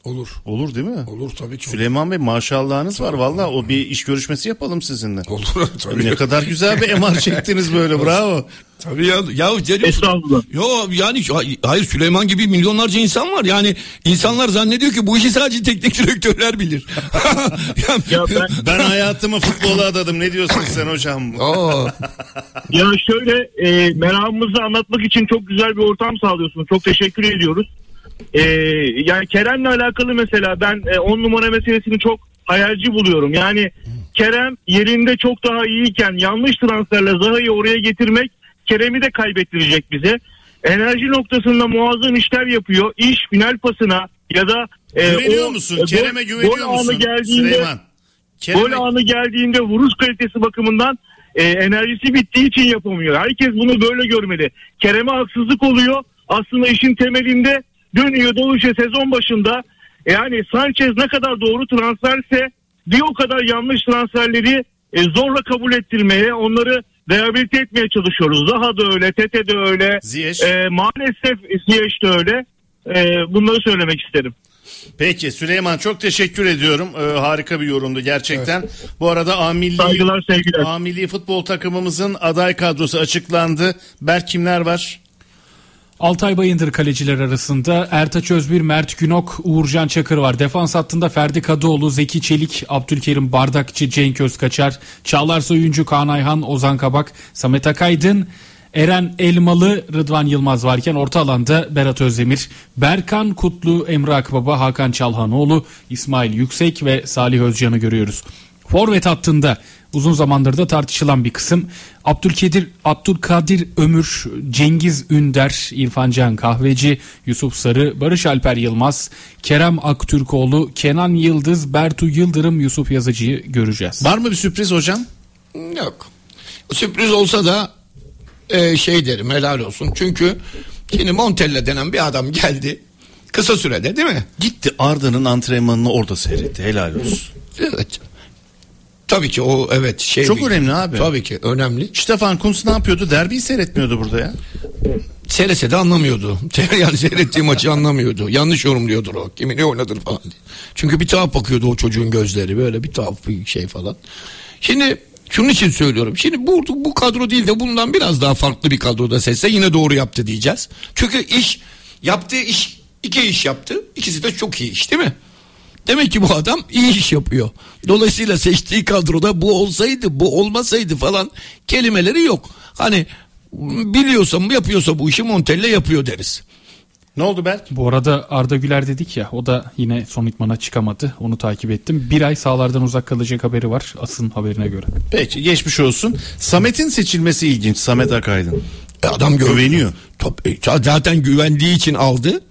Olur. Olur değil mi? Olur tabii ki. Süleyman Bey maşallahınız var valla o bir iş görüşmesi yapalım sizinle. Olur tabii. Ne kadar güzel bir MR çektiniz böyle bravo. Tabii ya. Ya Estağfurullah. Yo yani hayır Süleyman gibi milyonlarca insan var. Yani insanlar zannediyor ki bu işi sadece teknik direktörler bilir. Ya- Ya ben, Ben hayatımı futbola adadım ne diyorsun sen hocam? Ya şöyle e, meramımızı anlatmak için çok güzel bir ortam sağlıyorsunuz. Çok teşekkür ediyoruz. E, yani Kerem'le alakalı mesela ben 10 numara meselesini çok hayalci buluyorum. Yani Kerem yerinde çok daha iyiyken yanlış transferle Zaha'yı oraya getirmek Kerem'i de kaybettirecek bize. Enerji noktasında muazzam işler yapıyor. İş final pasına ya da e, Güveniyor o, musun? e, Kerem'e gol- güveniyor gol anı musun? geldiğinde Süleyman. Gol Kerem'e anı geldiğinde vuruş kalitesi bakımından e, enerjisi bittiği için yapamıyor. Herkes bunu böyle görmeli. Kerem'e haksızlık oluyor. Aslında işin temelinde dönüyor dolaşıyor sezon başında. Yani Sanchez ne kadar doğru transferse bir o kadar yanlış transferleri e, zorla kabul ettirmeye, onları rehabilite etmeye çalışıyoruz. Daha da öyle, Tete de öyle. Ziyech. E, maalesef Ziyech de öyle. E, bunları söylemek isterim. Peki Süleyman çok teşekkür ediyorum. Ee, harika bir yorumdu gerçekten. Bu arada A Milli, Saygılar, sevgiler. A Milli futbol takımımızın aday kadrosu açıklandı. Berk kimler var? Altay Bayındır kaleciler arasında Ertaç Özbir, Mert Günok, Uğurcan Çakır var. Defans hattında Ferdi Kadıoğlu, Zeki Çelik, Abdülkerim Bardakçı, Cenk Özkaçar, Çağlar Soyuncu, Kaan Ayhan, Ozan Kabak, Samet Akaydın, Eren Elmalı, Rıdvan Yılmaz varken orta alanda Berat Özdemir, Berkan Kutlu, Emre Akbaba, Hakan Çalhanoğlu, İsmail Yüksek ve Salih Özcan'ı görüyoruz. Forvet hattında uzun zamandır da tartışılan bir kısım. Abdülkadir, Abdülkadir Ömür, Cengiz Ünder, İrfan Can Kahveci, Yusuf Sarı, Barış Alper Yılmaz, Kerem Aktürkoğlu, Kenan Yıldız, Bertu Yıldırım, Yusuf Yazıcı'yı göreceğiz. Var mı bir sürpriz hocam? yok. Sürpriz olsa da e, şey derim helal olsun. Çünkü şimdi Montella denen bir adam geldi. Kısa sürede değil mi? Gitti Arda'nın antrenmanını orada seyretti. Helal olsun. Evet. Tabii ki o evet şey. Çok bir- önemli abi. Tabii ki önemli. Stefan Kuntz ne yapıyordu? Derbiyi seyretmiyordu burada ya. Seyretse de anlamıyordu. yani seyrettiği maçı anlamıyordu. Yanlış yorumluyordur o. Kimi ne oynadır falan diye. Çünkü bir tuhaf bakıyordu o çocuğun gözleri. Böyle bir tuhaf bir şey falan. Şimdi şunun için söylüyorum. Şimdi bu, bu kadro değil de bundan biraz daha farklı bir kadroda seçse yine doğru yaptı diyeceğiz. Çünkü iş yaptığı iş iki iş yaptı. İkisi de çok iyi iş değil mi? Demek ki bu adam iyi iş yapıyor. Dolayısıyla seçtiği kadroda bu olsaydı, bu olmasaydı falan kelimeleri yok. Hani biliyorsam yapıyorsa bu işi Montella yapıyor deriz. Ne oldu Berk? Bu arada Arda Güler dedik ya o da yine son itmana çıkamadı. Onu takip ettim. Bir ay sahalardan uzak kalacak haberi var asın haberine göre. Peki geçmiş olsun. Samet'in seçilmesi ilginç. Samet Akaydın. E, adam Güveniyor. Top- e, zaten güvendiği için aldı.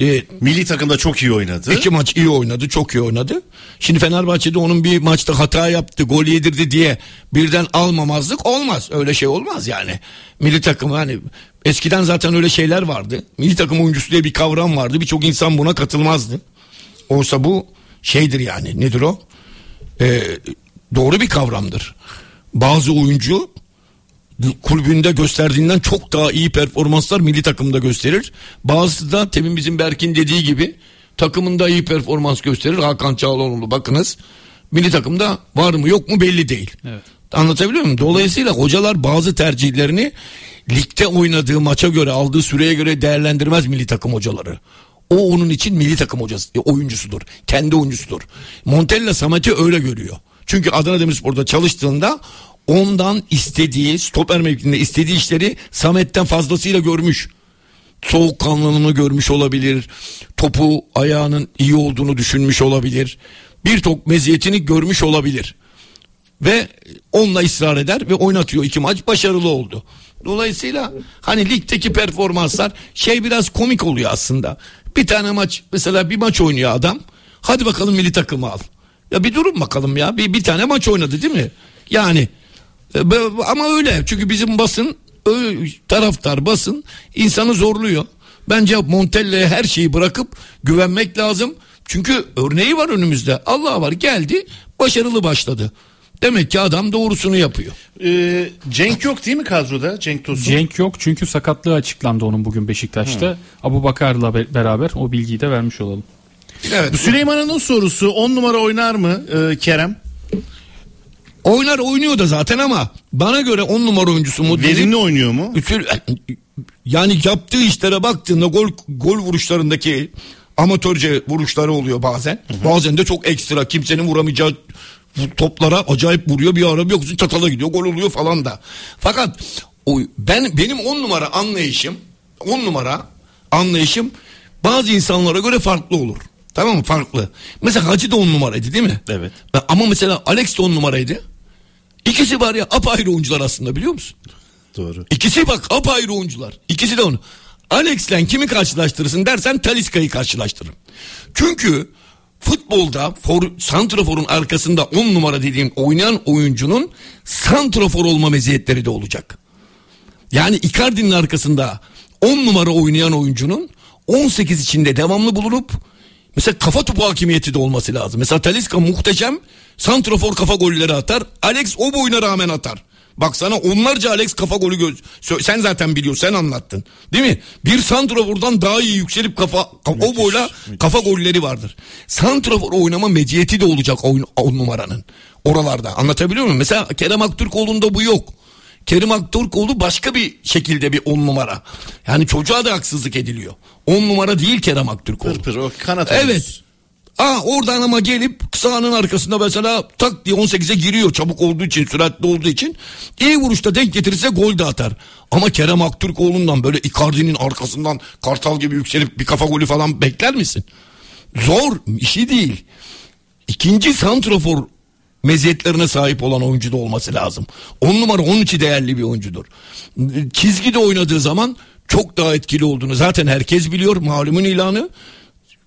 E, Milli takımda çok iyi oynadı. İki maç iyi oynadı, çok iyi oynadı. Şimdi Fenerbahçe'de onun bir maçta hata yaptı, gol yedirdi diye birden almamazlık olmaz. Öyle şey olmaz yani. Milli takım hani eskiden zaten öyle şeyler vardı. Milli takım oyuncusu diye bir kavram vardı. Birçok insan buna katılmazdı. Oysa bu şeydir yani. Nedir o? Ee, doğru bir kavramdır. Bazı oyuncu kulübünde gösterdiğinden çok daha iyi performanslar milli takımda gösterir. Bazısı da temin bizim Berk'in dediği gibi takımında iyi performans gösterir. Hakan Çağlanoğlu bakınız milli takımda var mı yok mu belli değil. Evet. Anlatabiliyor muyum? Dolayısıyla hocalar bazı tercihlerini ligde oynadığı maça göre aldığı süreye göre değerlendirmez milli takım hocaları. O onun için milli takım hocası, e, oyuncusudur. Kendi oyuncusudur. Montella Samet'i öyle görüyor. Çünkü Adana Demirspor'da çalıştığında ondan istediği, stoper mevkinde istediği işleri Samet'ten fazlasıyla görmüş. Soğukkanlılığını görmüş olabilir. Topu ayağının iyi olduğunu düşünmüş olabilir. Birçok meziyetini görmüş olabilir ve onunla ısrar eder ve oynatıyor iki maç başarılı oldu. Dolayısıyla hani ligdeki performanslar şey biraz komik oluyor aslında. Bir tane maç mesela bir maç oynuyor adam. Hadi bakalım milli takımı al. Ya bir durun bakalım ya. Bir, bir tane maç oynadı değil mi? Yani ama öyle. Çünkü bizim basın taraftar basın insanı zorluyor. Bence Montella'ya her şeyi bırakıp güvenmek lazım. Çünkü örneği var önümüzde. Allah var geldi başarılı başladı. Demek ki adam doğrusunu yapıyor. Ee, Cenk yok değil mi kadroda? Cenk Tosun. Cenk yok çünkü sakatlığı açıklandı onun bugün Beşiktaş'ta. Abu Bakar'la be- beraber o bilgiyi de vermiş olalım. Evet. Süleyman'ın sorusu 10 numara oynar mı ee, Kerem? Oynar oynuyor da zaten ama bana göre on numara oyuncusu mu? Verimli oynuyor mu? Ütül- yani yaptığı işlere baktığında gol gol vuruşlarındaki amatörce vuruşları oluyor bazen. Bazen de çok ekstra kimsenin vuramayacağı toplara acayip vuruyor bir ara bir yoksa çatala gidiyor gol oluyor falan da. Fakat o, ben benim on numara anlayışım on numara anlayışım bazı insanlara göre farklı olur. Tamam mı? Farklı. Mesela Hacı da on numaraydı değil mi? Evet. Ama mesela Alex de on numaraydı. İkisi var ya apayrı oyuncular aslında biliyor musun? Doğru. İkisi bak apayrı oyuncular. İkisi de onu. Alex'le kimi karşılaştırırsın dersen Taliska'yı karşılaştırırım. Çünkü futbolda for, santraforun arkasında 10 numara dediğim oynayan oyuncunun santrafor olma meziyetleri de olacak. Yani Icardi'nin arkasında 10 numara oynayan oyuncunun 18 içinde devamlı bulunup mesela kafa topu hakimiyeti de olması lazım. Mesela Talisca muhteşem santrafor kafa golleri atar. Alex o boyuna rağmen atar. Bak sana onlarca Alex kafa golü göz sen zaten biliyorsun sen anlattın. Değil mi? Bir santrafordan daha iyi yükselip kafa ka- o boyla kafa golleri vardır. Santrafor oynama meciyeti de olacak oyun, on numaranın oralarda. Anlatabiliyor muyum? Mesela Kerem Aktürkoğlu'nda bu yok. Kerim Aktürkoğlu başka bir şekilde bir on numara. Yani çocuğa da haksızlık ediliyor. On numara değil Kerem Aktürkoğlu. Pır pır o kanat Evet. oyuncusu. Aa oradan ama gelip sahanın arkasında mesela tak diye 18'e giriyor çabuk olduğu için süratli olduğu için iyi vuruşta denk getirirse gol de atar. Ama Kerem Aktürkoğlu'ndan böyle Icardi'nin arkasından kartal gibi yükselip bir kafa golü falan bekler misin? Zor işi değil. İkinci santrofor meziyetlerine sahip olan oyuncu da olması lazım. On numara onun için değerli bir oyuncudur. Çizgide oynadığı zaman çok daha etkili olduğunu zaten herkes biliyor malumun ilanı.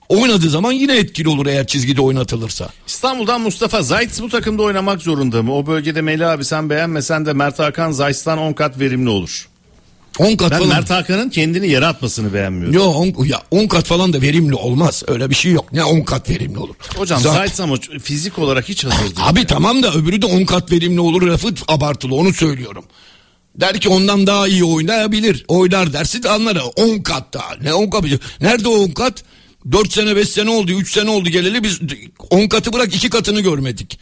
Oynadığı zaman yine etkili olur eğer çizgide oynatılırsa. İstanbul'dan Mustafa Zayt bu takımda oynamak zorunda mı? O bölgede Melih abi sen beğenmesen de Mert Hakan Zayt'tan 10 kat verimli olur. 10 kat Ben falan. Mert Hakan'ın kendini yere atmasını beğenmiyorum. Yo 10 ya 10 kat falan da verimli olmaz. Öyle bir şey yok. Ne 10 kat verimli olur. Hocam Zaten- Zayt ama fizik olarak hiç hazır değil. Abi tamam da öbürü de 10 kat verimli olur lafı abartılı onu söylüyorum. Der ki ondan daha iyi oynayabilir. Oynar dersi de anlar. 10 kat daha. Ne 10 kat? Nerede o 10 kat? 4 sene 5 sene oldu 3 sene oldu geleli biz 10 katı bırak 2 katını görmedik.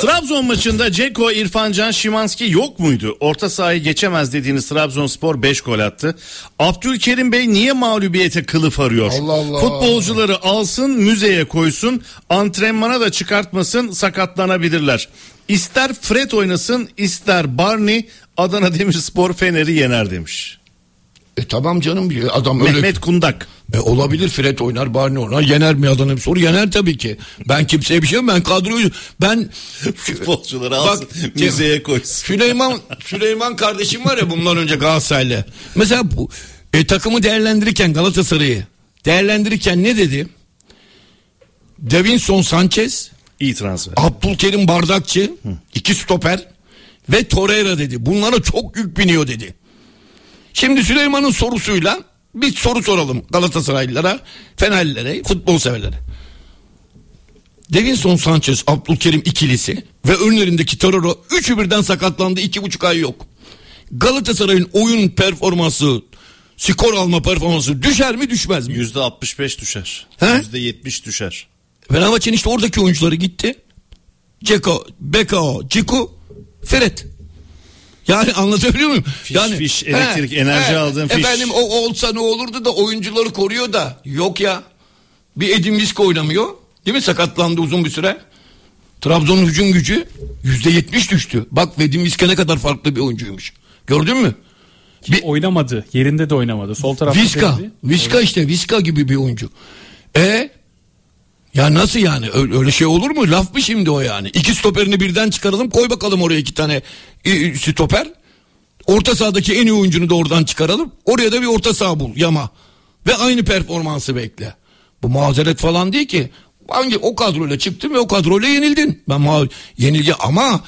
Trabzon maçında Ceko, İrfan Can, Şimanski yok muydu? Orta sahayı geçemez dediğiniz Trabzonspor 5 gol attı. Abdülkerim Bey niye mağlubiyete kılıf arıyor? Allah Allah. Futbolcuları alsın müzeye koysun antrenmana da çıkartmasın sakatlanabilirler. İster Fred oynasın ister Barney Adana Demirspor Fener'i yener demiş. E tamam canım adam öyle Mehmet Kundak. E, olabilir Fred oynar Barney oynar yener mi adamın soru yener tabii ki. Ben kimseye bir şey ben kadroyu ben Futbolcuları alsın müzeye koysun. Süleyman Süleyman kardeşim var ya bundan önce Galatasaraylı. Mesela bu e, takımı değerlendirirken Galatasaray'ı değerlendirirken ne dedi? Davinson Sanchez, İyi transfer. Abdülkerim Bardakçı, iki stoper ve Torreira dedi. Bunlara çok yük biniyor dedi. Şimdi Süleyman'ın sorusuyla bir soru soralım Galatasaraylılara, Fenerlilere, futbol severlere. Davinson Sanchez, Abdülkerim ikilisi ve önlerindeki Torreira üçü birden sakatlandı. iki buçuk ay yok. Galatasaray'ın oyun performansı, skor alma performansı düşer mi düşmez mi? Yüzde 65 düşer. Yüzde 70 düşer. Fenerbahçe'nin işte oradaki oyuncuları gitti. Ceko, Bekao, Ciku, Fred. Yani anlatabiliyor muyum? Fiş, yani, fiş, elektrik, enerji aldığın fiş. Efendim o olsa ne olurdu da oyuncuları koruyor da. Yok ya. Bir Edin Visk oynamıyor. Değil mi? Sakatlandı uzun bir süre. Trabzon'un hücum gücü yüzde yetmiş düştü. Bak Visk'e ne kadar farklı bir oyuncuymuş. Gördün mü? Bir oynamadı. Yerinde de oynamadı. Sol tarafta Viska. Viska işte Viska gibi bir oyuncu. E ya nasıl yani öyle, şey olur mu? Laf mı şimdi o yani? İki stoperini birden çıkaralım koy bakalım oraya iki tane stoper. Orta sahadaki en iyi oyuncunu da oradan çıkaralım. Oraya da bir orta saha bul yama. Ve aynı performansı bekle. Bu mazeret falan değil ki. Hangi o kadroyla çıktın ve o kadroyla yenildin. Ben ma yenilgi ama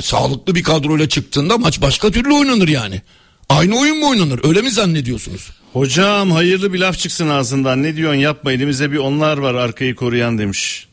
sağlıklı bir kadroyla çıktığında maç başka türlü oynanır yani. Aynı oyun mu oynanır? Öyle mi zannediyorsunuz? Hocam hayırlı bir laf çıksın ağzından. Ne diyorsun yapma elimizde bir onlar var arkayı koruyan demiş.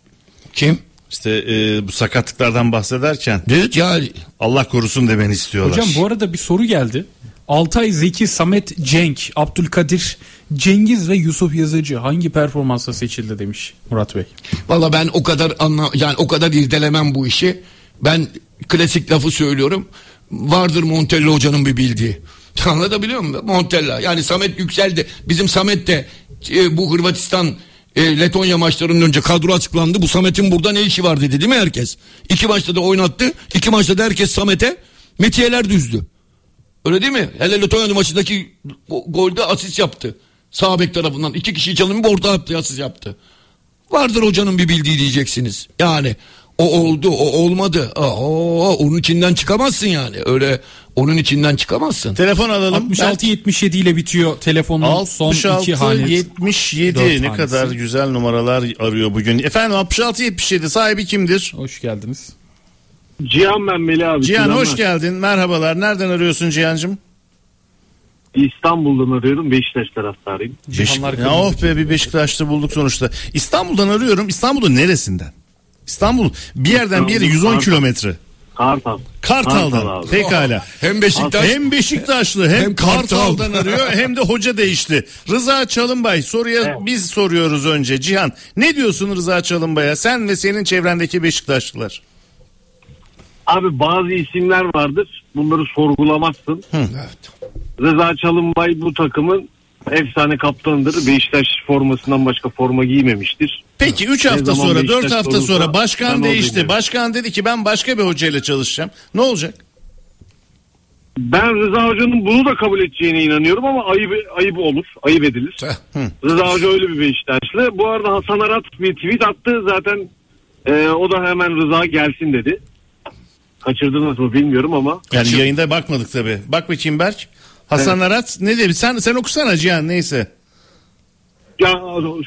Kim? İşte e, bu sakatlıklardan bahsederken Evet ya Allah korusun demeni istiyorlar. Hocam bu arada bir soru geldi. Altay Zeki, Samet Cenk, Abdülkadir, Cengiz ve Yusuf Yazıcı hangi performansla seçildi demiş Murat Bey. Valla ben o kadar anla yani o kadar irdelemem bu işi. Ben klasik lafı söylüyorum. Vardır Montella hocanın bir bildiği. Anlatabiliyor muyum? Montella. Yani Samet yükseldi. Bizim Samet de e, bu Hırvatistan e, Letonya maçlarının önce kadro açıklandı. Bu Samet'in burada ne işi var dedi değil mi herkes? İki maçta da oynattı. İki maçta da herkes Samet'e metiyeler düzdü. Öyle değil mi? Hele Letonya maçındaki go- golde asist yaptı. Sağ bek tarafından iki kişiyi çalınıp orta yaptı asist yaptı. Vardır hocanın bir bildiği diyeceksiniz. Yani o oldu o olmadı. Aa, onun içinden çıkamazsın yani. Öyle onun içinden çıkamazsın. Telefon alalım. 66-77 ile bitiyor telefonun son 66 iki hanesi. 77 Dört ne hanesi. kadar güzel numaralar arıyor bugün. Efendim 66 77 sahibi kimdir? Hoş geldiniz. Cihan ben Melih abi. Cihan hoş geldin. Merhabalar. Nereden arıyorsun Cihan'cığım? İstanbul'dan arıyorum. Beşiktaş taraftarıyım. Cihanlar Ya oh be bir Beşiktaş'ta bulduk sonuçta. İstanbul'dan arıyorum. İstanbul'un neresinden? İstanbul bir yerden bir yere 110 Kartal. kilometre. Kartal. Kartal'dan. Kartal abi. Pekala. Hem Beşiktaş Hem Beşiktaşlı hem, Hem Kartal. Kartal'dan arıyor hem de hoca değişti. Rıza Çalınbay soruya biz soruyoruz önce. Cihan ne diyorsun Rıza Çalınbay'a? Sen ve senin çevrendeki Beşiktaşlılar. Abi bazı isimler vardır. Bunları sorgulamazsın. Rıza Çalınbay bu takımın efsane kaptanıdır. Beşiktaş formasından başka forma giymemiştir. Peki 3 Ne hafta sonra 4 Beşiktaş hafta olursa sonra başkan değişti. Başkan dedi ki ben başka bir hocayla çalışacağım. Ne olacak? Ben Rıza Hoca'nın bunu da kabul edeceğine inanıyorum ama ayıp, ayıp olur. Ayıp edilir. Rıza Hoca öyle bir Beşiktaşlı. Bu arada Hasan Arat bir tweet attı. Zaten e, o da hemen Rıza gelsin dedi. Kaçırdınız mı bilmiyorum ama. Yani yayında bakmadık tabi. Bak bakayım Berk. Hasan Arat ne dedi? Sen sen okusana Cihan neyse. Ya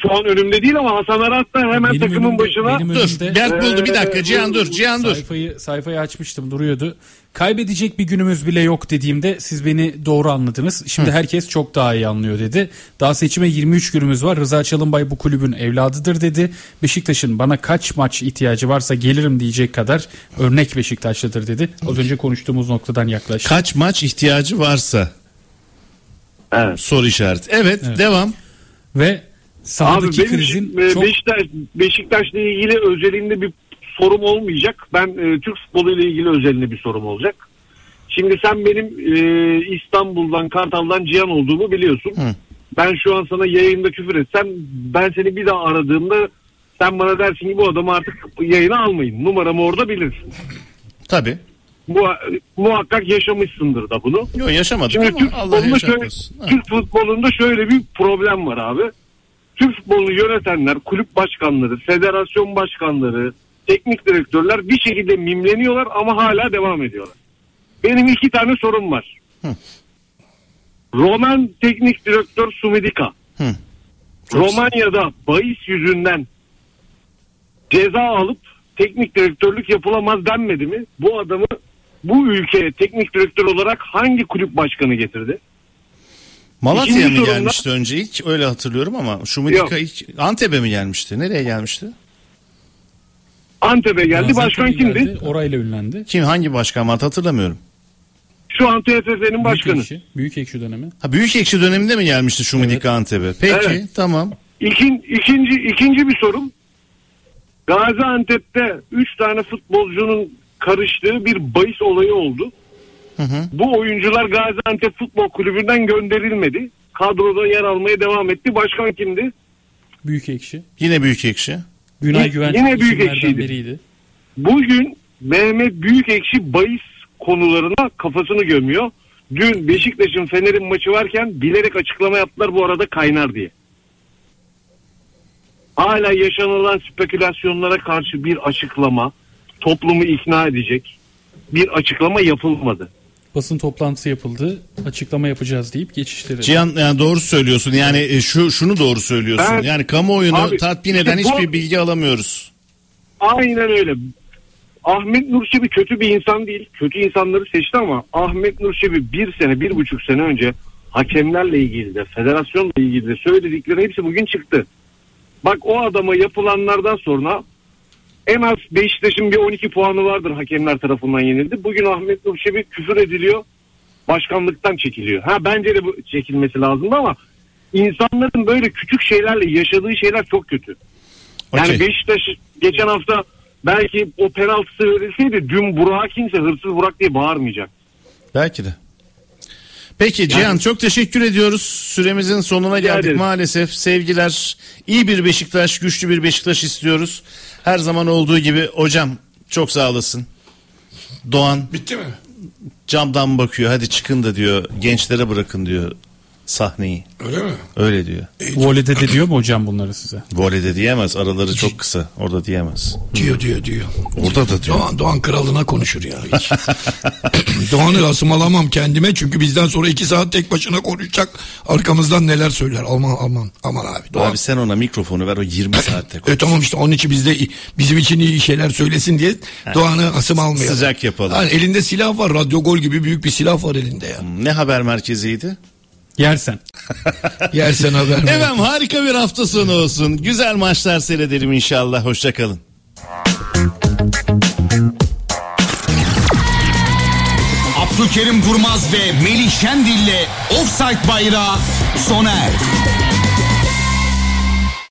şu an önümde değil ama Hasan Arat da hemen Benim takımın önümde- başına benim Dur. önümde- Berk buldu bir dakika. Ee, Cihan dur. Cihan dur. Sayfayı, sayfayı açmıştım duruyordu. Kaybedecek bir günümüz bile yok dediğimde siz beni doğru anladınız. Şimdi herkes çok daha iyi anlıyor dedi. Daha seçime 23 günümüz var. Rıza Çalınbay bu kulübün evladıdır dedi. Beşiktaş'ın bana kaç maç ihtiyacı varsa gelirim diyecek kadar örnek Beşiktaşlıdır dedi. Az önce konuştuğumuz noktadan yaklaştı. Kaç maç ihtiyacı varsa Evet. soru işareti. Evet, devam. Ve Abi sahadaki benim krizin e, çok Beşiktaş, Beşiktaş'la ilgili özelinde bir sorum olmayacak. Ben e, Türk futbolu ile ilgili özelinde bir sorum olacak. Şimdi sen benim e, İstanbul'dan Kartal'dan Cihan olduğumu biliyorsun. Ben şu an sana yayında küfür etsem ben seni bir daha aradığımda sen bana dersin ki bu adamı artık yayına almayın. Numaramı orada bilirsin. Tabii. Bu, muhakkak yaşamışsındır da bunu. Yok yaşamadık Şimdi ama Türk Allah futbolunda, şöyle. Türk futbolunda şöyle bir problem var abi. Türk futbolunu yönetenler, kulüp başkanları, federasyon başkanları, teknik direktörler bir şekilde mimleniyorlar ama hala devam ediyorlar. Benim iki tane sorum var. Roman teknik direktör Sumidika. Hı. Romanya'da bahis yüzünden ceza alıp teknik direktörlük yapılamaz denmedi mi? Bu adamı bu ülkeye teknik direktör olarak hangi kulüp başkanı getirdi? İkinci mı sorumda- gelmişti önce ilk öyle hatırlıyorum ama Şumidika ilk Antep'e mi gelmişti? Nereye gelmişti? Antep'e geldi. Başkan Gaziantep'e kimdi? geldi, Orayla ünlendi. Kim hangi başkan vardı hatırlamıyorum. Şu an TFF'nin başkanı. Büyük ekşi, büyük ekşi dönemi. Ha büyük ekşi döneminde mi gelmişti Şumidika Antep'e? Peki Evet. tamam. İkin, ikinci, ikinci bir sorum. Gaziantep'te 3 tane futbolcunun karıştığı bir bahis olayı oldu. Bu oyuncular Gaziantep Futbol Kulübü'nden gönderilmedi. Kadroda yer almaya devam etti. Başkan kimdi? Büyük ekşi. Yine büyük ekşi. Günay Güvenç yine büyük ekşiydi. biriydi. Bugün Mehmet Büyükekşi bahis konularına kafasını gömüyor. Dün Beşiktaş'ın Fener'in maçı varken bilerek açıklama yaptılar bu arada kaynar diye. Hala yaşanılan spekülasyonlara karşı bir açıklama, toplumu ikna edecek bir açıklama yapılmadı. Basın toplantısı yapıldı. Açıklama yapacağız deyip geçiştirildi. Cihan yani doğru söylüyorsun. Yani e, şu şunu doğru söylüyorsun. Ben- yani kamuoyunu Abi, tatmin eden işte bu- hiçbir bilgi alamıyoruz. Aynen öyle. Ahmet Nur Çebi kötü bir insan değil. Kötü insanları seçti ama Ahmet Nur Çebi bir sene, bir buçuk sene önce hakemlerle ilgili de, federasyonla ilgili de söyledikleri hepsi bugün çıktı. Bak o adama yapılanlardan sonra en az Beşiktaş'ın bir 12 puanı vardır hakemler tarafından yenildi. Bugün Ahmet Nur Çebi küfür ediliyor. Başkanlıktan çekiliyor. Ha bence de bu çekilmesi lazımdı ama insanların böyle küçük şeylerle yaşadığı şeyler çok kötü. Yani Okey. Beşiktaş geçen hafta belki o penaltısı verilseydi dün Burak'a kimse hırsız Burak diye bağırmayacak. Belki de. Peki Cihan çok teşekkür ediyoruz. Süremizin sonuna geldik ederim. maalesef. Sevgiler. İyi bir Beşiktaş, güçlü bir Beşiktaş istiyoruz. Her zaman olduğu gibi hocam çok sağ olasın. Doğan Bitti mi? camdan bakıyor. Hadi çıkın da diyor. Gençlere bırakın diyor sahneyi. Öyle mi? Öyle diyor. Voley'de de diyor mu hocam bunları size? Voleyde diyemez. Araları çok kısa. Orada diyemez. Diyor diyor diyor. Orada da diyor. Doğan, Doğan kralına konuşur ya. Hiç. Doğan'ı asımalamam kendime çünkü bizden sonra iki saat tek başına konuşacak. Arkamızdan neler söyler. Aman aman aman abi. Doğan. Abi sen ona mikrofonu ver o 20 saatte E konuş. tamam işte onun için bizde bizim için iyi şeyler söylesin diye Doğan'ı asım almayalım. Sıcak yapalım. Yani elinde silah var. Radyo gol gibi büyük bir silah var elinde ya. Ne haber merkeziydi? Yersen. Yersen haber. Efendim harika bir hafta sonu olsun. Güzel maçlar seyredelim inşallah. Hoşçakalın. Abdülkerim Durmaz ve Melih Şendil'le Offside Bayrağı sona erdi.